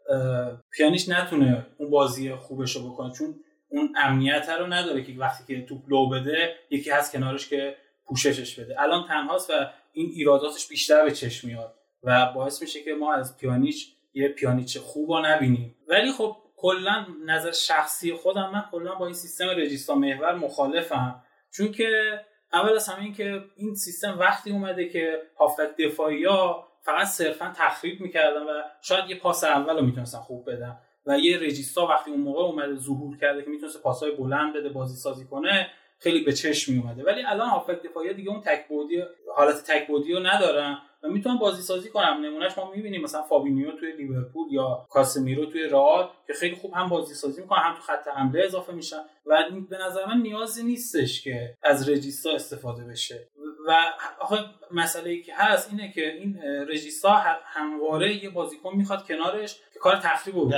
Speaker 2: پیانیش نتونه اون بازی خوبش رو بکنه چون اون امنیت رو نداره که وقتی که توپ لو بده یکی هست کنارش که پوششش بده. الان تنهاست و این ایراداتش بیشتر به چشم میاد و باعث میشه که ما از پیانیچ یه پیانیچ خوب نبینیم. ولی خب کلا نظر شخصی خودم من کلا با این سیستم رجیستا محور مخالفم چون که اول از همه این که این سیستم وقتی اومده که هافک دفاعی ها فقط صرفا تخریب می‌کردن و شاید یه پاس اول رو می‌تونستن خوب بدن و یه رجیستا وقتی اون موقع اومده ظهور کرده که می‌تونست پاسای بلند بده بازی سازی کنه خیلی به چشم می اومده ولی الان هافک دفاعی دیگه اون تک بودی حالت تک بودی رو ندارن. و می‌تونن بازی سازی کنم. نمونهش ما می‌بینیم. مثلا فابینیو توی لیورپول یا کاسمیرو توی رئال که خیلی خوب هم بازی سازی می‌کنن هم تو خط حمله اضافه میشن. و به نظر من نیازی نیستش که از رجیستا استفاده بشه. و آخه مسئله ای که هست اینه که این رجیستا همواره یه بازیکن می‌خواد کنارش که کار تخریب رو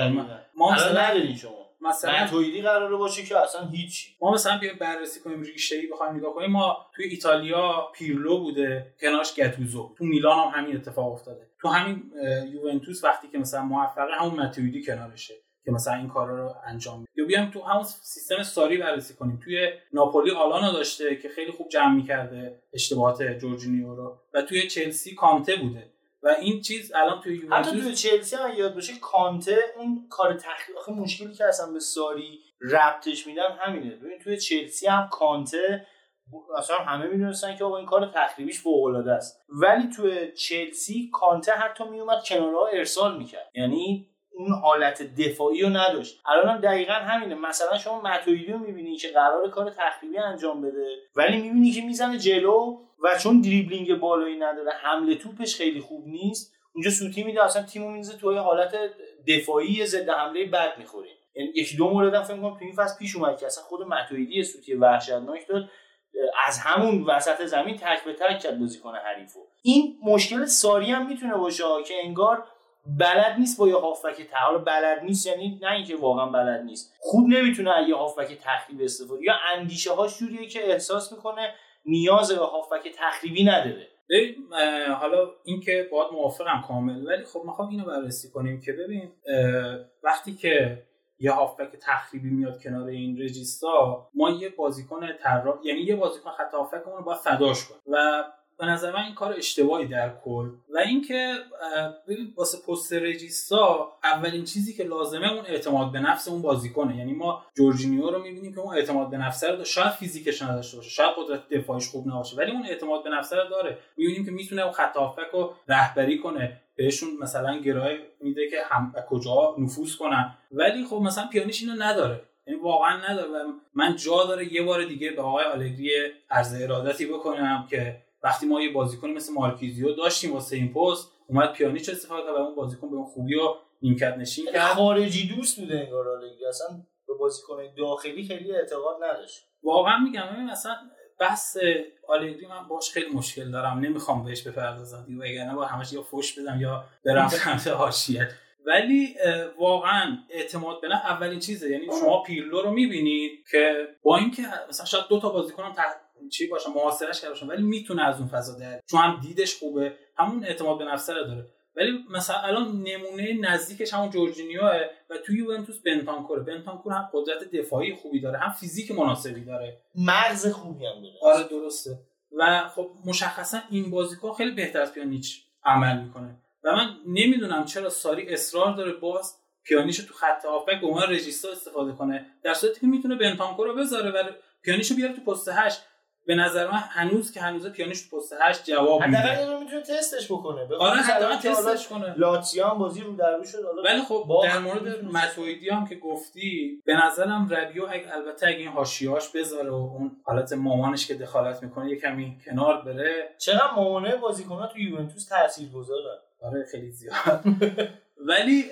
Speaker 3: ما مثلا شما.
Speaker 2: مثلا
Speaker 3: تویدی قراره باشه که اصلا هیچ
Speaker 2: ما مثلا بیایم بررسی کنیم ریشه ای بخوایم نگاه کنیم. ما توی ایتالیا پیرلو بوده کناش گتوزو تو میلان هم همین اتفاق افتاده. تو همین یوونتوس وقتی که مثلا موفقه همون ماتویدی کنارشه که مثلا این کارا رو انجام میده. یا بیایم تو همون سیستم ساری بررسی کنیم. توی ناپولی آلانو داشته که خیلی خوب جمع می‌کرده اشتباهات جورجینیو رو. و توی چلسی کانته بوده. و این چیز الان توی
Speaker 3: یوونتوس حتی توی چلسی هم یاد باشه کانته اون کار تخریب آخه مشکلی که اصلا به ساری ربطش میدن همینه. ببین توی چلسی هم کانته اصلا همه می‌دونستن که آقا این کار تخریبیش فوق العاده است. ولی توی چلسی کانته حتی میومد کنارها ارسال می‌کرد. یعنی اون حالت دفاعی رو نداشت. الان هم دقیقا همینه. مثلا شما متویدی رو می‌بینی که قرار کار تخریبی انجام بده ولی می‌بینی که می‌زنه جلو و چون دریبلینگ بالایی نداره حمله توپش خیلی خوب نیست اونجا سوتی میده اصلا تیمو میزه توی حالت دفاعی ضد حمله بد می‌خوریم یعنی یکی دو مورد هم فکر کنم تو این فصل پیش اومد که اصلا خود متویدی سوتی وحشتناک داد از همون وسط زمین تک به تک کرد بازیکن حریفو. این مشکل ساری هم می‌تونه باشه که انگار بلد نیست با یه هافبک حالا بلد نیست یعنی نه اینکه واقعا بلد نیست. خوب نمی‌تونه یه هافبک تخریب استفاده یا اندیشه ها جوریه که احساس می‌کنه نیاز به هافبک تخریبی نداره.
Speaker 2: حالا اینکه باید موافقم کامل ولی خب می‌خوام اینو بررسی کنیم که ببین وقتی که یه هافبک تخریبی میاد کنار این رجیستا ما یه بازیکن طراح یعنی یه بازیکن خط هافبکمون رو باید فداش کنیم. و به نظر من این کار اشتباهی در کل. و اینکه ببین واسه پست رجیستا اولین چیزی که لازمه اون اعتماد به نفس اون بازیکنه. یعنی ما جورجینیو رو می‌بینیم که اون اعتماد به نفس رو شاید فیزیکش نداشته باشه. شاید قدرت دفاعیش خوب نباشه. ولی اون اعتماد به نفس رو داره. می‌بینیم که می‌تونه اون خط رو رهبری کنه. بهشون مثلا گرای میده که هم کجا نفوذ کنن. ولی خب مثلا پیانیش اینو نداره. یعنی واقعا نداره. من جا داره یه بار دیگه به آقای آلگری عرض ارادتی بکنم که وقتی ما یه بازیکن مثل مارکیزیو داشتیم واسه این پست اومد پیانیچ استفاده کرد و اون بازیکن به اون خوبی و نیمکت نشین
Speaker 3: کرد. خارجی دوست بوده انگار اصلا به بازیکن داخلی خیلی اعتقاد نداشت.
Speaker 2: واقعا میگم ببین مثلا بحث آلگری من باش خیلی مشکل دارم. نمی‌خوام بهش بپردازم. دیگه وگرنه با همش یا فوش بدم یا برم سمت حاشیه. ولی واقعا اعتماد به اولین چیزه. یعنی شما پیرلو رو می‌بینید که با اینکه مثلا شاید دو تا بازیکن چی باشه محاصرش کرده ولی می‌تونه از اون فضا در چون هم دیدش خوبه همون اعتماد به نفس رو داره. ولی مثلا الان نمونه نزدیکش همون جورجینیوه و توی یوونتوس بنتانکور بنتانکور هم قدرت دفاعی خوبی داره هم فیزیک مناسبی داره.
Speaker 3: مغز خوبی هم داره.
Speaker 2: آره درسته. و خب مشخصا این بازیکن خیلی بهتر از پیانیچ عمل می‌کنه. و من نمی‌دونم چرا ساری اصرار داره باز پیانیش تو خط هافبک به عنوان رژیستا استفاده کنه در صورتی که می‌تونه بنتانکور رو بذاره و پیانیشو بیاره تو پست 8 به نظر من هنوز که هنوز پیانیش تو پست 8 جواب میده.
Speaker 3: حداقل می‌تونه تستش بکنه.
Speaker 2: آره حداقل تستش کنه.
Speaker 3: لاتزیو هم بازی رو در شد
Speaker 2: ولی خب در مورد متویدی هم که گفتی به نظرم ربیو البته اگه این حاشیه‌اش بذاره و اون حالت مامانش که دخالت می‌کنه یه کمی کنار بره.
Speaker 3: چقدر مامانه بازیکن‌ها تو یوونتوس تاثیرگذارن
Speaker 2: آره خیلی زیاد. ولی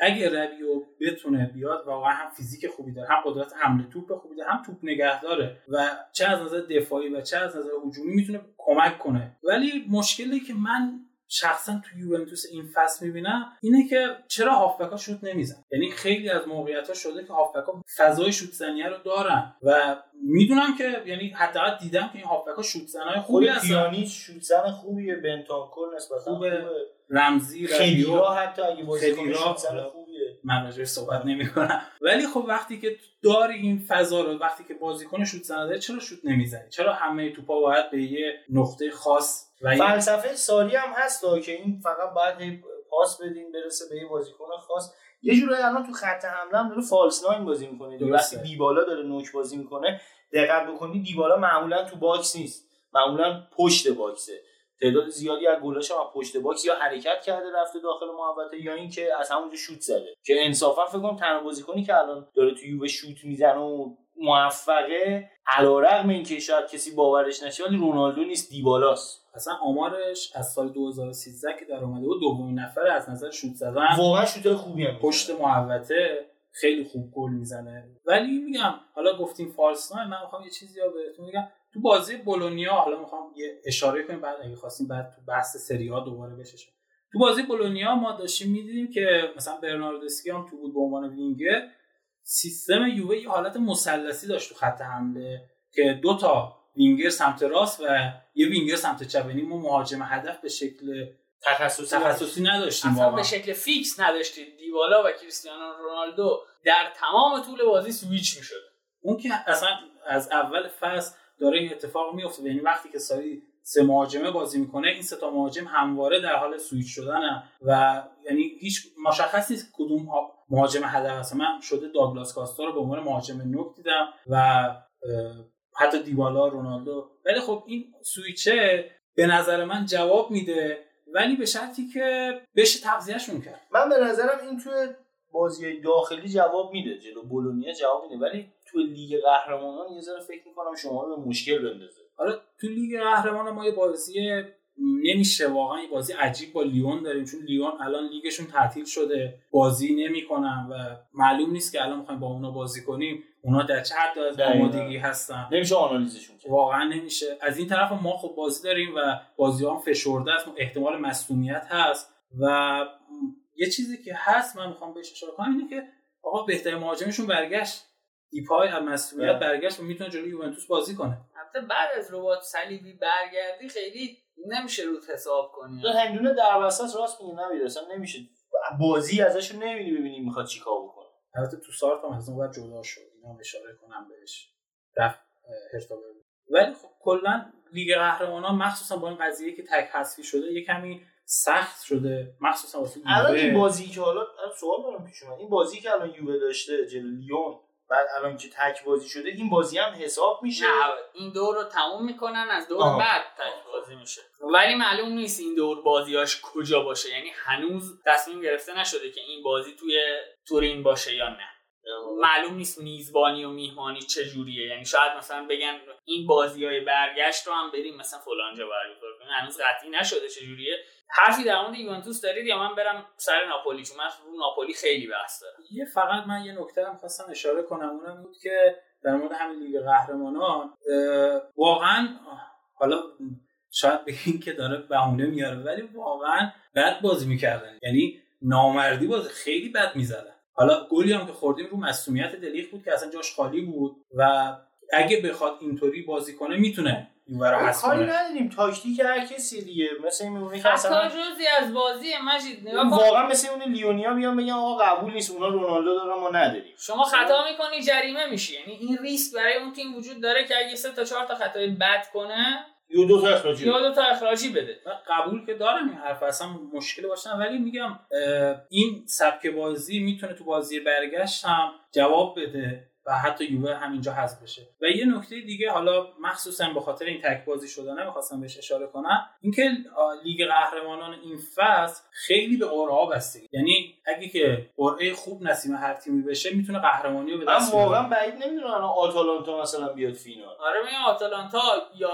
Speaker 2: اگه ربیو بتونه بیاد واقعا هم فیزیک خوبی داره هم قدرت حمله توپ خوبی داره هم توپ نگه داره و چه از نظر دفاعی و چه از نظر هجومی می‌تونه کمک کنه. ولی مشکلی که من شخصا تو یوونتوس این فصل می‌بینم اینه که چرا هافبکا شوت نمیزن یعنی خیلی از موقعیت ها شده که هافبکا فضای شوت زنیه رو دارن و می‌دونم که یعنی حداقل دیدم که این هافبکا شوت زنای خوبی هستن.
Speaker 3: شوت زن خوبیه بنتانکور نسبتا خوبه,
Speaker 2: رمزی
Speaker 3: خیلی حتی اگه بازی کنه خوبیه.
Speaker 2: من راجعش صحبت نمی‌کنم. ولی خب وقتی که داری این فضا رو وقتی که بازیکن شوت زنه چرا شوت نمی‌زنی؟ چرا همه توپا باید به یه نقطه خاص
Speaker 3: و فلسفه ساری هم هست که این فقط باید پاس بدیم برسه به یه بازیکن خاص. یه جورایی الان تو خط حمله هم داره فالس ناین بازی می‌کنه وقتی دیبالا داره نوک بازی می‌کنه دقت بکنی دیبالا معمولا تو box نیست. معمولا پشت box ه. تعداد زیادی از گلاش هم پشت box یا حرکت کرده رفته داخل محوطه یا اینکه از همونجا شوت زده. که انصافا فکر کنم تنها بازیکنی که الان داره تو یووه شوت می‌زنه و موفقه علیرغم اینکه شاید کسی باورش نشه ولی رونالدو نیست دیبالاست.
Speaker 2: اصلا آمارش از سال 2013 که در اومده بود دومین نفر از نظر شوت زدن.
Speaker 3: واقعا شوت خوبی هم
Speaker 2: پشت محوطه خیلی خوب گل می‌زنه. ولی میگم حالا گفتیم false من می‌خوام یه چیزی رو بهتون میگم تو بازی بولونیا حالا می‌خوام یه اشاره کنیم بعد اگه خواستیم بعد تو بحث سری آ دوباره بهش تو بازی بولونیا ما داشتیم می‌دیدیم که مثلا برناردسکی هم تو بود به عنوان وینگر سیستم یووه یه حالت مثلثی داشت تو خط حمله که دو تا وینگر سمت راست و یه وینگر سمت چپ یعنی ما مهاجم هدف به شکل
Speaker 3: تخصصی
Speaker 2: تخصصی نداشتیم.
Speaker 1: اصلا به شکل فیکس نداشتید دیبالا و کریستیانو رونالدو در تمام طول بازی سویچ می‌شد.
Speaker 2: اون که اصلا از اول فصل داره این اتفاق میفته یعنی وقتی که ساری سه مهاجمه بازی می‌کنه این سه تا مهاجم همواره در حال سویچ شدن و یعنی هیچ مشخص نیست کدوم مهاجم هدف هست. من شده داگلاس کاستا رو به عنوان مهاجم نوک دیدم و حتی دیبالا رونالدو. ولی خب این سویچه به نظر من جواب میده ولی به شرطی که بشه تغذیهشون کرد.
Speaker 3: من به نظرم این توی بازی داخلی جواب میده جلو بولونیا جواب میده. ولی تو لیگ قهرمانان یه ذره فکر می‌کنم شما رو به مشکل بندازه.
Speaker 2: حالا تو لیگ قهرمانان ما یه بازی نمیشه واقعا یه بازی عجیب با لیون داریم چون لیون الان لیگشون تعطیل شده بازی نمی‌کنن و معلوم نیست که الان می‌خوایم با اونا بازی کنیم. اونا در چه حد از آمادگی هستن؟
Speaker 3: نمیشه آنالیزشون کرد.
Speaker 2: واقعا نمیشه. از این طرف ما خب بازی داریم و بازی هم فشرده است احتمال مصونیت هست و یه چیزی که هست من می‌خوام بهش اشاره کنم اینه که آقا بهترین مهاجمشون برگشت. دیپای از مسئولیت برگشت و می‌تونه جلوی یوونتوس بازی کنه.
Speaker 1: حتی بعد از ربات صلیبی برگردی خیلی نمیشه رود حساب کنی.
Speaker 3: دو هندونه در وسط راست میگه نمی‌رسن نمیشه. بازی ازشون نمیدی ببینی می‌خواد چیکار بکنه.
Speaker 2: البته تو سارت هم از اون جدا شد. اینا اشاره کنم بهش. رفت هرتا ولی خب کلا لیگ قهرمانان مخصوصا با این قضیه که تک حذفی شده یه کمی سخت شده. مخصوصا واسه
Speaker 3: الان این بازی که حالا سوال دارم پیش این بازی که الان یووه داشته جلو لیون بعد الان که تک بازی شده این بازی هم حساب میشه.
Speaker 1: نه این دور رو تموم می‌کنن از دور آه. بعد تک بازی میشه. ولی معلوم نیست این دور بازیاش کجا باشه. یعنی هنوز تصمیم گرفته نشده که این بازی توی تورین باشه یا نه. معلوم نیست میزبانی و میهمانی چه جوریه یعنی شاید مثلا بگن این بازی های برگشت رو هم بریم مثلا فلانجا برگزار کنیم. هنوز قطعی نشده چه جوریه حرفی در مورد یوونتوس دارید یا من برم سر ناپولی؟ چون من رو ناپولی خیلی بحث دارم.
Speaker 2: یه فقط من یه نکته هم خواستم اشاره کنم. اونم بود که در مورد همین لیگ قهرمانان واقعا حالا شاید بگین که داره بهونه میاره ولی واقعا بد بازی می‌کردن. یعنی نامردی بازی خیلی بد می‌زدن. حالا گلی هم که خوردیم رو مسئولیت دلیخ بود که اصلا جاش خالی بود و اگه بخواد اینطوری بازی کنه می‌تونه حذف
Speaker 3: کاری نداریم. تاکتیک هر کسی دیگه. مثل این میمونه که مثلا
Speaker 1: جزی از بازی مجید نگاه کن.
Speaker 3: واقعا مثل اون لیونیا بیان بگن آقا قبول نیست اونا رونالدو دارن ما نداریم.
Speaker 1: شما خطا می‌کنی جریمه میشی. یعنی این ریسک برای اون تیم وجود داره که اگه سه تا چهار تا خطای بد کنه
Speaker 3: یو دو تا اخراجی
Speaker 1: یا دو تا اخراجی بده.
Speaker 2: من قبول که دارم این حرف اصلا مشکل باشن. ولی میگم این سبک بازی می‌تونه تو بازی برگشت هم جواب بده. و حتی یووه همینجا حذف بشه. و یه نکته دیگه حالا مخصوصا به خاطر این تک بازی شدنه می‌خواستم بهش اشاره کنم. اینکه لیگ قهرمانان این فصل خیلی به قرعه بستگی یعنی اگه که قرعه خوب نصیب هر تیمی بشه می‌تونه قهرمانی رو به دست بیاره.
Speaker 3: واقعا بعید نمی‌دونم الان آتالانتا مثلا بیاد فینال.
Speaker 1: آره میگم آتالانتا یا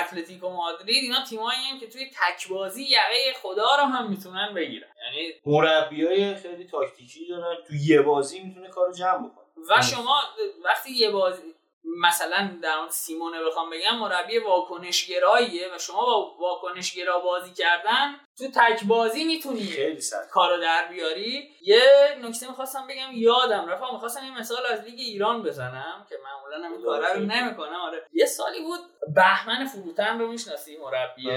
Speaker 1: اتلتیکو مادرید اینا تیمایی هم که توی تک بازی یقه خدا رو هم می‌تونن بگیرن. یعنی
Speaker 3: مربیای خیلی تاکتیکی دارن تو یه بازی می‌تونه کارو جمع بکنه.
Speaker 1: و شما وقتی یه بازی مثلا در مورد سیمونه بخوام بگم مربی واکنشگراییه و شما با واکنشگرا بازی کردن تو تک بازی می‌تونی
Speaker 3: خیلی
Speaker 1: کارو در بیاری. یه نکته می‌خواستم بگم یادم رفت. می‌خواستم این مثال از لیگ ایران بزنم که معمولا هم کارا رو نمی‌کنم. آره. یه سالی بود بهمن فروتن رو می‌شناسی مربی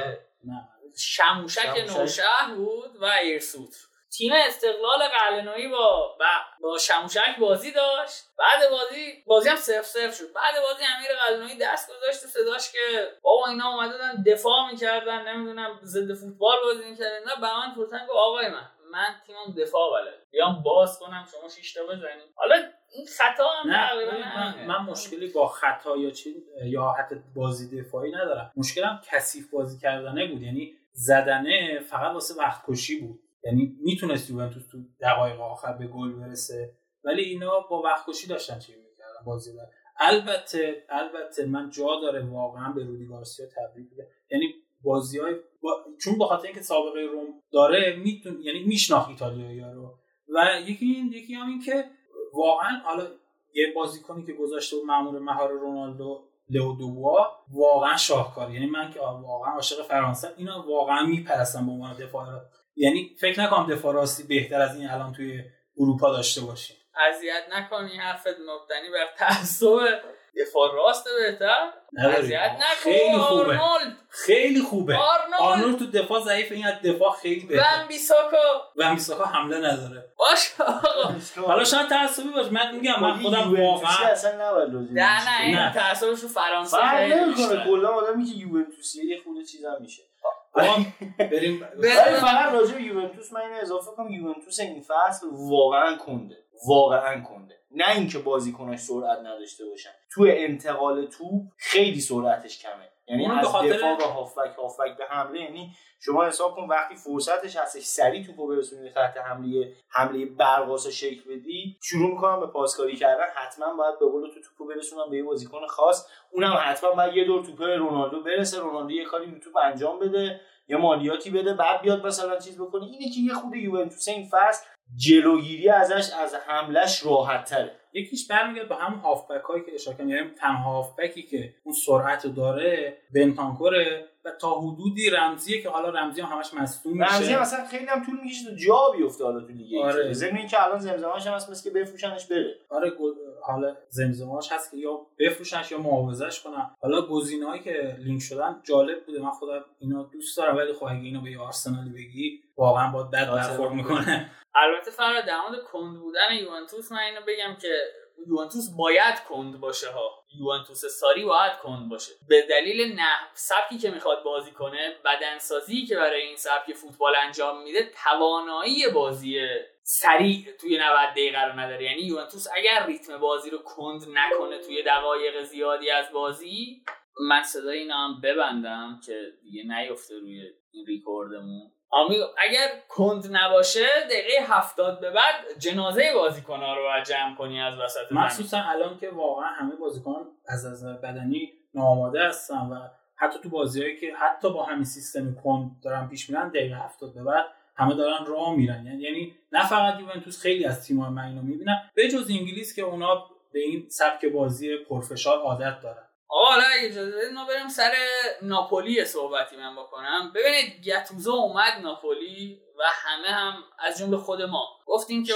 Speaker 2: نه
Speaker 1: شموشک
Speaker 3: شموشک.
Speaker 1: نوشهر بود و ایرسوت. تیم استقلال قلنویی با با- با شموشک بازی داشت. بعد بازی بازی هم سف سف شد. بعد بازی امیر قلنویی دست گذاشت تو صداش که بابا اینا اومدن دفاع می‌کردن نمی‌دونم ضد فوتبال بازی می‌کردن. نه به من فروتن گفت آقای من من تیمم دفاع بلد. بیام باز کنم شما شش تا بزنید حالا این خطا هم
Speaker 2: نه من. من مشکلی با خطا یا چی یا حتی بازی دفاعی ندارم. مشکلم کثیف بازی کردنه بود. یعنی زدنه فقط واسه وقت کشی بود. یعنی می‌تونست یوونتوس تو دقایق آخر به گل برسه. ولی اینا با وقت کشی داشتن چی می‌کردن بازی رو. البته البته من جا داره واقعا به رودی گارسیا تبریک بگم. یعنی بازی های با... چون به خاطر اینکه سابقه روم داره میتون یعنی میشناخت ایتالیایی رو. و یکی این یکی هم این که واقعا حالا یه بازیکنی که گذاشته بود مامور مهار رونالدو لئو دوبوا واقعا شاهکار یعنی من که واقعا عاشق فرانسه اینا واقعا میپرستم به عنوان دفاع یعنی فکر نکنم دفاع راستی بهتر از این الان توی اروپا داشته باشیم.
Speaker 1: اذیت نکنی حرفت مبتنی بر تعصب دفاع راست بهتر. اذیت نکن.
Speaker 2: خیلی خوبه.
Speaker 1: آرنولد.
Speaker 2: خیلی خوبه.
Speaker 1: آرنولد.
Speaker 2: آرنولد تو دفاع ضعیف این از دفاع خیلی بهتر
Speaker 1: ون بیساکا
Speaker 2: و میساکا حمله نداره.
Speaker 1: باش آقا.
Speaker 2: حالا شاید تعصبی باشه من میگم من خودم واقعا
Speaker 3: اصلا نباید بهش
Speaker 1: نه نه این
Speaker 2: نه.
Speaker 1: تعصبش رو فرانسه
Speaker 3: فرق
Speaker 1: خیلی بیشتره.
Speaker 3: کلا آدمی که یوونتوسیه یه خود چیزا میشه.
Speaker 2: بریم.
Speaker 3: فقط راجع به یوونتوس من اینو اضافه کنم. یوونتوس این فصل واقعا کنده. واقعا کنده. نه اینکه بازیکناش سرعت نداشته باشن. تو انتقال توپ خیلی سرعتش کمه. یعنی از
Speaker 2: خاطر-
Speaker 3: دفاع به هافبک هافبک به حمله یعنی شما حساب کن وقتی فرصتش هستش سریع توپو برسونی تحت حمله حمله برقاسا شکل بدی شروع می‌کنم به پاسکاری کردن. حتما باید به قول تو توپو برسونم به یه بازیکن خاص. اونم حتما باید یه دور توپه رونالدو برسه رونالدو یه کاری رو توپ انجام بده یه مالیاتی بده بعد بیاد مثلا چیز بکنه. اینه که یه خود یوونتوس این فصل جلوگیری ازش از حملش راحت تره
Speaker 2: یکیش برمیگرد به همون هافبک هایی که اشاره کردم یعنی تنها هافبکی که اون سرعت داره بنتانکوره. و تا حدودی رمزیه که حالا رمزی هم همش مصدوم
Speaker 3: رمزی
Speaker 2: میشه
Speaker 3: هم مثلا خیلی هم طول می‌کشه تا جا بیفته حالا تو لیگ.
Speaker 2: آره.
Speaker 3: ضمن اینکه الان زمزمه‌اش هم هست مثل که بفروشنش بره.
Speaker 2: آره گل- حالا زمزمهاش هست که یا بفروشنش یا معاوضش کنن. حالا گزینه‌هایی که لینک شدن جالب بوده. من خودم اینا دوست دارم ولی خب اگه اینو به یه آرسنالی بگی واقعا باید بد
Speaker 3: آره.
Speaker 2: برخورد می‌کنه.
Speaker 1: البته فرا در مورد کند بودن یوونتوس من اینو بگم که یوونتوس باید کند باشه ها. یوونتوس ساری باید کند باشه. به دلیل نه سبکی که می‌خواد بازی کنه بدنسازی که برای این سبک فوتبال انجام میده توانایی بازی سریع توی 90 دقیقه رو نداره. یعنی یوونتوس اگر ریتم بازی رو کند نکنه توی دقایق زیادی از بازی من صدای اینا هم ببندم که دیگه نیفته روی این ریکوردمون. آمی اگر کند نباشه دقیقه هفتاد به بعد جنازه بازیکن‌ها رو باید جمع کنی از وسط
Speaker 2: مخصوصا الان که واقعا همه بازیکنان از نظر بدنی ناآماده هستن و حتی تو بازیهایی که حتی با همین سیستم کند دارن پیش میرن دقیقه هفتاد به بعد همه دارن راه میرن. یعنی یعنی نه فقط یوونتوس خیلی از تیم‌ها من اینو می‌بینم به جز انگلیس که اونا به این سبک بازی پرفشار عادت دارن.
Speaker 1: آقا حالا اجازه بدید ما بریم سر ناپولی صحبتی من بکنم. ببینید گتوزو اومد ناپولی. و همه هم از جمله خود ما. گفتیم که.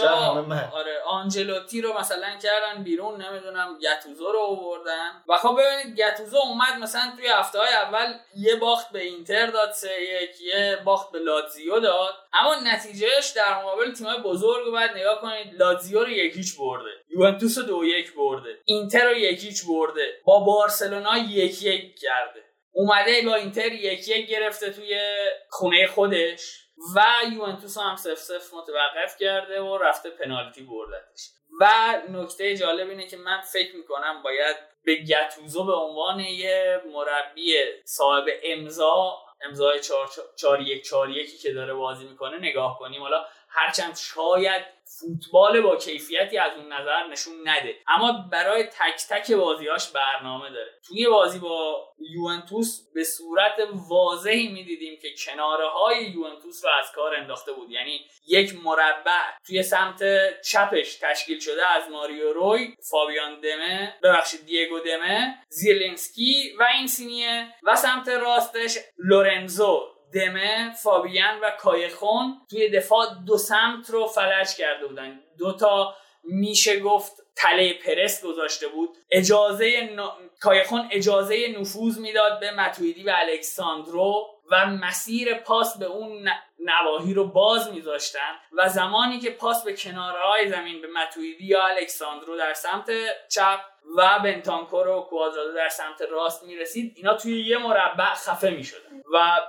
Speaker 1: آره آنجلوتی رو مثلا کردن بیرون نمی‌دونم گتوزو رو آوردن. و خب ببینید گتوزو اومد مثلا توی هفته های اول یه باخت به اینتر داد سه یک یه باخت به لاتزیو داد. اما نتیجهش در مقابل تیمای بزرگ باید نگاه کنید لاتزیو رو یکیچ برده یوونتوس رو دو یک برده اینتر رو یکیچ برده با بارسلونا یک یک کرده. اومده با اینتر یک یک گرفته توی خونه خودش. و یوونتوس هم سف سف متوقف کرده و رفته پنالتی بردتش. و نکته جالب اینه که من فکر می‌کنم باید به گتوزو به عنوان یه مربی صاحب امضا امضای 4 1 4 1 که داره بازی می‌کنه نگاه کنیم. حالا هرچند شاید فوتبال با کیفیتی از اون نظر نشون نده. اما برای تک تک بازیاش برنامه داره. توی بازی با یوونتوس به صورت واضحی می‌دیدیم که کناره های یوونتوس رو از کار انداخته بود. یعنی یک مربع توی سمت چپش تشکیل شده از ماریو روی فابیان دمه ببخشید دیگو دمه زیلنسکی و اینسینیه و سمت راستش لورنزو. دمه فابیان و کایخون توی دفاع دو سمت رو فلج کرده بودن. دو تا میشه گفت تله پرس گذاشته بود. اجازه ن... کایخون اجازه نفوذ می‌داد به متویدی و الکساندرو و مسیر پاس به اون نواحی رو باز میذاشتن و زمانی که پاس به کنارهای زمین به متویدی یا الکساندرو در سمت چپ و بنتانکور و کوازادو در سمت راست می‌رسید اینا توی یه مربع خفه می‌شدن. و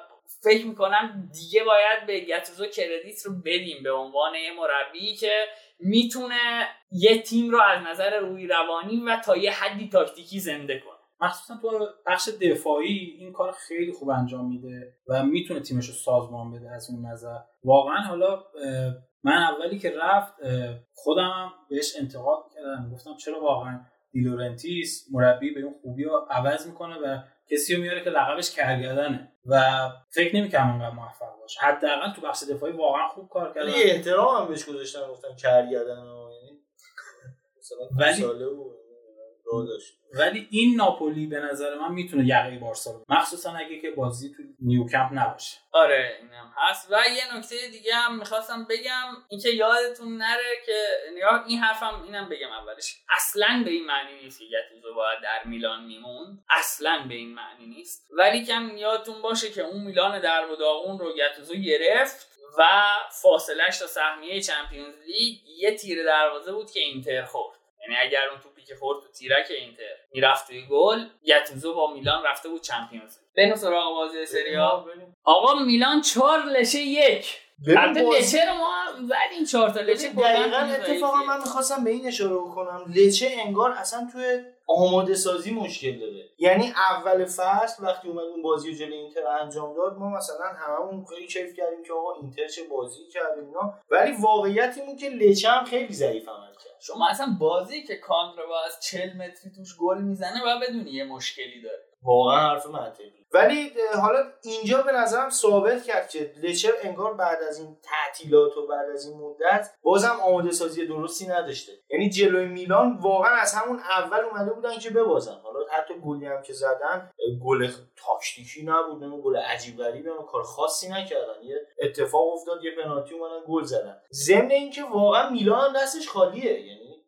Speaker 1: فکر می‌کنم دیگه باید به گتوزو کردیت رو بدیم به عنوان یه مربی که می‌تونه یه تیم رو از نظر روی روانی و تا یه حدی تاکتیکی زنده کنه.
Speaker 2: مخصوصا تو بخش دفاعی این کار خیلی خوب انجام میده و می‌تونه تیمش رو سازمان بده از اون نظر. واقعا حالا من اولی که رفت خودم بهش انتقاد کردم گفتم چرا واقعا دیلورنتیس مربی به اون خوبی رو عوض می‌کنه و کسی رو میاره که لقبش کرگردنه و فکر نمی‌کنم اونقدر موفق باشه. حداقل تو بخش دفاعی واقعا خوب کار کرده
Speaker 3: یه احترام هم بهش گذاشتن گفتم کرگردن یعنی
Speaker 2: ولی
Speaker 3: و داشت.
Speaker 2: ولی این ناپولی به نظر من می‌تونه یقه بارسا رو مخصوصا اگه که بازی تو نیوکمپ نباشه.
Speaker 1: آره اینم هست. و یه نکته دیگه هم می‌خواستم بگم اینکه یادتون نره که نگاه این حرفم اینم بگم اولش. اصلا به این معنی نیست که گتوزو باید در میلان میموند. اصلا به این معنی نیست. ولی کم یادتون باشه که اون میلان در و داغون رو گتوزو گرفت و فاصلش تا سهمیه چمپیونز لیگ یه تیر دروازه بود که اینتر خورد. یعنی اگر اون که خورد تو تیرک اینتر. می‌رفت توی گل گتوزو با میلان رفته بود چمپیونز بریم سراغ بازی سریا آقا میلان چهار لشه یک. البته لچه رو ما زدیم چهار تا. لچه
Speaker 3: دقیقا اتفاقا من می‌خواستم به این اشاره بکنم لچه انگار اصلا توی آماده سازی مشکل داره. یعنی اول فصل وقتی اومد اون بازی رو جلوی اینتر انجام داد ما مثلا هممون خیلی کیف کردیم که آقا اینتر چه بازی کرد اینا. ولی واقعیت این که لچه هم خیلی ضعیف عمل کرد.
Speaker 1: شما اصلا بازی که کاندرو از 40 متری توش گل می‌زنه و بدونی یه مشکلی داره.
Speaker 3: واقعا حرف منطقی ولی حالا اینجا به نظرم ثابت کرد که لچر انگار بعد از این تعطیلات و بعد از این مدت بازم آماده سازی درستی نداشته. یعنی جلوی میلان واقعا از همون اول اومده بودن که ببازن. حالا حتی گلی هم که زدن گل تاکتیکی نبود نه گل عجیب غریبی هم کار خاصی نکردن. یه اتفاق افتاد یه پنالتی اومدن گل زدن. ضمن اینکه واقعا میلان هم دستش خالیه. یعنی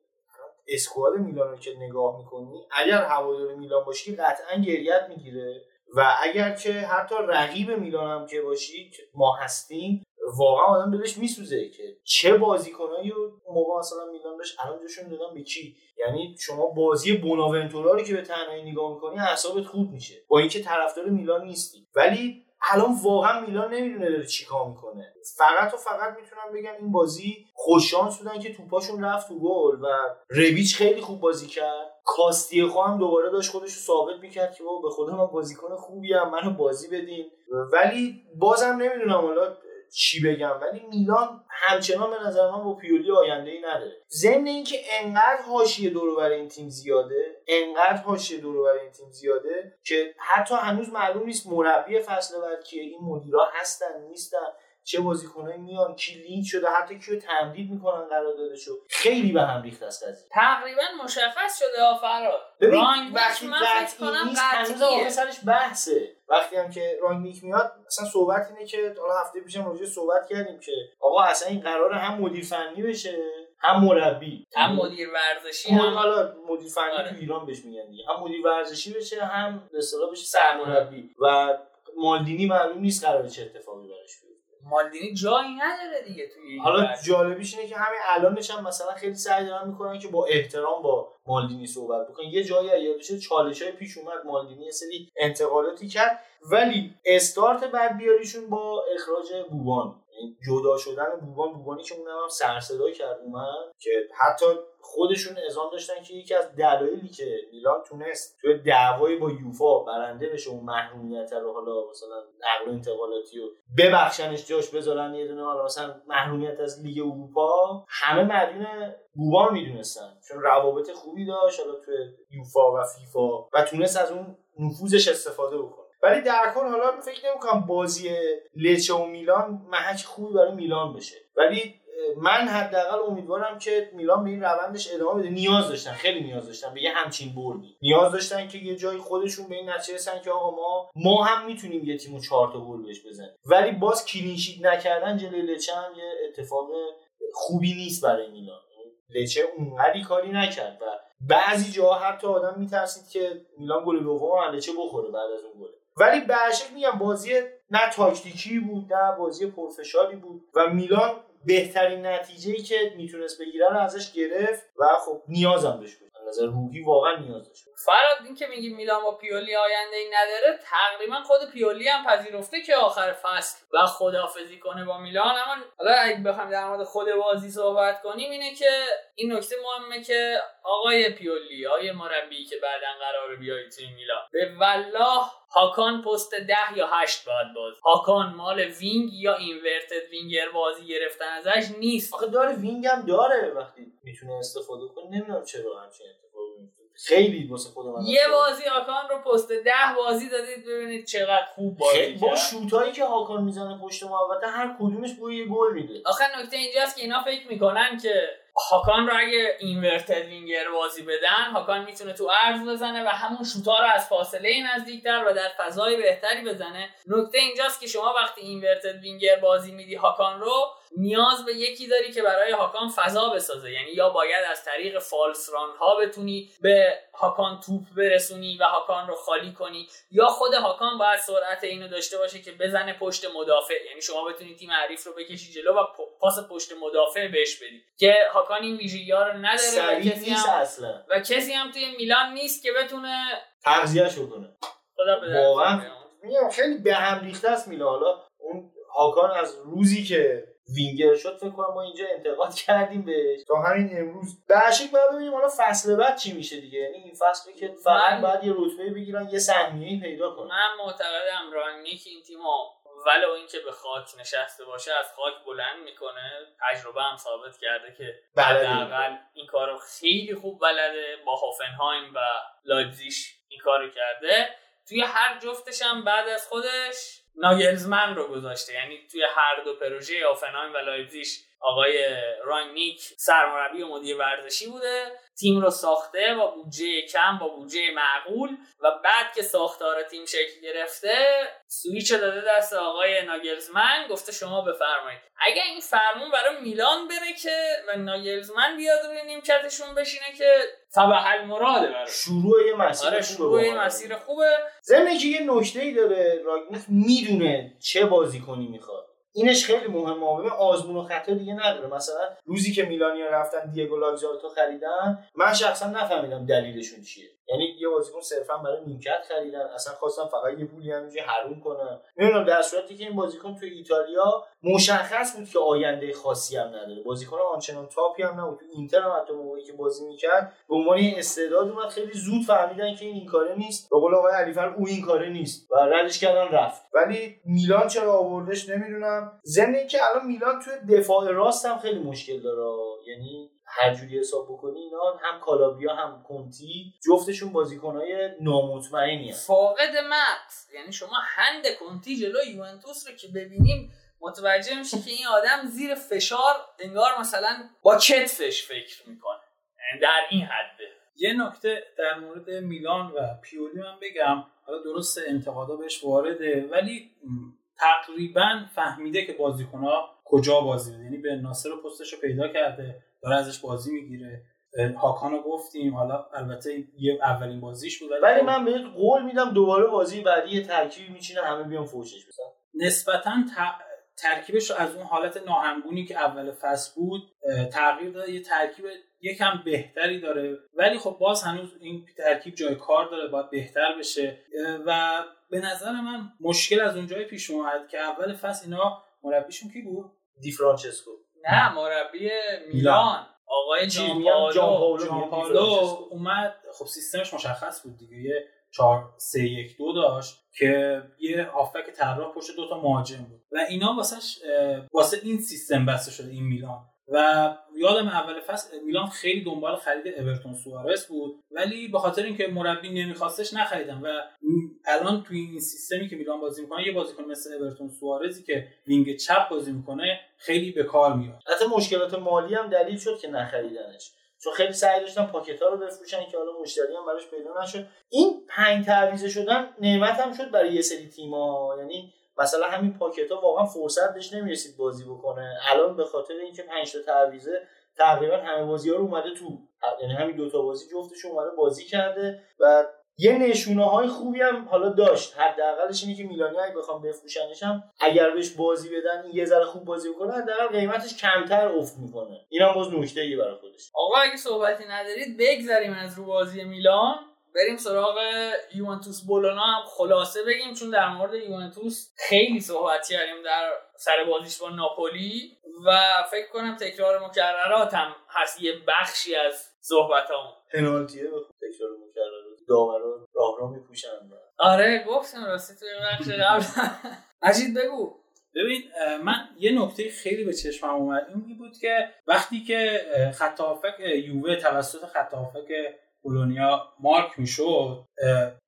Speaker 3: اسکواد میلان رو که نگاه می‌کنی اگر هوادار میلان باشی قطعا گریت می‌گیره. و اگر که حتی رقیب میلان هم که باشی ما هستیم واقعا آدم دلش میسوزه که چه بازیکنایی و موقع مثلا میلان داشت الان جوشون دادن به کی؟ یعنی شما بازی بوناونتورا رو که به تنهایی نگاه می‌کنی حسابت خوب میشه. با اینکه طرفدار میلان نیستی. ولی الان واقعا میلان نمی‌دونه داره چیکار می‌کنه. فقط و فقط می‌تونم بگم این بازی خوششانس بودن که توپاشون رفت تو گل و رویچ خیلی خوب بازی کرد. کاستی هم دوباره داشت خودش رو ثابت می‌کرد که به خودم من بازیکن خوبی هم منو بازی بدین. ولی بازم نمی‌دونم حالا چی بگم ولی میلان همچنان به نظر من با پیولی آینده ای نداره. ضمن اینکه انقدر حاشیه دور بر این تیم زیاده انقدر حاشیه دور بر این تیم زیاده که حتی هنوز معلوم نیست مربی فصل بعد کیه. این مدیرا هستن نیستن. چه بازیکنایی میان کی لینک شده حتی کیو تمدید می‌کنن قراردادشو. خیلی به هم ریخت است قضیه.
Speaker 1: تقریبا مشخص شده آفراد رانگنیک
Speaker 3: وقتی
Speaker 1: من فکر کنم قطعیه.
Speaker 3: سرش بحثه. وقتی هم که رانگنیک میاد مثلا صحبت اینه که حالا هفته پیشم راجع صحبت کردیم که آقا اصلا این قرار هم مدیر فنی بشه هم مربی.
Speaker 1: هم مدیر ورزشی
Speaker 3: مد-
Speaker 1: هم
Speaker 3: حالا مدیر فنی
Speaker 1: آره.
Speaker 3: تو ایران بهش میگن دیگه. هم مدیر ورزشی بشه هم به اصطلاح بشه سرمربی. و مالدینی معلوم نیست قرار چه اتفاقی براش بیفته.
Speaker 1: مالدینی جایی نداره دیگه توی این
Speaker 3: حالا. جالبیش اینه که همین الانش هم مثلا خیلی سعی دارن می‌کنن که با احترام با مالدینی صحبت بکنن. یه جایی یادشه چالش های پیش اومد مالدینی یه سری انتقالاتی کرد. ولی استارت بعد بیاریشون با اخراج بوبان. جدا شدن بوبان بوبانی که اونم هم کرد اومد که حتی خودشون اعزام داشتن که یکی از دلایلی که میلان تونست توی دعوای با یوفا برنده بشه اون محرومیت رو حالا مثلا نقل و انتقالاتی و ببخشنش جاش بذارن یه دونه حالا مثلا محرومیت از لیگ اروپا همه مدیون بوبان می‌دونستن. چون روابط خوبی داشت حالا توی یوفا و فیفا و تونست از اون نفوذش استفاده بکنه. ولی در کل حالا فکر نمی‌کنم بازی لچه و میلان محک خوبی برای میلان بشه ولی من حداقل امیدوارم که میلان به این روندش ادامه بده. نیاز داشتن خیلی نیاز داشتن به یه همچین بردی. نیاز داشتن که یه جایی خودشون به این نتیجه رسن که آقا ما ما هم می‌تونیم یه تیمو چهار تا گل بهش بزنیم. ولی باز clean sheet نکردن جلوی لچه هم یه اتفاق خوبی نیست برای میلان. لچه اونقدی کاری نکرد و بعضی جاها حتی آدم میترسید که میلان گل دوم لچه بخوره بعد از اون گل ولی به میگم بازی نه تاکتیکی بود نه بازی پرفشاری بود و میلان بهترین نتیجه ای که می‌تونست بگیره رو ازش گرفت و خب نیازم بهش بود. نظر روحی واقعا نیاز داشت.
Speaker 1: فراد این که میگی میلان با پیولی آینده ای نداره تقریبا خود پیولی هم پذیرفته که آخر فصل و خدافزی کنه با میلان. اما حالا اگه بخوایم در مورد خود بازی صحبت کنیم اینه که این نکته مهمه که آقای پیولی آقای مربی که بعدا قراره بیای توی میلان به والله هاکان پست ده یا هشت باید باز هاکان مال wing یا inverted winger بازی گرفتن ازش نیست.
Speaker 3: آخه داره wing هم داره وقتی می‌تونه استفاده کنه. نمی‌دونم چرا همچین خیلی واسه خود من
Speaker 1: یه بازی هاکان رو پست ده بازی دادید ببینید چقدر خوب بازی
Speaker 3: با. شوتایی که هاکان می‌زنه پشت محوطه هر کدومش بوی یه گل میده
Speaker 1: آخه نکته اینجاست که اینا فکر می‌کنن که هاکان رو اگه inverted winger بازی بدن هاکان می‌تونه تو عرض بزنه و همون شوتا رو از فاصله نزدیکتر و در فضای بهتری بزنه. نکته اینجاست که شما وقتی inverted winger بازی میدی هاکان رو نیاز به یکی داری که برای هاکان فضا بسازه. یعنی یا باید از طریق false run ها بتونی به هاکان توپ برسونی و هاکان رو خالی کنی یا خود هاکان باید سرعت اینو داشته باشه که بزنه پشت مدافع. یعنی شما بتونی تیم حریف رو بکشی جلو و پاس پشت مدافع بهش بدی. که هاکان این ویژگی ها رو نداره و کسی
Speaker 3: نیست
Speaker 1: هم
Speaker 3: اصلا.
Speaker 1: و کسی هم توی میلان نیست که بتونه
Speaker 3: تغذیهش کنه.
Speaker 1: خدا
Speaker 3: واقعا. میگم خیلی به هم ریخته است میلان. حالا اون هاکان از روزی که وینگر شد فکر کنم ما اینجا انتقاد کردیم بهش. تا همین امروز. به هر شکل باید ببینیم حالا فصل بعد چی میشه دیگه. یعنی این فصلی که فقط
Speaker 1: من-
Speaker 3: باید یه رتبه بگیرن یه سهمیه پیدا کنن.
Speaker 1: من معتقدم رانگنیک این تیمو ولو اینکه به خاک نشسته باشه از خاک بلند می‌کنه. تجربه هم ثابت کرده که. حداقل این کارو خیلی خوب بلده. با هافنهایم و لایپزیش این کارو کرده. توی هر جفتش هم بعد از خودش ناگلزمن رو گذاشته. یعنی توی هر دو پروژه هافنهایم و لایپزیش آقای رانگنیک سرمربی و مدیر ورزشی بوده. تیم رو ساخته با بودجه کم با بودجه معقول و بعد که ساختار تیم شکل گرفته سویچ داده دست آقای ناگلزمن گفته شما بفرمایید. اگر این فرمون برای میلان بره که و ناگلزمن بیاد روی نیمکتشون بشینه که تبع المراده براش
Speaker 3: شروع یه مسیر
Speaker 1: آره
Speaker 3: خوبه
Speaker 1: شروع یه. مسیر خوبه.
Speaker 3: ضمن اینکه یه نکته ای داره راگنیک می‌دونه چه بازیکنی می‌خواد. اینش خیلی مهمه. ببین آزمون و خطا دیگه نداره. مثلا روزی که میلانیا رفتن دیگو لاگزالتو خریدن من شخصا نفهمیدم دلیلشون چیه. یعنی یه بازیکن صرفا برای نیمکت خریدن. اصلا خواستم فقط یه پولی همینجوری حروم کنن نمی‌دونم در صورتی که این بازیکن تو ایتالیا مشخص بود که آینده خاصی هم نداره. بازیکن آنچنان تاپی هم نبود. تو اینتر هم حتی موقعی که بازی می‌کرد به عنوان استعداد اومد. خیلی زود فهمیدن که این این کاره نیست. به قول آقای علیفر او این کاره نیست و ردش کردن رفت. ولی میلان چرا آوردش نمی‌دونم. ضمن اینکه الان میلان توی دفاع راست هم خیلی مشکل داره. یعنی هر جوری حساب بکنی اینا هم کالابریا هم کنتی جفتشون بازیکنای نامطمئنی
Speaker 1: فاقد مغز. یعنی شما هند کنتی جلو یوونتوس رو که ببینیم متوجه میشه که این آدم زیر فشار انگار مثلا با کتفش فکر می‌کنه. یعنی در این حده
Speaker 2: یه نکته در مورد میلان و پیولی من بگم. حالا درست انتقادا بهش وارده ولی تقریبا فهمیده که بازیکنها کجا بازی میده یعنی به ناصر پستش رو پیدا کرده داره ازش بازی می‌گیره. هاکان رو گفتیم. حالا البته یه اولین بازیش بود
Speaker 3: ولی خب من بهت قول میدم دوباره بازی بعدی یه ترکیبی میچینه همه بیان فوشش بزن
Speaker 2: نسبتا ترکیبش رو از اون حالت ناهمگونی که اول فصل بود تغییر داده. یه ترکیب یکم بهتری داره. ولی خب باز هنوز این ترکیب جای کار داره باید بهتر بشه. و به نظر من مشکل از اونجای پیش اومد که اول فصل اینا مربیشون کی بود؟
Speaker 3: دی فرانچسکو.
Speaker 1: نه مربی میلان. آقای جان
Speaker 2: اومد. خب سیستمش مشخص بود دیگه. یه 4 3 1 2 داشت. که یه هافک طراح پشت دو تا مهاجم بود. و اینا واسش واسه این سیستم بسته شده این میلان. و یادم اول فصل میلان خیلی دنبال خرید اورتون سوارس بود ولی به خاطر اینکه مربی نمیخواستش نخریدم. و الان توی این سیستمی که میلان بازی می‌کنه یه بازیکن مثل اورتون سوارزی که وینگ چپ بازی می‌کنه خیلی به کار میاد.
Speaker 3: حتی مشکلات مالی هم دلیل شد که نخریدنش. چون خیلی سعی داشتن پاکت ها رو بفروشن که حالا مشتری هم براش پیدا نشد این پنج تعویض شدن نعمت هم شد برای یه سری تیم‌ها. یعنی مثلا همین پاکت ها واقعا فرصت بهش نمی‌رسید بازی بکنه. الان به خاطر اینکه 5 تا تعویضه تقریبا همه بازی ها رو اومده تو یعنی همین دوتا بازی جفتش اومده بازی کرده و یه نشونه های خوبی هم حالا داشت. حداقلش اینه که میلانی اگه بخوام بفروشنش هم اگر بهش بازی بدن یه ذره خوب بازی بکنه حداقل قیمتش کمتر افت می‌کنه. اینم باز نکته ای برای خودش.
Speaker 1: آقا اگه صحبتی ندارید بگذریم از رو بازی میلان. بریم سراغ یوونتوس بولونا هم. خلاصه بگیم چون در مورد یوونتوس خیلی صحبت کردیم در سر بازیش با ناپولی و فکر کنم تکرار مکررات هم هست. یه بخشی از صحبت هم
Speaker 3: پنالتیه؟ تکرار مکررات. داورا راه را میپوشن
Speaker 1: آره گفتم راستی توی بخش قبل. مجید بگو.
Speaker 2: ببین من یه نکته خیلی به چشمم اومد. این بود که وقتی که خط یووه توسط خط بولونیا مارک می‌شد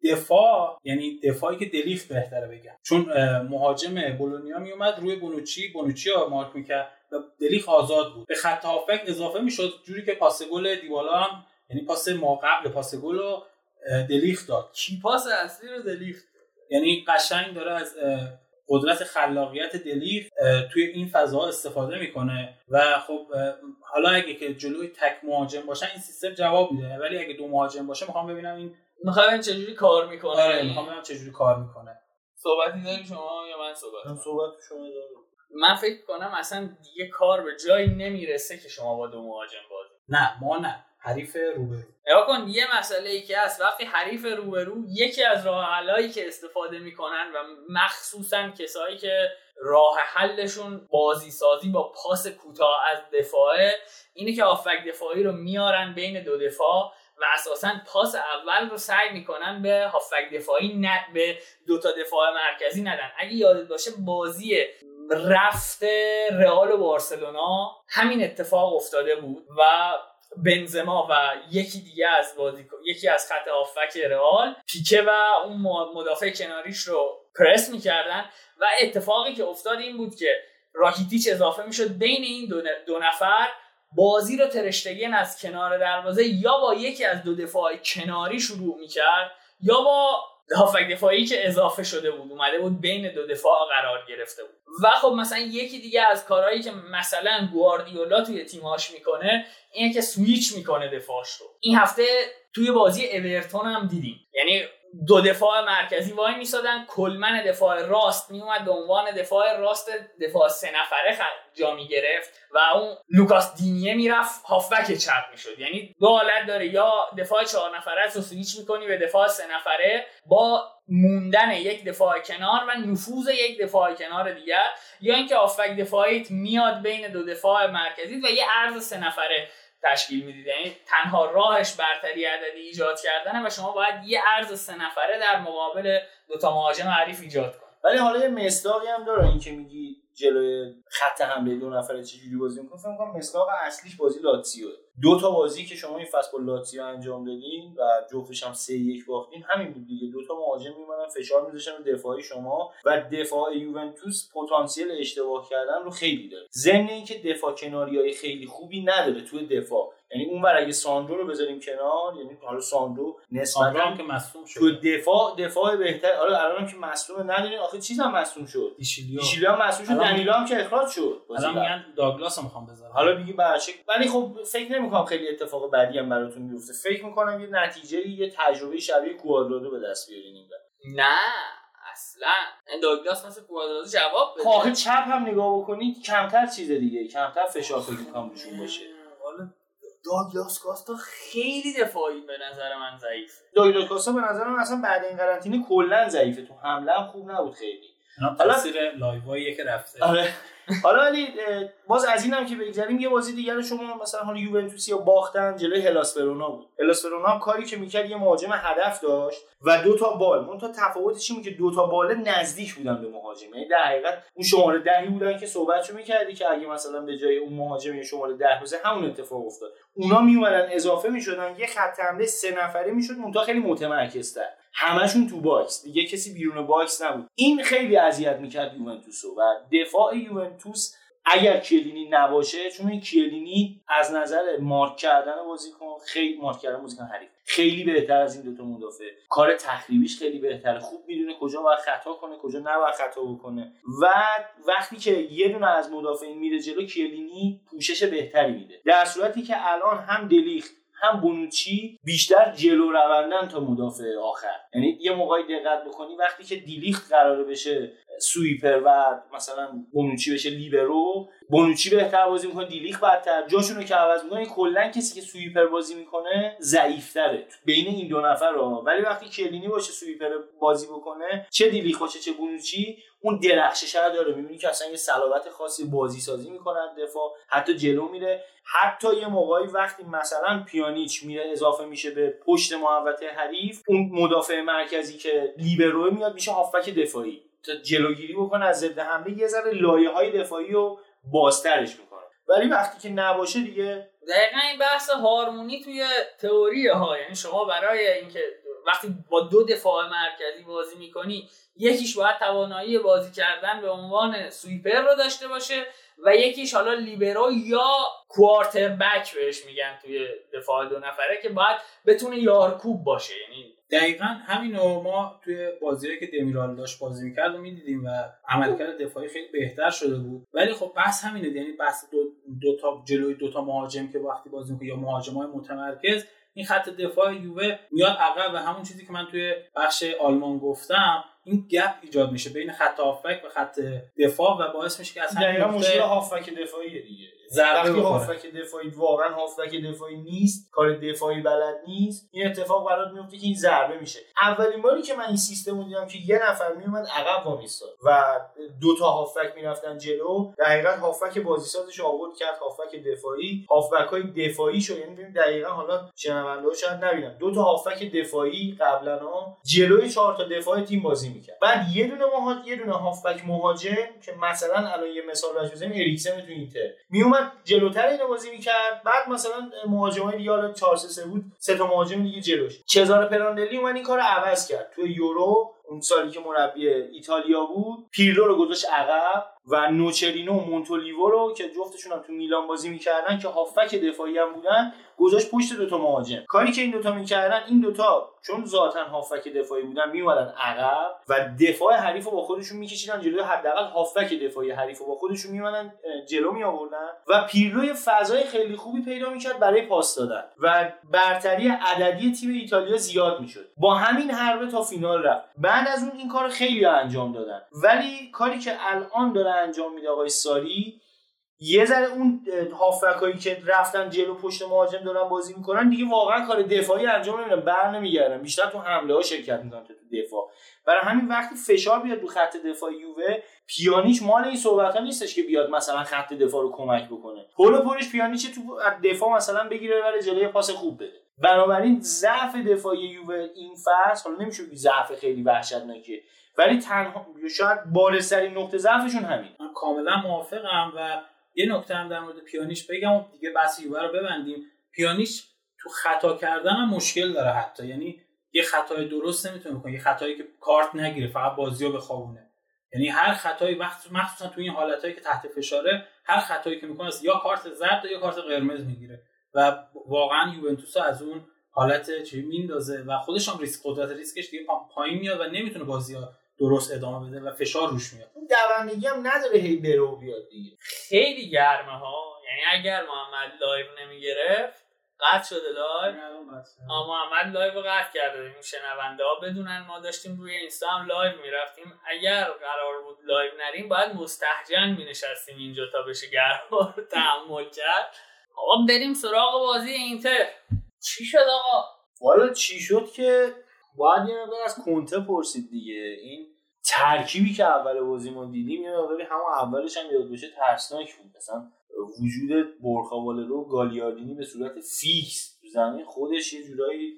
Speaker 2: دفاع یعنی دفاعی که دلیف بهتره بگم. چون مهاجم بولونیا میومد روی بونوچی بونوچی ها مارک می‌کرد و دلیف آزاد بود. به خط هافک اضافه می‌شد جوری که پاس گل دیبالا هم یعنی پاس ما قبل پاس گل رو دلیخ داد.
Speaker 1: کی پاس اصلی رو دلیخ
Speaker 2: یعنی قشنگ داره از قدرت خلاقیت دلیق توی این فضا استفاده می‌کنه و خب حالا اگه که جلوی تک مهاجم باشن این سیستم جواب میده. ولی اگه دو مهاجم باشه می‌خوام ببینم این
Speaker 1: می‌خوام چجوری کار می‌کنه.
Speaker 2: آره می‌خوام ببینم چجوری کار می‌کنه.
Speaker 1: صحبتی داری شما یا من صحبت
Speaker 3: من صحبت شما دارم.
Speaker 1: من فکر کنم اصلا دیگه کار به جایی نمی‌رسه که شما با دو مهاجم بازی.
Speaker 2: نه ما نه. حریف روبرو.
Speaker 1: نگاه کن یه مسئله ای که هست. وقتی حریف روبرو یکی از راه حلایی که استفاده می‌کنن و مخصوصا کسایی که راه حلشون بازی سازی با پاس کوتاه از دفاعه اینه که آفک دفاعی رو میارن بین دو دفاع و اساسا پاس اول رو سعی می‌کنن به هافک دفاعی نه به دو تا دفاع مرکزی ندن. اگه یادت باشه بازی رفت رئال و بارسلونا همین اتفاق افتاده بود و بنزما و یکی دیگه از بازی یکی از خط هافک رئال پیکه و اون مدافع کناریش رو پرس می‌کردن و اتفاقی که افتاد این بود که راکیتیچ اضافه می‌شد بین این دو نفر بازی رو ترشتگین از کنار دروازه یا با یکی از دو دفاع کناری شروع می‌کرد یا با هافک دفاعی که اضافه شده بود اومده بود بین دو دفاع قرار گرفته بود. و خب مثلا یکی دیگه از کارهایی که مثلا گواردیولا توی تیمهاش می‌کنه اینه که سویچ می‌کنه دفاعش رو. این هفته توی بازی اورتون هم دیدیم. یعنی دو دفاع مرکزی وای میسادن. کلمن دفاع راست میومد به عنوان دفاع راست دفاع سه نفره جا می‌گرفت و اون لوکاس دینیه می‌رفت هافبک چپ می‌شد. یعنی دو حالت داره. یا دفاع چهار نفره رو سویچ می‌کنی به دفاع سه نفره با موندن یک دفاع کنار و نفوذ یک دفاع کنار دیگر. یا اینکه هافبک دفاعیت میاد بین دو دفاع مرکزی و یه عرض سه نفره تشکیل می‌دید. یعنی تنها راهش برتری عددی ایجاد کردنه و شما باید یه عرض سه نفره در مقابل دو تا مهاجم حریف ایجاد کنید.
Speaker 3: ولی حالا یه مصداقی هم داره این که میگی جلوی خط حمله دو نفره چجوری بازی می‌کنه؟ فکر می‌کنم مسکاق اصلیش بازی لاتسیو دو تا بازی که شما این فصل با لاتسیو انجام دادین و جفتش هم سه یک باختین همین بود دیگه. دو تا مهاجم میمونن فشار میذاشتن رو دفاعی شما و دفاع یوونتوس پتانسیل اشتباه کردن رو خیلی داره. ضمن اینکه دفاع کناریای خیلی خوبی نداره توی دفاع. یعنی اون ور اگه ساندرو رو بذاریم کنار یعنی حالا ساندرو نسبتا
Speaker 2: که مصدوم شد
Speaker 3: تو دفاع دفاع بهتر آره الان که مصدوم ندارین آخه چیز هم مصدوم شد.
Speaker 2: ایشیلیا
Speaker 3: ایشیلیا مصدوم شد دنیلو هم که اخراج شد.
Speaker 2: الان. میگن داگلاس رو می‌خوام بذارم.
Speaker 3: حالا دیگه برچه ولی خب فکر نمی‌کنم خیلی اتفاق بدی هم براتون بیفته. فکر می‌کنم یه نتیجه یه تجربه شبیه کوادرادو به دست بیارین.
Speaker 1: نه اصلا. این داگلاس مثل کوادرادو جواب بده.
Speaker 3: کاخ چپ هم نگاه بکنید کمتر چیز دیگه کمتر فشار فکر می‌کنم روشون باشه.
Speaker 4: حالا
Speaker 1: داگلاس کاستا خیلی دفاعی به نظر من ضعیف.
Speaker 3: دایلو کاسا به نظر من اصلا بعد این قرنطینه کلا ضعیفه. تو حمله هم خوب نبود خیلی. حالا-
Speaker 2: تاثیر لایواییه که رفته.
Speaker 3: آره. حالا ولی باز از اینم که بگذریم یه بازی دیگر شما مثلا حالا یوونتوس یا باختن جلوی هلاس ورونا بود. هلاس ورونا کاری که می‌کرد یه مهاجم هدف داشت و دو تا بال. اون تا تفاوتش این بود که دو تا بال نزدیک بودن به مهاجم. یعنی در حقیقت اون شماره دهی بودن که صحبتشو می‌کردی که اگه مثلا به جای اون مهاجم یه شماره ده بزنه همون اتفاق افتاد. اونا میومدن اضافه می‌شدن یه خط حمله سه نفره می‌شد منتها خیلی متمرکزتر. همشون تو box. دیگه کسی بیرون box نبود. این خیلی اذیت می‌کرد یوونتوسو و دفاع یوونتوس اگر کلینی نباشه چون این کلینی از نظر مارک کردن بازیکن خیلی مارک کردن بازیکن حریف. خیلی بهتر از این دوتا مدافع. کار تخریبیش خیلی بهتره. خوب می‌دونه کجا باید خطا کنه کجا نباید خطا بکنه. و وقتی که یه دونه از مدافعین میره جلو کلینی پوشش بهتری میده. در صورتی که الان هم دلیخت هم بونوچی بیشتر جلو روندن تا مدافع آخر. یعنی یه موقعی دقت بکنی وقتی که دیلیخت قراره بشه سویپر و مثلا بونوچی بشه لیبرو. بونوچی بهتر بازی می‌کنه دیلیخت بدتر. جاشون رو که عوض می‌کنه کلا کسی که سویپر بازی می‌کنه ضعیفتره. بین این دو نفر رو ولی وقتی کلینی باشه سویپر بازی بکنه چه دیلیخت باشه چه بونوچی اون درخشش رو داره. می‌بینی که اصلا یه صلابت خاصی بازی سازی می‌کنن دفاع حتی جلو میره. حتی یه موقعی وقتی مثلا پیانیچ میره اضافه میشه به پشت محوطه حریف اون مدافع مرکزی که لیبرو میاد میشه هافبک دفاعی. جلوگیری بکنه از ضد حمله یه ذره لایه های دفاعی رو بازترش می‌کنه ولی وقتی که نباشه دیگه
Speaker 1: دقیقا این بحث هارمونی توی تئوریه ها یعنی شما برای اینکه وقتی با دو دفاع مرکزی بازی می‌کنی یکیش باید توانایی بازی کردن به عنوان سویپر رو داشته باشه و یکیش حالا لیبرو یا کوارتر بک بهش میگن توی دفاع دو نفره که باید بتونه یارکوب باشه. یعنی
Speaker 2: دقیقا همینو ما توی بازی که دمیرال داشت بازی می‌کرد و می‌دیدیم و عملکرد دفاعی خیلی بهتر شده بود. ولی خب بحث همینه یعنی بحث دو, دو تا جلوی دو تا مهاجم که وقتی بازی می‌کنه یا مهاجمای متمرکز این خط دفاع یووه میاد عقب و همون چیزی که من توی بخش آلمان گفتم این گپ ایجاد میشه بین خط هافبک و خط دفاع و باعث میشه که اصلا
Speaker 3: دقیقا مشکل هافبک دفاعیه دیگه.
Speaker 2: ضربه
Speaker 3: وقتی. هافبک دفاعی واقعا هافبک دفاعی نیست کار دفاعی بلد نیست این اتفاق برات میفته که این ضربه میشه. اولین باری که من این سیستم رو دیدم که یه نفر میومد عقب و دو تا هافبک می‌رفتن جلو. در حقیقت هافبک بازیسازش آورد کرد هافبک دفاعی. هافبک های دفاعی شو یعنی ببین دقیقا حالا شنونده شاید نبینن. دو تا هافبک دفاعی قبلا جلوی چهار تا دفاع تیم بازی می‌کرد. بعد یه دونه مهاجم یه دونه هافبک مهاجم که مثلا الان یه مثال بزنیم اریکسن تو اینتر. میومد جلوتر اینو بازی می‌کرد. بعد مثلا مهاجمای حالا 4 3 بود سه تا مهاجم دیگه جلوش. چزار پراندلی اومد این کارو عوض کرد. تو یورو اون سالی که مربی ایتالیا بود پیرلو رو گذاشت عقب. و نوچرینو و مونتولیو رو که جفتشون هم تو میلان بازی می‌کردن که هافک دفاعی هم بودن گذاشت پشت دوتا مهاجم. کاری که این دوتا می‌کردن این دوتا چون ذاتا هافک دفاعی بودن میومدن عقب و دفاع حریف رو با خودشون میکشیدن جلوی حداقل هافک دفاعی حریف رو با خودشون میومدن جلو می آوردن و پیرلو فضای خیلی خوبی پیدا می‌کرد برای پاس دادن و برتری عددی تیم ایتالیا زیاد می‌شد. با همین حربه تا فینال رفت. بعد از اون این کار خیلی انجام دادن. ولی کاری که الان داره انجام میده آقای ساری. یه ذره اون هافبکایی که رفتن جلو پشت مهاجم دارن بازی می‌کنن دیگه واقعا کار دفاعی انجام نمیدن بر نمیگردن. بیشتر تو حمله ها شرکت می‌کنن تو دفاع. برای همین وقتی فشار بیاد رو خط دفاع یووه پیانیچ مال این صحبت ها نیستش که بیاد مثلا خط دفاع رو کمک بکنه. پلو پلش پیانیچ تو دفاع مثلا بگیره بره جلوی پاس خوب بده بنابراین ضعف دفاعی یووه این فصل حالا نمیشه ضعف خیلی وحشتناکه ولی تنها شاید بارزترین نقطه ضعفشون همین
Speaker 2: من کاملا موافقم و یه نکته هم در مورد پیانیش بگم و دیگه بحث یووه رو ببندیم. پیانیش تو خطا کردن هم مشکل داره حتی. یعنی یه خطای درست نمی‌تونه بکنه. یه خطایی که کارت نگیره فقط بازی رو بخوابونه. یعنی هر خطایی وقت مخصوصا تو این حالتایی که تحت فشاره هر خطایی که می‌کنه یا کارت زرد یا کارت قرمز می‌گیره. و واقعا یوونتوس از اون حالت چی میندازه و خودش هم ریسک قدرت ریسکش دیگه پایین میاد و نمی‌تونه بازی ها درست ادامه بده و فشار روش میاد.
Speaker 3: اون دوندگی هم نداره هی برو بیاد دیگه.
Speaker 1: خیلی گرمه ها. یعنی اگر محمد live نمی‌گرفت قطع شده live؟ آ محمد live رو قطع کرده. این شنونده ها بدونن ما داشتیم روی اینستا هم live می‌رفتیم. اگر قرار بود live نریم باید مستحجن می نشستیم اینجا تا بشه گرما رو تحمل کرد. آقا بریم سراغ بازی اینتر. چی شد آقا؟
Speaker 3: والا چی شد که باید یه مقدار از کنته پرسید دیگه. این ترکیبی که اول بازی ما دیدیم یه مقداری همون اولش هم یاد بشه ترسناک بود. مثلا وجود بورخا والرو و گالیاردینی به صورت فیکس تو زمین خودش یه جورایی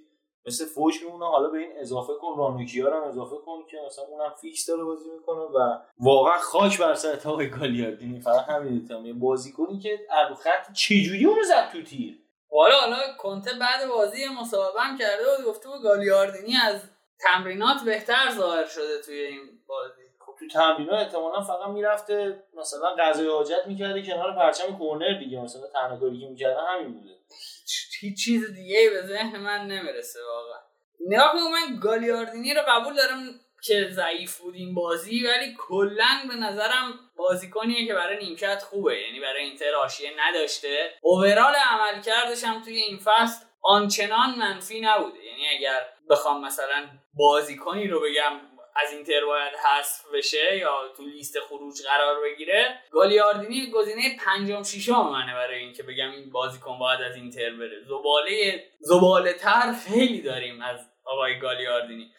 Speaker 3: مثل فوش میمونه. حالا به این اضافه کن رانوکیا رو هم اضافه کن که مثلا اونم فیکس داره بازی می‌کنه و واقعا خاک بر سر آقای گالیاردینی. فقط همین بازیکنی که رو خط چجوری اون رو زد تو تیر؟
Speaker 1: حالا حالا کنته بعد بازی مصاحبه هم کرده بود گفته بود گالیاردینی از تمرینات بهتر ظاهر شده توی این بازی.
Speaker 3: خب تو تمرینات احتمالا فقط می‌رفته مثلا غذای حاجت می‌کرده کنار پرچم کورنر دیگه مثلا تنها کاری که می‌کرده همین بوده.
Speaker 1: هیچ چیز دیگه به ذهن من نمی‌رسه واقعا. نگاه من گالیاردینی رو قبول دارم که ضعیف بود این بازی ولی کلا به نظرم بازیکنیه که برای نیمکت خوبه. یعنی برای اینتر آشیه نداشته. اوورال عمل کردش هم توی این فصل آنچنان منفی نبوده. یعنی اگر بخوام مثلا بازیکنی رو بگم از اینتر باید حذف بشه یا تو لیست خروج قرار بگیره گالیاردینی گزینه پنجم ششم منه برای اینکه بگم این بازیکن باید از اینتر بره. زباله زباله تر خیلی داریم از آقای گالیاردینی.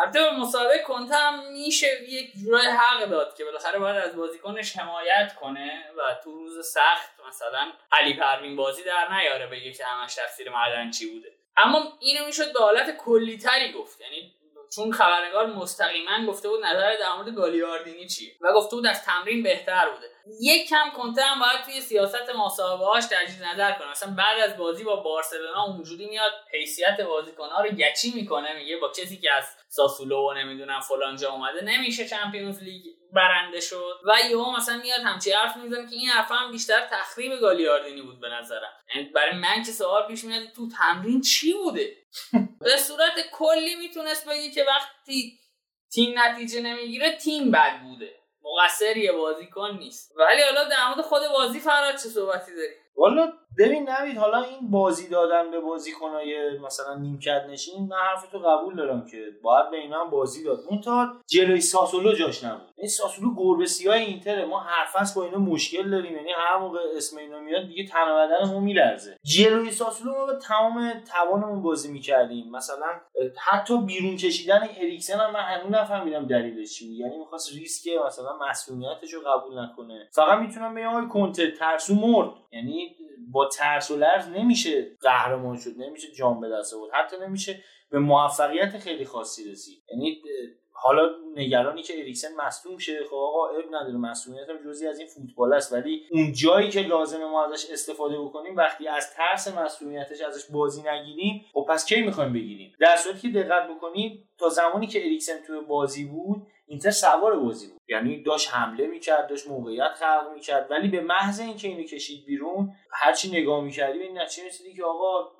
Speaker 1: البته به مسابقه کنته هم میشه یک جورای حق داد که بالاخره باید از بازیکنش حمایت کنه و تو روز سخت مثلا علی پروین بازی در نیاره بگه که همش تفسیر معدن چی بوده. اما اینو می‌شد به حالت کلیتری گفت. یعنی چون خبرنگار مستقیما گفته بود نظر در مورد گالیاردینی چیه؟ و گفته بود از تمرین بهتر بوده. یک کم کنته هم باید توی سیاست هاش تجدید نظر کنه. مثلا بعد از بازی با بارسلونا اونجوری میاد حیثیت بازیکن‌ها رو یچی می‌کنه میگه با کسی که از ساسولو و نمی‌دونم فلان جا اومده نمیشه چمپیونز لیگ برنده شد. و یهو مثلا میاد همچی حرف می‌زنه که این حرف هم بیشتر تخریب گالیاردینی بود به نظرم. یعنی برای من که سوال پیش میاد تو تمرین چی بوده؟ به صورت کلی می‌تونست بگی که وقتی تیم نتیجه نمی‌گیره تیم بد بوده. مقصر یه بازیکن نیست. ولی حالا در مورد خود بازی فراد چه صحبتی داری؟
Speaker 3: والا ببین نوید حالا این بازی دادن به بازیکنای مثلا نیمکت نشین من حرف تو قبول دارم که باید به اینا هم بازی داد. تا جلوی ساسولو جاش نبود. این ساسولو گربه سیاه اینتره. ما هر با اینا مشکل داریم. یعنی هر موقع اسم اینا میاد دیگه تن بدنمون میلرزه. جلوی ساسولو ما به تمام توانمون بازی می‌کردیم. مثلا حتی بیرون کشیدن اریکسن هم من هنوز نفهمیدم دلیلش چی یعنی می‌خواست ریسک مثلا مسئولیتش رو قبول نکنه. فقط می‌تونم بگم آقای کنته ترسو مرد. یعنی با ترس و لرز نمیشه قهرمان شد نمیشه جام به دست آورد حتی نمیشه به موفقیت خیلی خاصی رسید. یعنی حالا نگرانی که اریکسن مصدوم شه خب آقا اب نداره مسئولیت هم جزی از این فوتبال است. ولی اون جایی که لازمه ما ازش استفاده بکنیم وقتی از ترس مسئولیتش ازش بازی نگیریم خب پس کی می‌خوایم بگیریم؟ در صورتی که دقت بکنید تا زمانی که اریکسن توی بازی بود اینتر سوار بازی بود. یعنی داشت حمله می‌کرد داشت موقعیت خلق می‌کرد. ولی به محض اینکه اینو کشید بیرون هرچی نگاه می‌کردی به این نتیجه رسیدی که آقا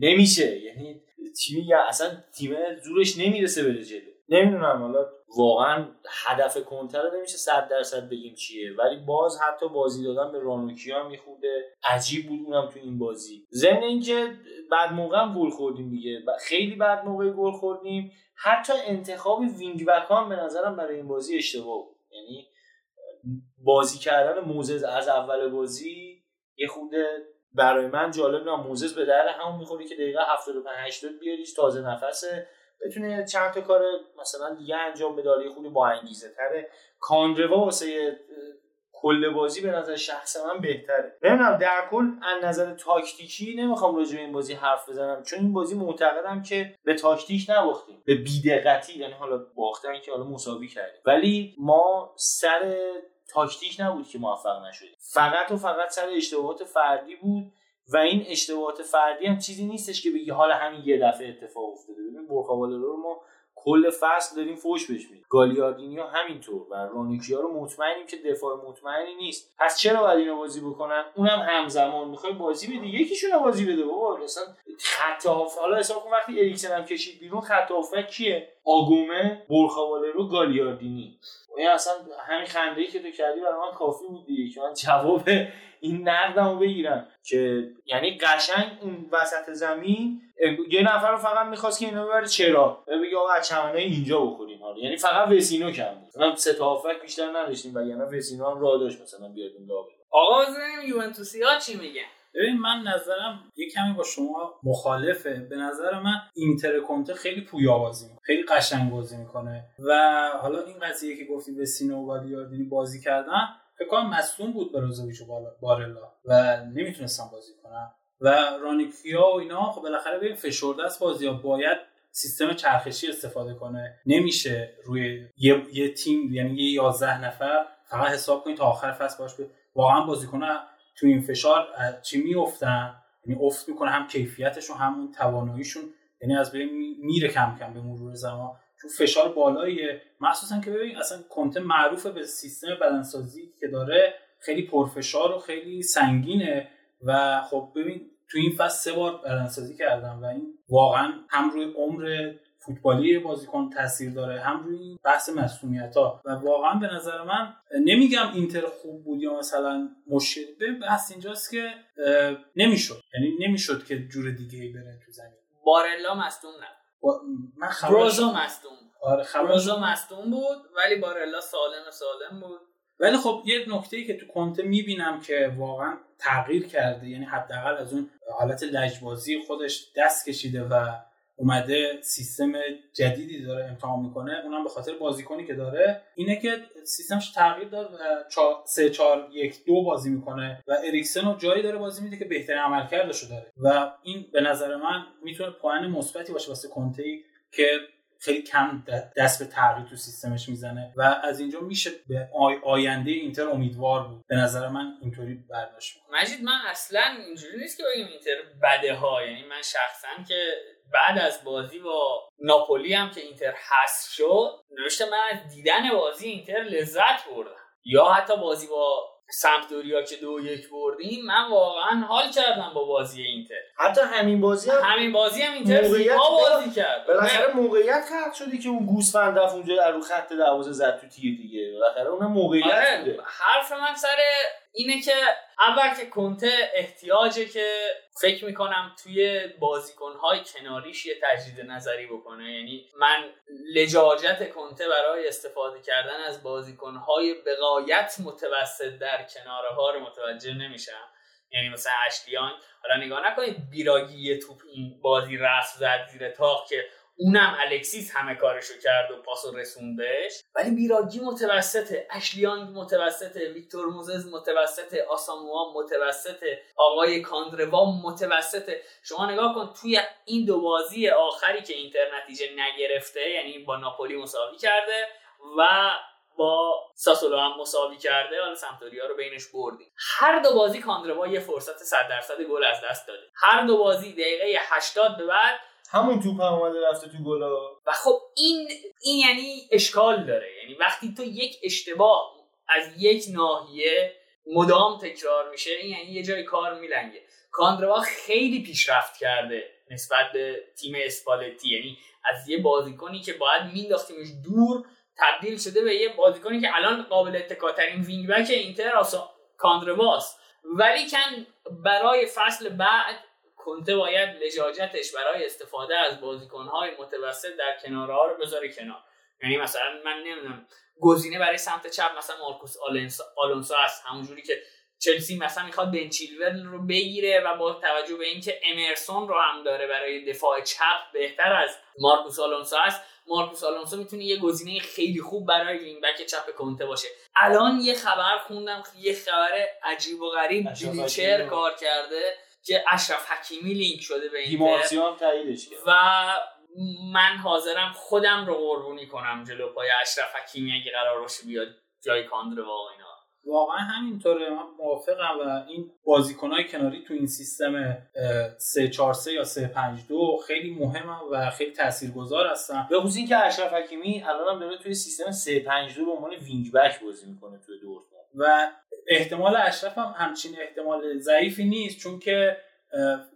Speaker 3: نمیشه. یعنی تیمی اصلا تیم زورش نمی‌رسه بره جلو. نمی‌دونم حالا واقعا هدف کنتر رو نمیشه صد درصد بگیم چیه. ولی باز حتی بازی دادن به رانوکیا میخوده. عجیب بود اونم تو این بازی. ضمن اینکه بعد موقع هم گل خوردیم دیگه. خیلی بعد موقع گل خوردیم. حتی انتخاب وینگ بک به نظرم برای این بازی اشتباه بود. یعنی بازی کردن موزز از اول بازی یه خود برای من جالب نه. موزز به در همون می‌خوری که دقیقه 75 80 بیاریش تازه نفسه. بتونه چند تا کار مثلا دیگه انجام بده. خودی با انگیزه تره. کاندروا واسه کل بازی به نظر شخص من بهتره. نمی‌دونم در کل از نظر تاکتیکی نمی‌خوام راجع به این بازی حرف بزنم چون این بازی معتقدم که به تاکتیک نباختیم به بیدقتی یعنی حالا باختن که حالا مساوی کردیم. ولی ما سر تاکتیک نبود که موفق نشدیم. فقط و فقط سر اشتباهات فردی بود. و این اشتباهات فردی هم چیزی نیستش که بگی حالا همین یه دفعه اتفاق افتاده. ببین رو ما کل فصل داریم فوش بهش میدیم. گالیاردینیو همینطور و رانوکیا رو مطمئنیم که دفاع مطمئنی نیست. پس چرا باید اینو بازی بکنن؟ اونم همزمان می‌خوای بازی بده یکیشون بازی بده بابا. مثلا خط حالا حساب کن وقتی اریکسن هم کشید بیرون خط کیه؟ آگومه رو گالیاردینی. این اصلا همین خنده ای که تو کردی برای من کافی بود دیگه که من جواب این نقدمو بگیرم. که یعنی قشنگ اون وسط زمین یه نفر رو فقط می‌خواست که اینو ببره چرا؟ بگه آقا از چمنای اینجا بخوریم حالا. یعنی فقط وسینو کم بود. من سه تا بیشتر نداشتیم و یعنی وسینو هم راه داشت مثلا بیاد اون
Speaker 1: آقا بزنیم یوونتوسی ها چی میگن؟
Speaker 2: ببین من نظرم یه کمی با شما مخالفه. به نظر من اینتر کنته خیلی پویا بازی می‌کنه خیلی قشنگ بازی می‌کنه. و حالا این قضیه که گفتی به سینو و گالیاردینی بازی کردن فکر کنم بود بروزوویچ و بارلا و نمی‌تونستن بازی کنن. و رانیکیا و اینا خب بالاخره ببین فشرده است بازی ها. باید سیستم چرخشی استفاده کنه. نمیشه روی یه, یه تیم یعنی یه 11 نفر فقط حساب کنید تا آخر فصل باش به واقعا بازیکن تو این فشار چی میافتن؟ یعنی افت می‌کنه هم کیفیتشون همون تواناییشون. یعنی از بین میره کم کم به مرور زمان. چون فشار بالاییه مخصوصا که ببین اصلا کنته معروف به سیستم بدنسازی که داره خیلی پرفشار و خیلی سنگینه. و خب ببین تو این فصل سه بار بدنسازی کردم و این واقعا هم روی عمر فوتبالی بازیکن تاثیر داره هم روی بحث مسئولیت ها و واقعا به نظر من نمیگم اینتر خوب بود یا مثلا مشکل به بحث اینجاست که نمی‌شد. یعنی نمی‌شد که جور دیگه ای بره تو زمین.
Speaker 1: بارلا مصدوم نه با... من بروزا مصدوم آره بروزا مصدوم بود ولی بارلا سالم سالم بود.
Speaker 2: ولی خب یه نکته ای که تو کنته می‌بینم که واقعا تغییر کرده یعنی حداقل از اون حالت لجبازی خودش دست کشیده و اومده سیستم جدیدی داره امتحان می‌کنه اونم به خاطر بازیکنی که داره. اینه که سیستمش تغییر داد و 3 4 1 2 بازی می‌کنه و اریکسن رو جایی داره بازی میده که بهترین عملکردشو داره. و این به نظر من می‌تونه پوان مثبتی باشه واسه کنته که خیلی کم دست به تغییر تو سیستمش می‌زنه. و از اینجا میشه به آینده اینتر امیدوار بود. به نظر من اینطوری برداشت
Speaker 1: مجید من اصلا اینجوری نیست که بگیم اینتر بده ها یعنی من شخصا که بعد از بازی با ناپولی هم که اینتر حذف شد نوشته من از دیدن بازی اینتر لذت بردم. یا حتی بازی با سمپدوریا که دو یک بردیم من واقعا حال کردم با بازی اینتر.
Speaker 3: حتی همین بازی هم
Speaker 1: همین بازی هم اینتر موقعیت بازی کرد.
Speaker 3: بالاخره موقعیت خلق شدی که اون گوسفند رفت اونجا در رو خط دروازه زد تو تیر دیگه. بالاخره اونم موقعیت آره. بوده.
Speaker 1: حرف من سر اینه که اول که کنته احتیاجه که فکر می‌کنم توی بازیکنهای کناریش یه تجدید نظری بکنه. یعنی من لجاجت کنته برای استفاده کردن از بازیکنهای بقایت متوسط در کناره ها رو متوجه نمیشم. یعنی مثلا اشتیان حالا نگاه نکنید بیراگی توپ این بازی رسم زد زیر تاق که اونم الکسیس همه کارشو کرد و پاسو رسوندش. ولی بیراگی متوسطه اشلیانگ متوسطه ویکتور موزز متوسطه آساموا متوسطه آقای کاندروا متوسطه. شما نگاه کن توی این دو بازی آخری که اینتر نتیجه نگرفته یعنی با ناپولی مساوی کرده و با ساسولو هم مساوی کرده حالا سمتوریا رو بینش بردیم. هر دو بازی کاندروا یه فرصت 100 درصد گل از دست داده. هر دو بازی دقیقه 80 به بعد
Speaker 3: همون توپ هم اومده رفته تو گلا
Speaker 1: و خب این این یعنی اشکال داره. یعنی وقتی تو یک اشتباه از یک ناحیه مدام تکرار میشه این یعنی یه جای کار میلنگه. کاندروا خیلی پیشرفت کرده نسبت به تیم اسپالتی. یعنی از یه بازیکنی که باید مینداختیمش دور تبدیل شده به یه بازیکنی که الان قابل اتکاترین wing back اینتر آسا کاندرواست ولیکن برای فصل بعد کنته باید لجاجتش برای استفاده از بازیکنهای متوسط در کناره ها رو بذاره کنار. یعنی مثلا من نمی‌دونم گزینه برای سمت چپ مثلا مارکوس آلونسو هست. همونجوری که چلسی مثلا می‌خواد بن چیلول رو بگیره و با توجه به اینکه امرسون رو هم داره برای دفاع چپ بهتر از مارکوس آلونسو است مارکوس آلونسو می‌تونه یه گزینه خیلی خوب برای wing back چپ کنته باشه. الان یه خبر خوندم یه خبر عجیب و غریب
Speaker 3: حکیمی.
Speaker 1: کار کرده که اشرف حکیمی لینک شده به
Speaker 3: تاییدش کرد.
Speaker 1: و من حاضرم خودم رو قربونی کنم جلو پای اشرف حکیمی اگه قرار باشه بیاد جای کاندروا واقعا اینا
Speaker 2: واقعا همینطوره. من موافقم و این بازیکنهای کناری تو این سیستم 3 4 3 یا 3 5 2 خیلی مهمن و خیلی تاثیرگذار هستن.
Speaker 3: به خصوص اینکه اشرف حکیمی الان هم داره توی سیستم 352 به عنوان wing back بازی می‌کنه توی دورتموند.
Speaker 2: و احتمال اشرف هم همچین احتمال ضعیفی نیست چون که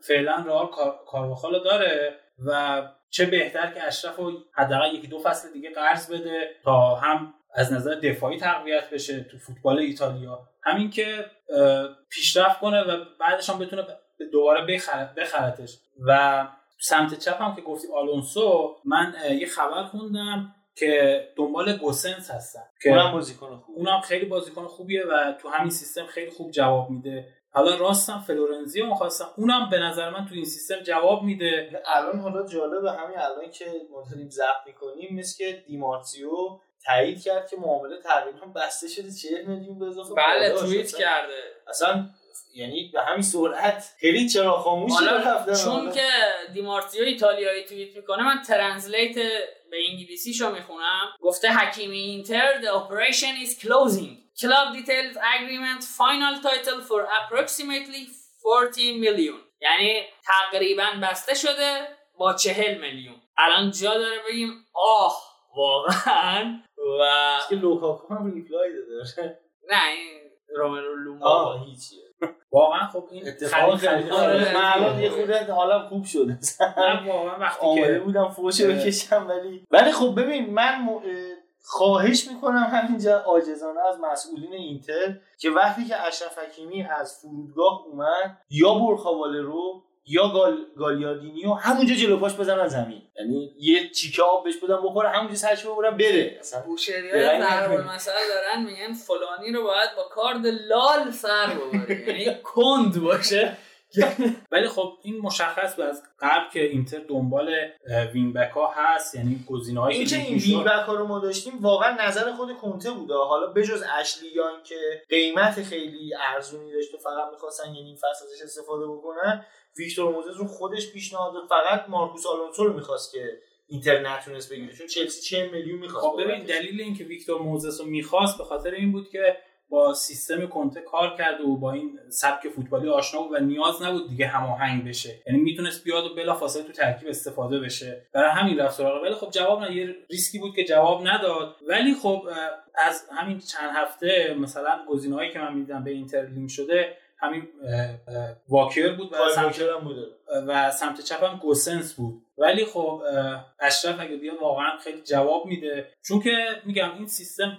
Speaker 2: فعلا رئال کار- کارواخال رو داره و چه بهتر که اشرف رو حداقل یکی دو فصل دیگه قرض بده تا هم از نظر دفاعی تقویت بشه تو فوتبال ایتالیا. همین که پیشرفت کنه و بعدش هم بتونه دوباره بخرد بخرتش. و سمت چپ هم که گفتی آلونسو من یه خبر خوندم که دنبال گوسنس هستن. که
Speaker 3: اونم بازیکن خوب
Speaker 2: اونم خیلی بازیکن خوبیه و تو همین سیستم خیلی خوب جواب میده. حالا راستم فلورنزیو می‌خواستم. اونم به نظر من تو این سیستم جواب میده.
Speaker 3: الان حالا جالبه همین الان که ما داریم ضبط می‌کنیم مثل که دیمارسیو تایید کرد که معامله تقریبا بسته شده 40 میلیون به اضافه
Speaker 1: بله. توییت کرده.
Speaker 3: اصلا یعنی به همین سرعت. خیلی چرا خاموشی
Speaker 1: حالا
Speaker 3: رفتن
Speaker 1: چون. که دیمارتیو ایتالیایی توییت می‌کنه من ترنسلیت به انگلیسیشو می‌خونم. گفته حکیمی اینتر the operation is closing. Club details agreement final title for approximately 40 میلیون یعنی تقریبا بسته شده با 40 میلیون. الان جا داره بگیم آه واقعا و
Speaker 3: که لوکاکو هم ریپلای داده.
Speaker 1: نه این رومرو لومبا
Speaker 3: آه هیچیه.
Speaker 2: واقعا خب این
Speaker 3: اتفاق خیلی
Speaker 1: آره.
Speaker 3: الان یه خورده حالم خوب شده.
Speaker 2: من واقعا وقتی که
Speaker 3: بودم فوشو
Speaker 2: اه.
Speaker 3: بکشم ولی ولی خب ببین من م- اه، خواهش می‌کنم همینجا عاجزانه از مسئولین اینتر که وقتی که اشرف حکیمی از فرودگاه اومد یا برخاواله رو یا گال... گالیادینیو همونجا جلو پاش بزنن زمین. یعنی یه چیکه آب بهش بدم بخوره همونجا سرش ببرم بره. درنگ
Speaker 1: های ضرب. المثل دارن میگن فلانی رو باید با کارد لال سر ببری یعنی کند باشه.
Speaker 2: ولی خب این مشخص بود از قبل که اینتر دنبال اه، وینگ بک ها هست یعنی گزینه‌هایی
Speaker 3: این
Speaker 2: که
Speaker 3: این
Speaker 2: می‌شد.
Speaker 3: بک ها رو ما داشتیم واقعا نظر خود کنته بوده حالا بجز اشلیان که قیمت خیلی ارزونی داشت و فقط می‌خواستن یه نیم فصل ازش استفاده بکنن ویکتور موزز رو خودش پیشنهاد داد فقط مارکوس آلونسو رو می‌خواست که اینتر نتونست بگیره چون چلسی 40 میلیون می‌خواست
Speaker 2: خب ببین دلیل اینکه ویکتور موزس رو می‌خواست به خاطر این بود که با سیستم کنته کار کرده و با این سبک فوتبالی آشنا بود و نیاز نبود دیگه هماهنگ بشه. یعنی می‌تونست بیاد و بلافاصله تو ترکیب استفاده بشه. برای همین رفت سراغ. ولی خب جواب نه یه ریسکی بود که جواب نداد. ولی خب از همین چند هفته مثلا گزینه‌هایی که من می‌دیدم به اینتر لینک شده همین واکر بود و سمت
Speaker 3: واکر هم بوده.
Speaker 2: و سمت چپ هم گوسنس بود. ولی خب اشرف اگه بیاد واقعا خیلی جواب میده. چون که میگم این سیستم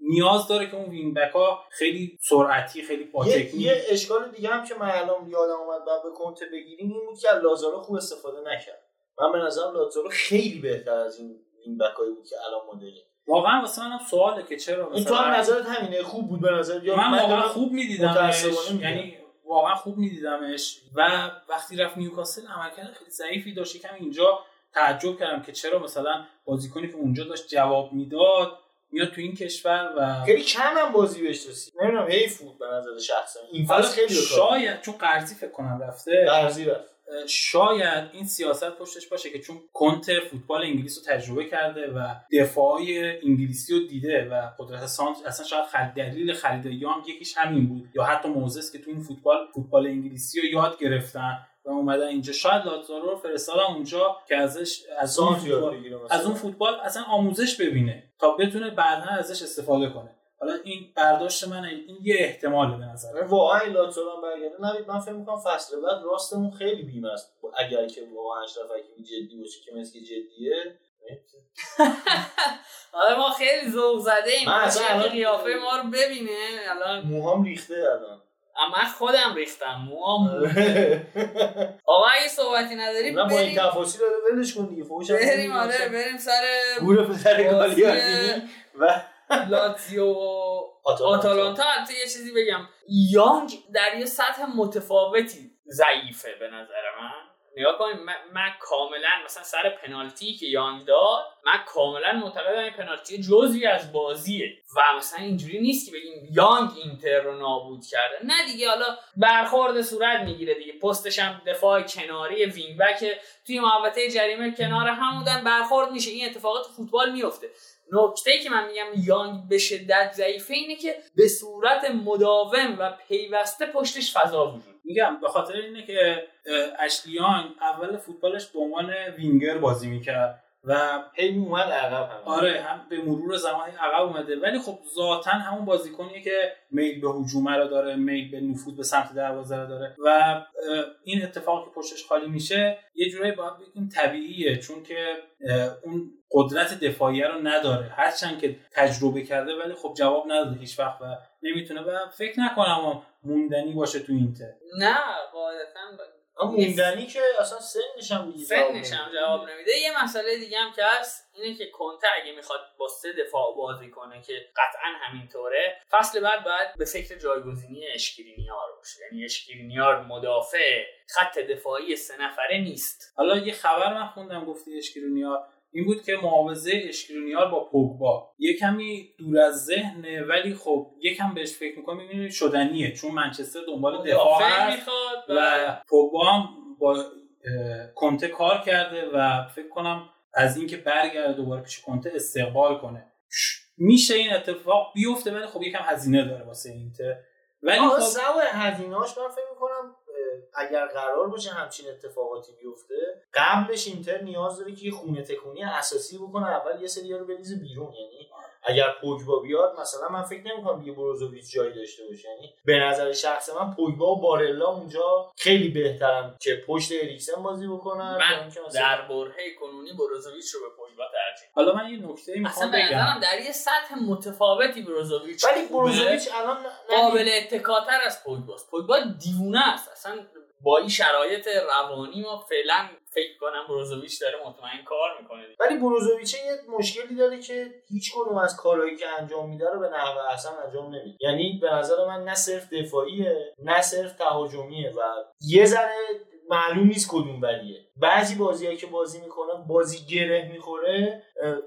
Speaker 2: نیاز داره که اون وینگ بک ها خیلی سرعتی خیلی با
Speaker 3: یه, یه اشکال دیگه هم که من الان یادم اومد بعد به کنته بگیریم این بود که از لازارو خوب استفاده نکرد. من به نظرم لازارو خیلی بهتر از این این بکایی بود که الان ما داریم
Speaker 2: واقعا واسه منم سواله که چرا
Speaker 3: این تو هم
Speaker 2: مثلا
Speaker 3: نظرت همینه خوب بود به نظر. یا
Speaker 2: من واقعا خوب میدیدمش.
Speaker 3: میگم.
Speaker 2: یعنی واقعا خوب میدیدمش. و وقتی رفت نیوکاسل عملکرد خیلی ضعیفی داشت. یکم اینجا تعجب کردم که چرا مثلا بازیکنی که اونجا داشت جواب می‌داد میاد تو این کشور و
Speaker 3: خیلی کم هم بازی بهش رسید. نمی‌دونم حیف بود به نظر شخصا. این فصل خیلی
Speaker 2: شاید چون قرضی فکر کنم رفته.
Speaker 3: درزی رفت.
Speaker 2: شاید این سیاست پشتش باشه که چون کنت فوتبال انگلیس رو تجربه کرده و دفاعی انگلیسی رو دیده و قدرت سانت اصلا شاید خرید دلیل خرید یانگ یکیش همین بود یا حتی موزس که تو این فوتبال فوتبال انگلیسی رو یاد گرفتن و اومدن اینجا شاید لاتزارو رو فرستادن اونجا که ازش از اون فوتبال. از اون فوتبال اصلا آموزش ببینه تا بتونه بعدا ازش استفاده کنه حالا این برداشت منه این یه احتماله به نظر.
Speaker 3: من واقعا این لاتزارو هم برگرده. نوید من فکر می‌کنم فصل بعد راستمون خیلی بیم است اگر که واقعا اشرف حکیمی جدی باشه که که جدیه.
Speaker 1: آره ما خیلی ذوق زده ایم
Speaker 3: من اصلا
Speaker 1: قیافه ما رو ببینه. الان
Speaker 3: موهام ریخته الان.
Speaker 1: من خودم ریختم. موام آقا اگه صحبتی نداری
Speaker 3: نه با این
Speaker 1: بریم.
Speaker 3: تفاصیل داره ولش کن دیگه.
Speaker 1: بریم. آره بریم سر
Speaker 3: گور پدر
Speaker 1: بازی-
Speaker 3: گالیاردینی و
Speaker 1: لاتزیو و آتالانتا. البته یه چیزی بگم. یانگ در یه سطح متفاوتی ضعیفه به نظر من. نگاه کنید من, من, کاملا مثلا سر پنالتی که یانگ داد من کاملا معتقدم این پنالتی جزئی از بازیه. و مثلا اینجوری نیست که بگیم یانگ اینتر رو نابود کرده. نه دیگه حالا برخورد صورت می‌گیره دیگه. پستش هم دفاع کناری وینگ بک. توی محوطه جریمه کنار همودن برخورد میشه. این اتفاقات فوتبال میفته نکته که من میگم یانگ به شدت ضعیفه اینه که به صورت مداوم و پیوسته پشتش فضا وجود
Speaker 2: میگم به خاطر اینه که اشلیان اول فوتبالش به عنوان وینگر بازی می‌کرد. و
Speaker 3: هی اومد عقب هم.
Speaker 2: آره هم به مرور زمان عقب اومده. ولی خب ذاتا همون بازیکنیه که میل به هجوم رو داره میل به نفوذ به سمت دروازه رو داره. و این اتفاق که پشتش خالی میشه یه جورایی باید بگیم طبیعیه چون که اون قدرت دفاعی رو نداره. هرچند که تجربه کرده ولی خب جواب نداده هیچ وقت و نمی‌تونه. و فکر نکنم موندنی باشه تو اینتر.
Speaker 1: نه قاعدتا
Speaker 3: موندنی که اصلا سنش هم
Speaker 1: سنش هم جواب نمیده. یه مسئله دیگه هم که هست اینه که کنته اگه می‌خواد با سه دفاع بازی کنه که قطعا همینطوره فصل بعد باید به فکر جایگزینی اشکرینیار باشه. یعنی اشکرینیار مدافع خط دفاعی سه نفره نیست.
Speaker 2: حالا یه خبر من خوندم گفتی اشکرینیار این بود که معاوضه اشکرونیار با پوگبا. یه کمی دور از ذهنه ولی خب یکم بهش فکر می‌کنم می‌بینید شدنیه. چون منچستر دنبال دفاع هست و پوگبا هم با کنته کار کرده و فکر کنم از اینکه برگرده دوباره پیش کنته استقبال کنه. میشه این اتفاق بیفته ولی خب یکم هزینه داره واسه اینتر.
Speaker 3: ولی خب هزینه‌اش من فکر می‌کنم اگر قرار باشه همچین اتفاقاتی بیفته قبلش اینتر نیاز داره که یه خونه تکونی اساسی بکنه اول یه سری رو بریزه بیرون. یعنی اگر پوگبا بیاد مثلا من فکر نمی‌کنم دیگه بروزوویچ جایی داشته باشه. یعنی به نظر شخص من پوگبا و بارلا اونجا خیلی بهترم که پشت اریکسن بازی بکنن.
Speaker 1: من در برهه کنونی بروزوویچ رو به پوگبا ترجیح
Speaker 2: حالا من یه نکته می‌خوام بگم.
Speaker 1: در یه سطح متفاوتی بروزوویچ
Speaker 3: ولی بروزوویچ الان
Speaker 1: قابل اتکاتر از پوگباست. پوگبا دیوونه است. اصلا با این شرایط روانی ما فعلا فکر کنم بروزوویچ داره مطمئن کار می‌کنه
Speaker 3: ولی بروزوویچ یه مشکلی داره که هیچ کدوم از کارهایی که انجام میده رو به نحو احسن انجام نمیده. یعنی به نظر من نه صرف دفاعیه نه صرف تهاجمیه و یه ذره معلوم نیست کدوم ولیه بعضی بازیهایی که بازی می‌کنه بازی گره می‌خوره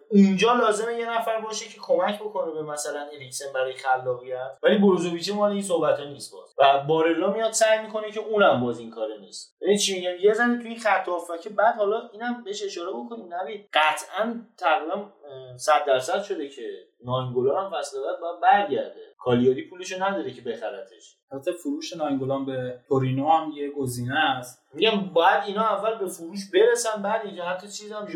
Speaker 3: اونجا لازمه یه نفر باشه که کمک بکنه به مثلا اریکسن برای خلاقیت. ولی بروزوویچ مال این صحبت ها نیست باز. و بارلا میاد سعی می‌کنه که اونم باز این کاره نیست. ببین چی میگم؟ یه زنی توی این خط که بعد حالا اینم بهش اشاره بکنیم. نبید قطعا تقریبا 100 درصد شده که ناینگولان هم فصل بعد باید برگرده. کالیاری پولشو نداره که بخرتش.
Speaker 2: البته فروش ناینگولان به تورینو هم یه گزینه است.
Speaker 3: میگم باید اینا اول به فروش برسن بعد اینکه حتی چیز هم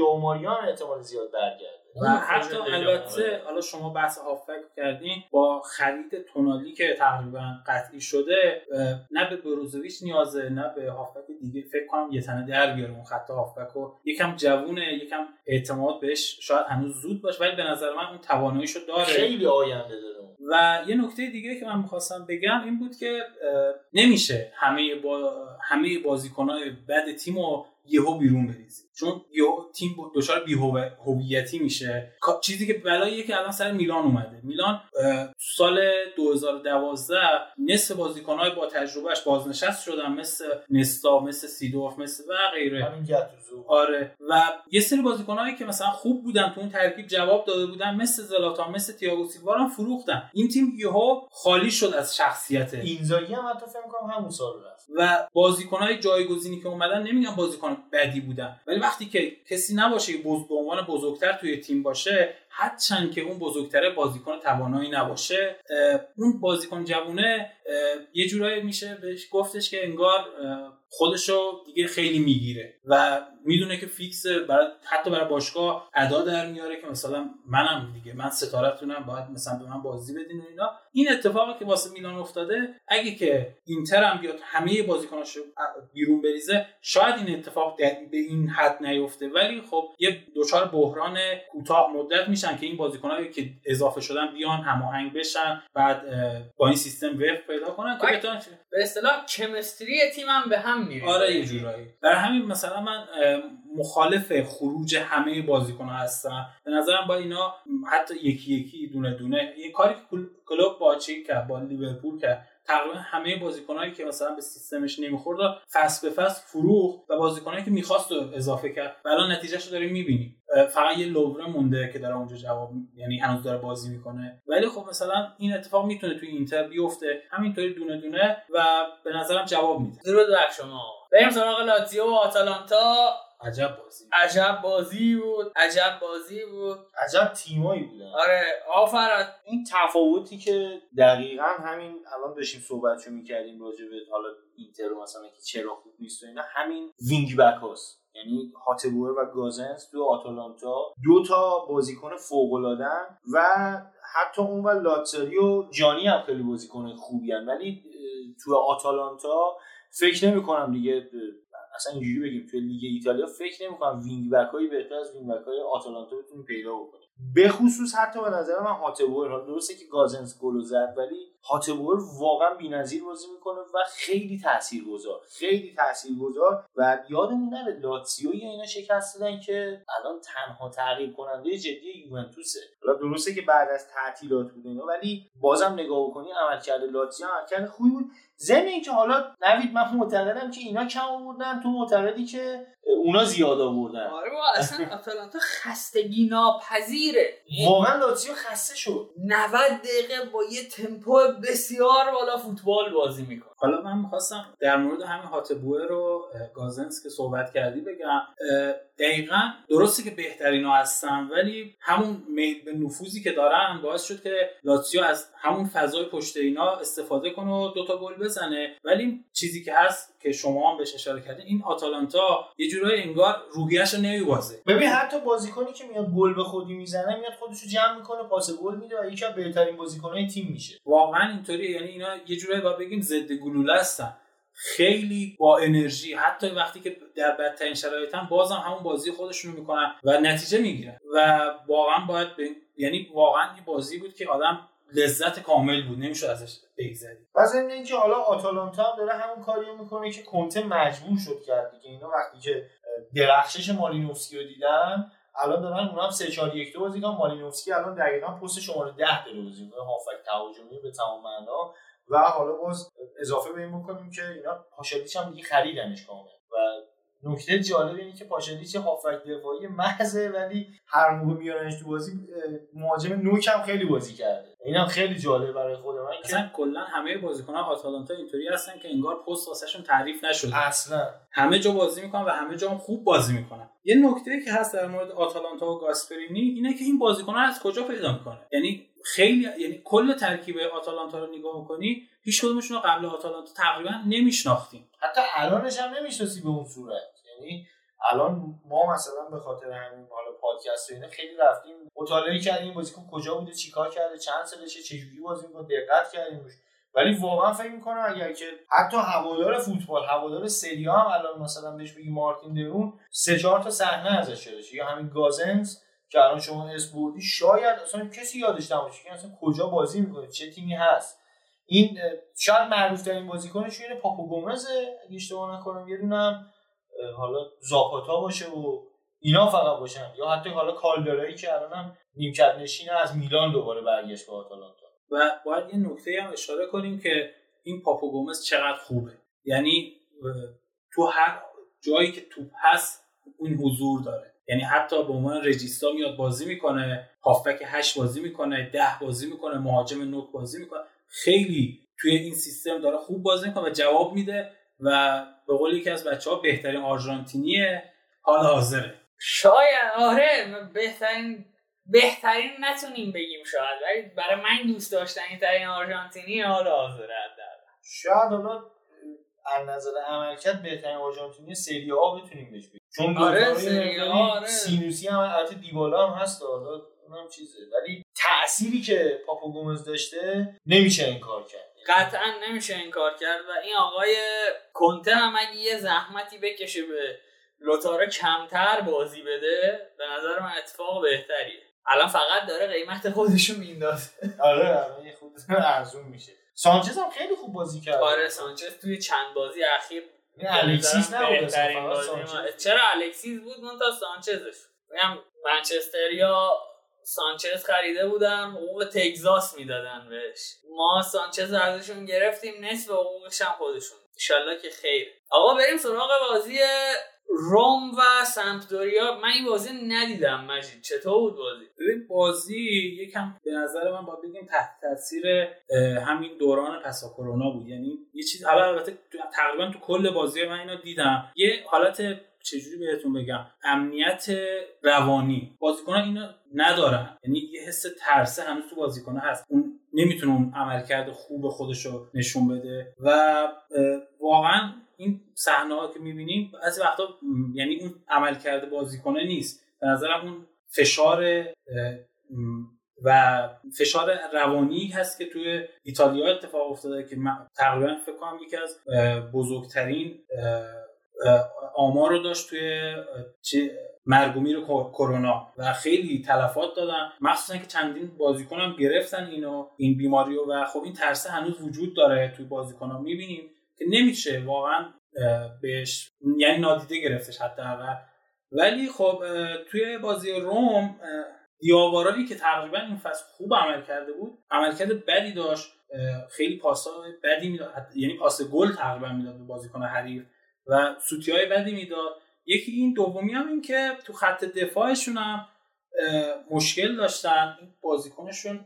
Speaker 3: احتمال زیاد برگرده.
Speaker 2: و حتی البته حالا شما بحث هافبک کردین با خرید تونالی که تقریبا قطعی شده نه به بروزوویچ نیازه نه به هافبک دیگه. فکر کنم یه تنه در بیاره اون خط هافبک رو. یکم جوونه یکم اعتماد بهش شاید هنوز زود باشه ولی به نظر من اون تواناییشو داره.
Speaker 3: خیلی آینده داره
Speaker 2: و یه نکته دیگه که من می‌خواستم بگم این بود که نمیشه همه با همه بازیکنهای بد تیم رو یهو بیرون بریزی چون تیم دچار بی‌هویتی میشه. چیزی که بلاییه که الان سر میلان اومده. میلان سال 2012 نصف بازیکنهای با تجربهش بازنشست شدن. مثل نستا مثل سیدورف مثل و غیره. آره. و یه سری بازیکنهایی که مثلا خوب بودن تو اون ترکیب جواب داده بودن مثل زلاتان مثل تییاگو سیلوا هم فروختن. این تیم یهو خالی شد از شخصیت.
Speaker 3: اینزاگی هم حتی فکر کنم همون سال رفت.
Speaker 2: و بازیکنهای جایگزینی که اومدن نمیگم بازیکن بدی بودن ولی وقتی که کسی نباشه که به عنوان بزرگتر توی تیم باشه هرچند که اون بزرگتره بازیکن توانایی نباشه اون بازیکن جوونه یه جورایی میشه بهش گفتش که انگار خودشو دیگه خیلی می‌گیره و می‌دونه که فیکس برای حتی برای باشگاه ادا در میاره که مثلا منم دیگه من ستارتونم باید مثلا به من بازی بدین و اینا. این اتفاقی که واسه میلان افتاده اگه که اینتر هم بیاد همه بازیکناشو بیرون بریزه شاید این اتفاق به این حد نیفته. ولی خب یه دچار بحران کوتاه مدت میشن که این بازیکنایی که اضافه شدن بیان هماهنگ بشن بعد با این سیستم وفق پیدا کنن که بتونن
Speaker 1: به اصطلاح کمستری تیمم به هم میره
Speaker 2: آره یه جورایی. برای همین مثلا من مخالف خروج همه بازیکن هستن به نظرم با اینا حتی یکی یکی دونه دونه یه کاری که کلوب با چی کرد؟ با لیورپول کرد. تقریبا همه بازیکنایی که مثلا به سیستمش نمی‌خورد فصل به فصل فروخت و بازیکنایی که می‌خواست رو اضافه کرد. و الان نتیجهش رو داریم می‌بینیم. فقط یه لوبره مونده که داره اونجا جواب یعنی هنوز داره بازی می‌کنه. ولی خب مثلا این اتفاق می‌تونه توی اینتر بیفته. همینطوری دونه دونه و به نظرم جواب میده.
Speaker 1: درود بر شما. بریم سراغ لاتزیو و آتالانتا.
Speaker 2: عجب بازی
Speaker 1: عجب بازی بود عجب بازی بود.
Speaker 3: عجب تیمایی بودن.
Speaker 1: آره آفر
Speaker 3: این تفاوتی که دقیقا همین الان داشتیم صحبتشو می‌کردیم راجع به حالا اینتر مثلا که چرا خوب نیست و اینا همین wing back هاست. یعنی هاتبور و گازنس تو آتالانتا دو تا بازیکن فوق و حتی اون و لاتزاری و جانی هم خیلی بازیکن خوبی هم. ولی تو آتالانتا فکر نمی کنم دیگه اصلا اینجوری بگیم توی لیگ ایتالیا فکر نمی‌کنم wing back هایی بهتر از wing back های آتالانتا بتونیم پیدا بکنیم. به خصوص حتی به نظر من هاتبور درسته که گازنس گل زد ولی هاتبور واقعا بی‌نظیر بازی می‌کنه و خیلی تاثیرگذار خیلی تاثیرگذار و یادمون نره لاتسیو اینا شکست دادن که الان تنها تعقیب کننده جدی یوونتوسه. حالا درسته که بعد از تعطیلات بود اینا ولی بازم نگاه بکنی عملکرد لاتسیو عملکرد خوبی بود. ضمن اینکه حالا نوید من معتقدم که اینا کم آوردن تو معتقدی که اونا زیاد آوردن.
Speaker 1: آره با اصلا آتالانتا خستگی ناپذیره.
Speaker 3: واقعا لاتزیو خسته شد.
Speaker 1: 90 دقیقه با یه تمپو بسیار بالا فوتبال بازی می‌کنه.
Speaker 2: حالا من می‌خواستم در مورد همین هاتبوه رو گازنس که صحبت کردی بگم. دقیقا درسته که بهترین ها هستن ولی همون میل به نفوذی که دارن باعث شد که لاتسیو از همون فضای پشت اینا استفاده کنه و دوتا گل بزنه. ولی چیزی که هست که شما هم بهش اشاره کردین این آتالانتا یه جورایی انگار روحیه‌اش رو نمیبازه
Speaker 3: ببین حتی بازیکنی که میاد گل به خودی می‌زنه میاد خودش رو جمع می‌کنه پاس گل میده و یکی از بهترین بازیکن‌های تیم میشه.
Speaker 2: واقعا اینطوری یعنی اینا یه جورایی با بگیم ضد گلوله هستن. خیلی با انرژی حتی وقتی که در بدترین شرایط بازم همون بازی خودشونو می‌کنن و نتیجه می‌گیرن. و واقعا باید یعنی واقعا این بازی بود که آدم لذت کامل بود نمیشه ازش بگذری.
Speaker 3: پس این اینکه حالا آتالانتا هم داره همون کاریو می‌کنه که کنته مجبور شد کرد دیگه. اینا وقتی که درخشش مالینوفسکی رو دیدن الان دارن اونم 3 4 1 2 بازی کنن. مالینوفسکی الان دقیقاً پست شماره 10 داره بازی می‌کنه. هافک تهاجمی به تمام معنا. و حالا باز اضافه به این بکنیم که اینا پاشالیچ هم دیگه خریدنش کامل و نکته جالب اینه که پاشالیچ هافک دفاعی محضه ولی هر موقع میارنش تو بازی مهاجم نوک هم خیلی بازی کرده. اینم خیلی جالب برای خود من
Speaker 2: اصلا کلا همه بازیکنان آتالانتا اینطوری هستن که انگار پست واسهشون تعریف نشده.
Speaker 3: اصلا.
Speaker 2: همه جا بازی می‌کنن و همه جا هم خوب بازی می‌کنن. یه نکته که هست در مورد آتالانتا و گاسپرینی اینه که این بازیکنان از کجا پیدا می‌کنه؟ یعنی خیلی یعنی کل ترکیب آتالانتا رو نگاه می‌کنی هیچ کدومشون رو قبل آتالانتا تقریبا نمیشناختیم.
Speaker 3: حتی الانش هم نمی‌شناسی به اون صورت. یعنی الان ما مثلا به خاطر همین حالا پادکست و اینا خیلی رفتیم مطالعه کردیم بازیکن کجا بوده چیکار کرده چند سالشه چجوری بازی می‌کنه دقت کردیم روش. ولی واقعا فکر می‌کنم اگر که حتی هوادار فوتبال هوادار سری هم الان مثلا بهش بگی مارتین درون سه چهار تا صحنه ازش شده یا همین گازنز که الان شما اسم شاید اصلا کسی یادش نباشه که اصلا کجا بازی می‌کنه چه تیمی هست. این شاید معروف ترین بازیکنش اینه پاپو گومزه اگه اشتباه نکنم یه دونم حالا زاپاتا باشه و اینا فقط باشن. یا حتی حالا کالدرایی که الانم نیمکت نشین از میلان دوباره برگشت به آتالانتا.
Speaker 2: و باید یه نکته هم اشاره کنیم که این پاپو گومز چقدر خوبه. یعنی تو هر جایی که توپ هست اون حضور داره. یعنی حتی به عنوان رجیستا میاد بازی می‌کنه هافبک هشت بازی می‌کنه ده بازی می‌کنه مهاجم نوک بازی می‌کنه. خیلی توی این سیستم داره خوب بازی می‌کنه و جواب میده و به قول یکی از بچه ها بهترین آرژانتینی حال حاضره.
Speaker 1: شاید آره بهترین بهترین نتونیم بگیم شاید ولی برای من دوست داشتنی ترین آرژانتینی حال حاضره
Speaker 3: شاید حالا از نظر عملکرد بهترین آرژانتینی سری آ بتونیم بهش بگیم. چون آره آره. سینوسی هم البته دیبالا هم هست حالا اونم چیزه. ولی تأثیری که پاپو گومز داشته نمیشه انکار کرد.
Speaker 1: قطعا نمیشه انکار کرد و این آقای کنته هم اگه یه زحمتی بکشه به لوتارو کمتر بازی بده به نظر من اتفاق بهتریه. الان فقط داره قیمت خودشو میندازه.
Speaker 3: آره خود ارزون میشه. سانچز هم خیلی خوب بازی کرد.
Speaker 1: آره سانچز توی چند بازی اخیر
Speaker 3: الکسیس نبود
Speaker 1: چرا الکسیس بود؟ من تا سانچزش بگم منچستر یا سانچز خریده بودن حقوق تگزاس می‌دادن بهش. ما سانچز رو ازشون گرفتیم. نصف حقوقش هم خودشون. انشالله که خیر. آقا بریم سراغ بازی روم و سمپدوریا من این بازی ندیدم مجید. چطور بود بازی؟
Speaker 2: ببین بازی یکم به نظر من باید بگیم تحت تاثیر همین دوران پسا کرونا بود. یعنی یه چیز البته تقریبا تو کل بازی من اینو دیدم. یه حالت چجوری بهتون بگم؟ امنیت روانی. بازیکنان اینو ندارن. یعنی یه حس ترسه هنوز تو بازیکنان هست. اون نمی‌تونه اون عملکرد خوب خودش رو نشون بده. و واقعا این صحنه ها که می‌بینیم بعضی وقتا یعنی اون عملکرد بازیکنه نیست. به نظرم اون فشار و فشار روانی هست که توی ایتالیا اتفاق افتاده که تقریبا فکر کنم یکی از بزرگترین آمار رو داشت توی مرگومیر کو- کرونا. و خیلی تلفات دادن. مخصوصا که چندین بازیکن هم گرفتن اینو این بیماری رو. و خب این ترسه هنوز وجود داره توی بازیکن ها می‌بینیم که نمیشه واقعا بهش یعنی نادیده گرفتش حداقل. ولی خب توی بازی روم دیاوارایی که تقریبا این فصل خوب عمل کرده بود عملکرد بدی داشت. خیلی پاسای بدی می‌داد حتی- یعنی پاس گل تقریبا می‌داد به بازیکن حریف و سوتی های بدی می‌داد. یکی این دومی هم این که تو خط دفاعشون هم مشکل داشتن. بازیکنشون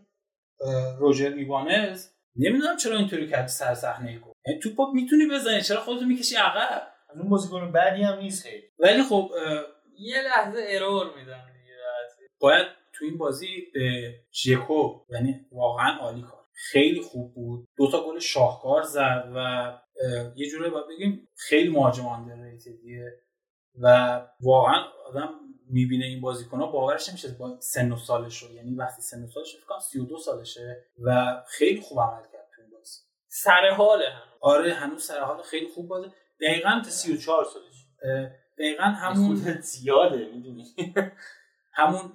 Speaker 2: اه، روژر ایوانز. نمی‌دونم چرا اینطوری کرد سر صحنه توپو می‌تونی بزنی. چرا خودتو می‌کشی عقب؟
Speaker 3: اون بازیکن بعدی هم نیست خیلی.
Speaker 2: ولی خب
Speaker 1: یه لحظه ارور میدم دیگه.
Speaker 2: باید تو این بازی به ژکو یعنی واقعا عالی کار. خیلی خوب بود. دوتا گل شاهکار زد و یه جوری باید بگیم خیلی مهاجم آندرریتدیه و واقعا آدم می‌بینه این بازیکن ها باورش نمیشه با سن و سالش رو یعنی وقتی سن و سالش فکر کنم 32 سالشه و خیلی خوب عمل کرد.
Speaker 1: سر حاله هم.
Speaker 2: آره هنوز سر حال خیلی خوب بازی دقیقا تا 30
Speaker 3: 34 سالش
Speaker 2: دقیقا همون
Speaker 3: خودت زیاده می‌دونی؟
Speaker 2: همون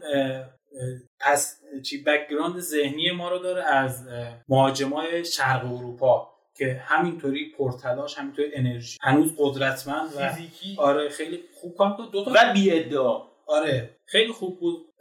Speaker 2: پس چی background ذهنی ما رو داره از مهاجمای شرق اروپا که همینطوری پرتلاش همینطوری انرژی. هنوز قدرتمند و
Speaker 3: فیزیکی.
Speaker 2: آره خیلی خوب کار کرد. دو تا
Speaker 3: و بی ادعا
Speaker 2: آره. خیلی خوب بود.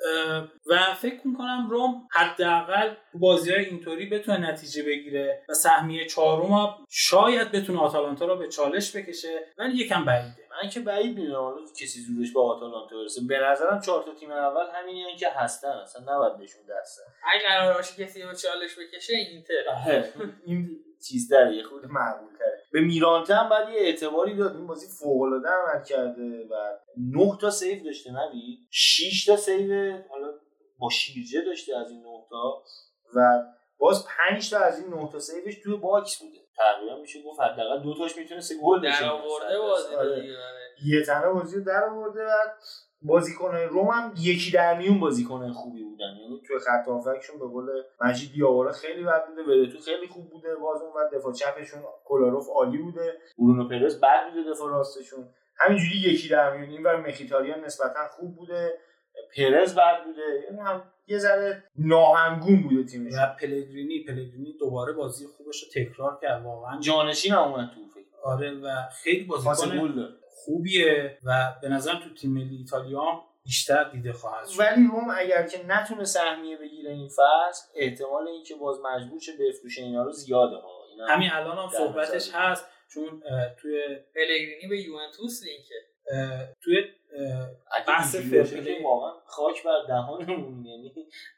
Speaker 2: و فکر می‌کنم روم حداقل بازی های اینطوری بتونه نتیجه بگیره و سهمیه چهارم شاید بتونه آتالانتا رو به چالش بکشه ولی یکم بعیده.
Speaker 3: من که بعید می‌دونم حالا کسی زورش به آتالانتا برسه. به نظرم چهار تا تیم اول همین که هستن اصلا نباید بهشون دست زد.
Speaker 1: اگه قرار باشه کسی رو چالش بکشه اینتر.
Speaker 3: این چیز داره یه خود معقول تره به میرانته هم باید یه اعتباری داد. این بازی فوق العاده عمل کرده و 9 تا سیو داشته نبی 6 تا سیو حالا با شیرجه داشته از این 9 تا و باز 5 تا از این 9 تا save ش توی box بوده. تقریبا میشه گفت حداقل دو تاش می‌تونست گل بشه
Speaker 1: در آورده بازی
Speaker 3: آره. یه تنه بازی رو در آورده و بازیکنهای روم هم یکی در میون بازیکنهای خوبی بودن. یعنی توی خط هافکشون به قول مجید دیاوارا خیلی بد بوده ورتو خیلی خوب بوده باز اون و دفاع چپشون کولاروف عالی بوده برونو پرز بد بوده دفاع راستشون. همینجوری یکی در میون این و مخیتاریان نسبتا خوب بوده پرز بد بوده یعنی هم یه ذره ناهمگون بوده تیمش
Speaker 2: و پلگرینی پلگرینی دوباره بازی خوبش رو تکرار کرد واقعا.
Speaker 3: جانشین هم اومد تو فکر.
Speaker 2: آره و خیلی بازیکن خوبیه و به نظرم تو تیم ملی ایتالیا هم بیشتر دیده خواهد شد.
Speaker 3: ولی روم اگر که نتونه سهمیه بگیره این فصل احتمال اینکه باز مجبور شه بفروشه اینا رو زیاده ها. اینا
Speaker 2: همین الان هم صحبتش هست چون توی
Speaker 1: پلگرینی به یوونتوس لینکه
Speaker 2: توی اه، بحث فرپلی.
Speaker 3: واقعا خاک بر دهانمون یعنی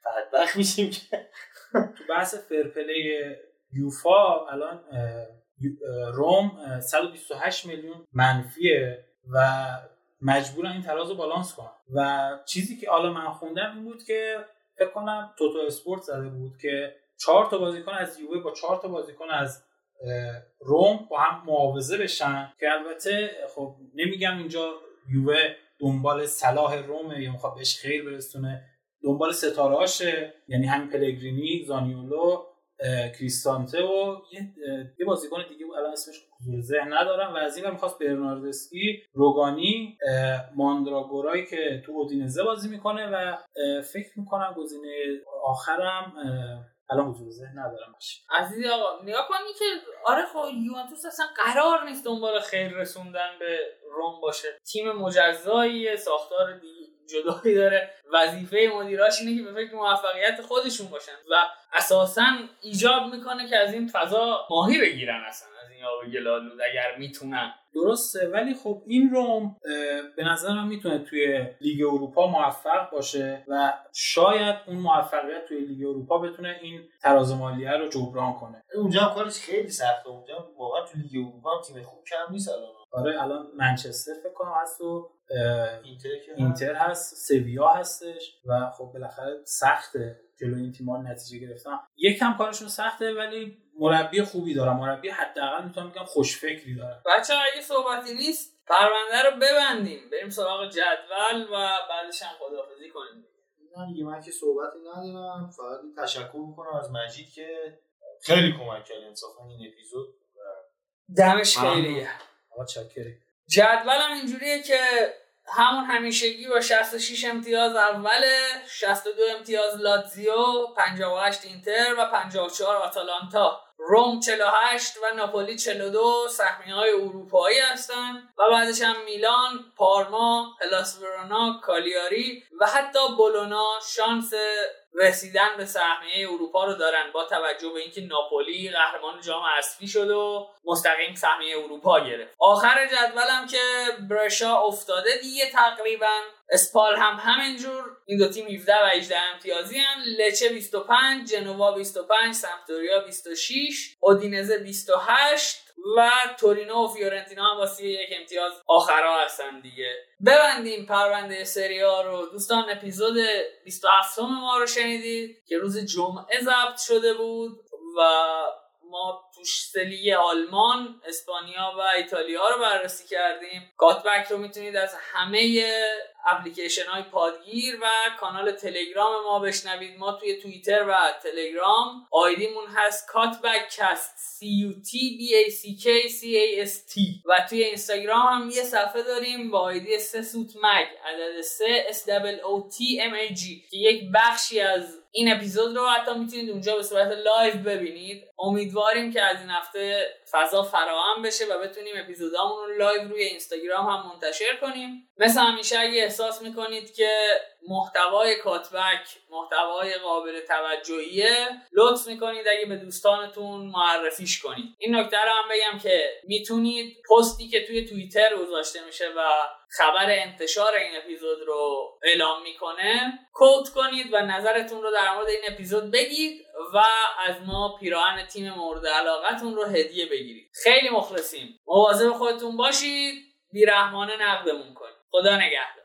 Speaker 3: بدبخت میشیم که.
Speaker 2: تو بحث فرپلی یوفا الان روم اه، 128 میلیون منفیه و مجبورن این تراز رو بالانس کنن. و چیزی که حالا من خوندم این بود که فکر کنم توتو اسپورت زده بود که چهار تا بازیکن از یووه با چهار تا بازیکن از روم با هم معاوضه بشن که البته خب نمیگم اینجا یووه دنبال صلاح رومه یا می‌خواد بهش خیر برسونه. دنبال ستاره هاشه یعنی همین پلگرینی زانیولو کریستانته و یه, بازیکن دیگه الان اسمش حضور ذهن ندارم و از این می‌خواست برناردسکی روگانی ماندراگورایی که تو اودینزه بازی می‌کنه و فکر می‌کنم گزینه آخرم الان حضور ذهن ندارم. باشه
Speaker 1: عزیزی آقا نگاه کنی که آره خب یوونتوس اصلا قرار نیست دنبال خیر رسوندن به روم باشه. تیم مجزایی ساختار دیگه جدایی داره. وظیفه مدیراش اینه که به فکر موفقیت خودشون باشن و اساسا ایجاب می‌کنه که از این فضا ماهی بگیرن اصلا از این آب گلالود اگر می‌تونن.
Speaker 2: درسته ولی خب این روم به نظر من می‌تونه توی لیگ اروپا موفق باشه و شاید اون موفقیت توی لیگ اروپا بتونه این تراز مالیه رو جبران کنه.
Speaker 3: اونجا هم کارش خیلی سخته اونجا واقعا توی لیگ اروپا هم تیم خوب کم نیست الان.
Speaker 2: آره الان منچستر فکر کنم هست و
Speaker 3: اینتر,
Speaker 2: اینتر هست سویا هستش و خب بالاخره سخته جلو این تیم‌ها نتیجه گرفتن. یکم کارشون سخته ولی مربی خوبی دارم. مربی حداقل می‌تونم بگم خوشفکری دارم
Speaker 1: بچه اگه صحبتی نیست پرونده رو ببندیم. بریم سراغ جدول و بعدش هم خداحافظی کنیم.
Speaker 3: من دیگه من که صحبتی ندارم. فقط تشکر می‌کنم از مجید که خیلی کمک کرد. انصافا این اپیزود.
Speaker 1: دمش خیلیه
Speaker 2: چاکری
Speaker 1: جدولم اینجوریه که همون همیشگی با 66 امتیاز اوله 62 امتیاز لاتزیو 58 اینتر و 54 آتالانتا. روم 48 و ناپولی 42 سهمی های اروپایی هستند و بعدش هم میلان، پارما، هلاس ورونا، کالیاری و حتی بولونا شانس رسیدن به سهمیه اروپا رو دارن با توجه به اینکه ناپولی قهرمان جام حذفی شد و مستقیم سهمیه اروپا گرفت. آخر جدولم که برشا افتاده دیگه تقریبا اسپال هم همینجور. این دو تیم 17 و 18 امتیازی هم. لچه 25 جنوا 25 سمپدوریا 26 اودینزه 28 و تورینو و فیورنتینا هم واسه یک امتیاز آخرا هستن دیگه. ببندیم پرونده سریا رو. دوستان اپیزود 27 ما رو شنیدید که روز جمعه ضبط شده بود و ما توش سلی آلمان، اسپانیا و ایتالیا رو بررسی کردیم. کاتبک رو می‌تونید از همه اپلیکیشن های پادگیر و کانال تلگرام ما بشنوید. ما توی توییتر و تلگرام ID مون هست کات‌بک کست C U T B A C K C A S T. و توی اینستاگرام هم یه صفحه داریم با ID سه سوت مگ عدد سه S O T M A G که یک بخشی از این اپیزود رو حتی می‌تونید اونجا به صورت live ببینید. امیدواریم که از این هفته فضا فراهم بشه و بتونیم اپیزودامون رو live روی اینستاگرام هم منتشر کنیم. مثل همیشه اگه احساس می‌کنید که محتوای کاتبک محتوای قابل توجهیه. لطف می‌کنید اگه به دوستانتون معرفیش کنید. این نکته رو هم بگم که می‌تونید پستی که توی توییتر گذاشته میشه و خبر انتشار این اپیزود رو اعلام می‌کنه کوت کنید و نظرتون رو در مورد این اپیزود بگید و از ما پیراهن تیم مورد علاقتون رو هدیه بگیرید. خیلی مخلصیم. مواظب خودتون باشید. بیرحمانه نقدمون کنید. خدا نگهدار.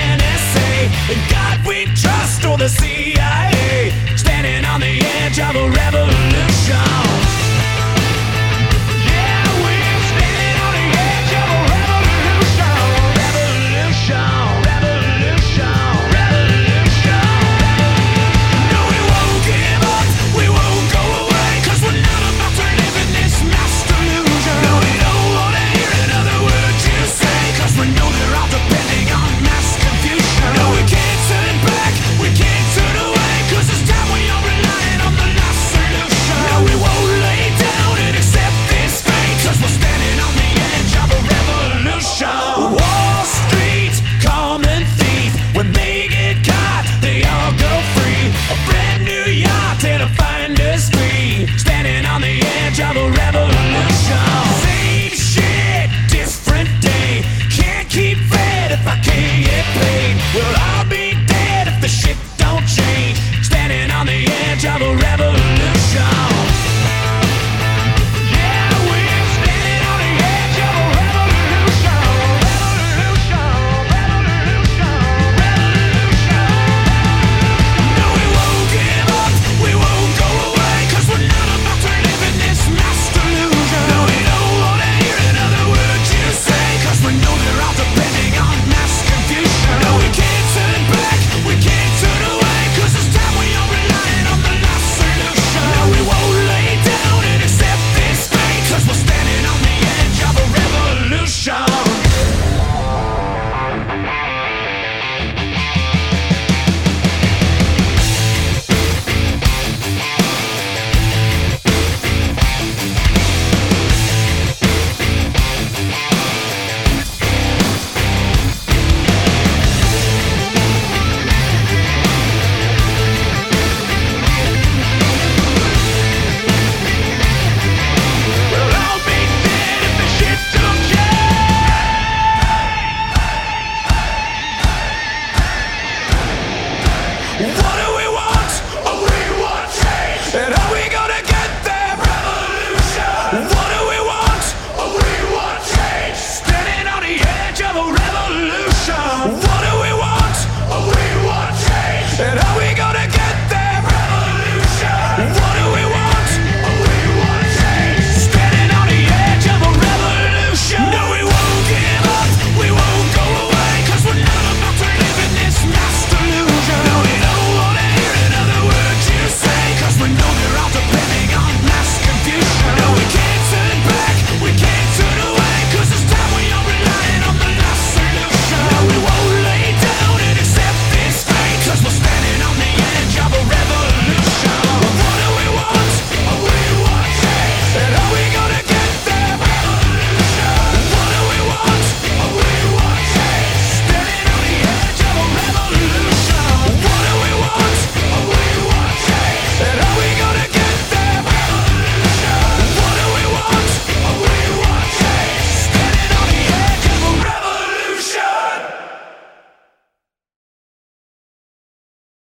Speaker 1: God we trust or the CIA.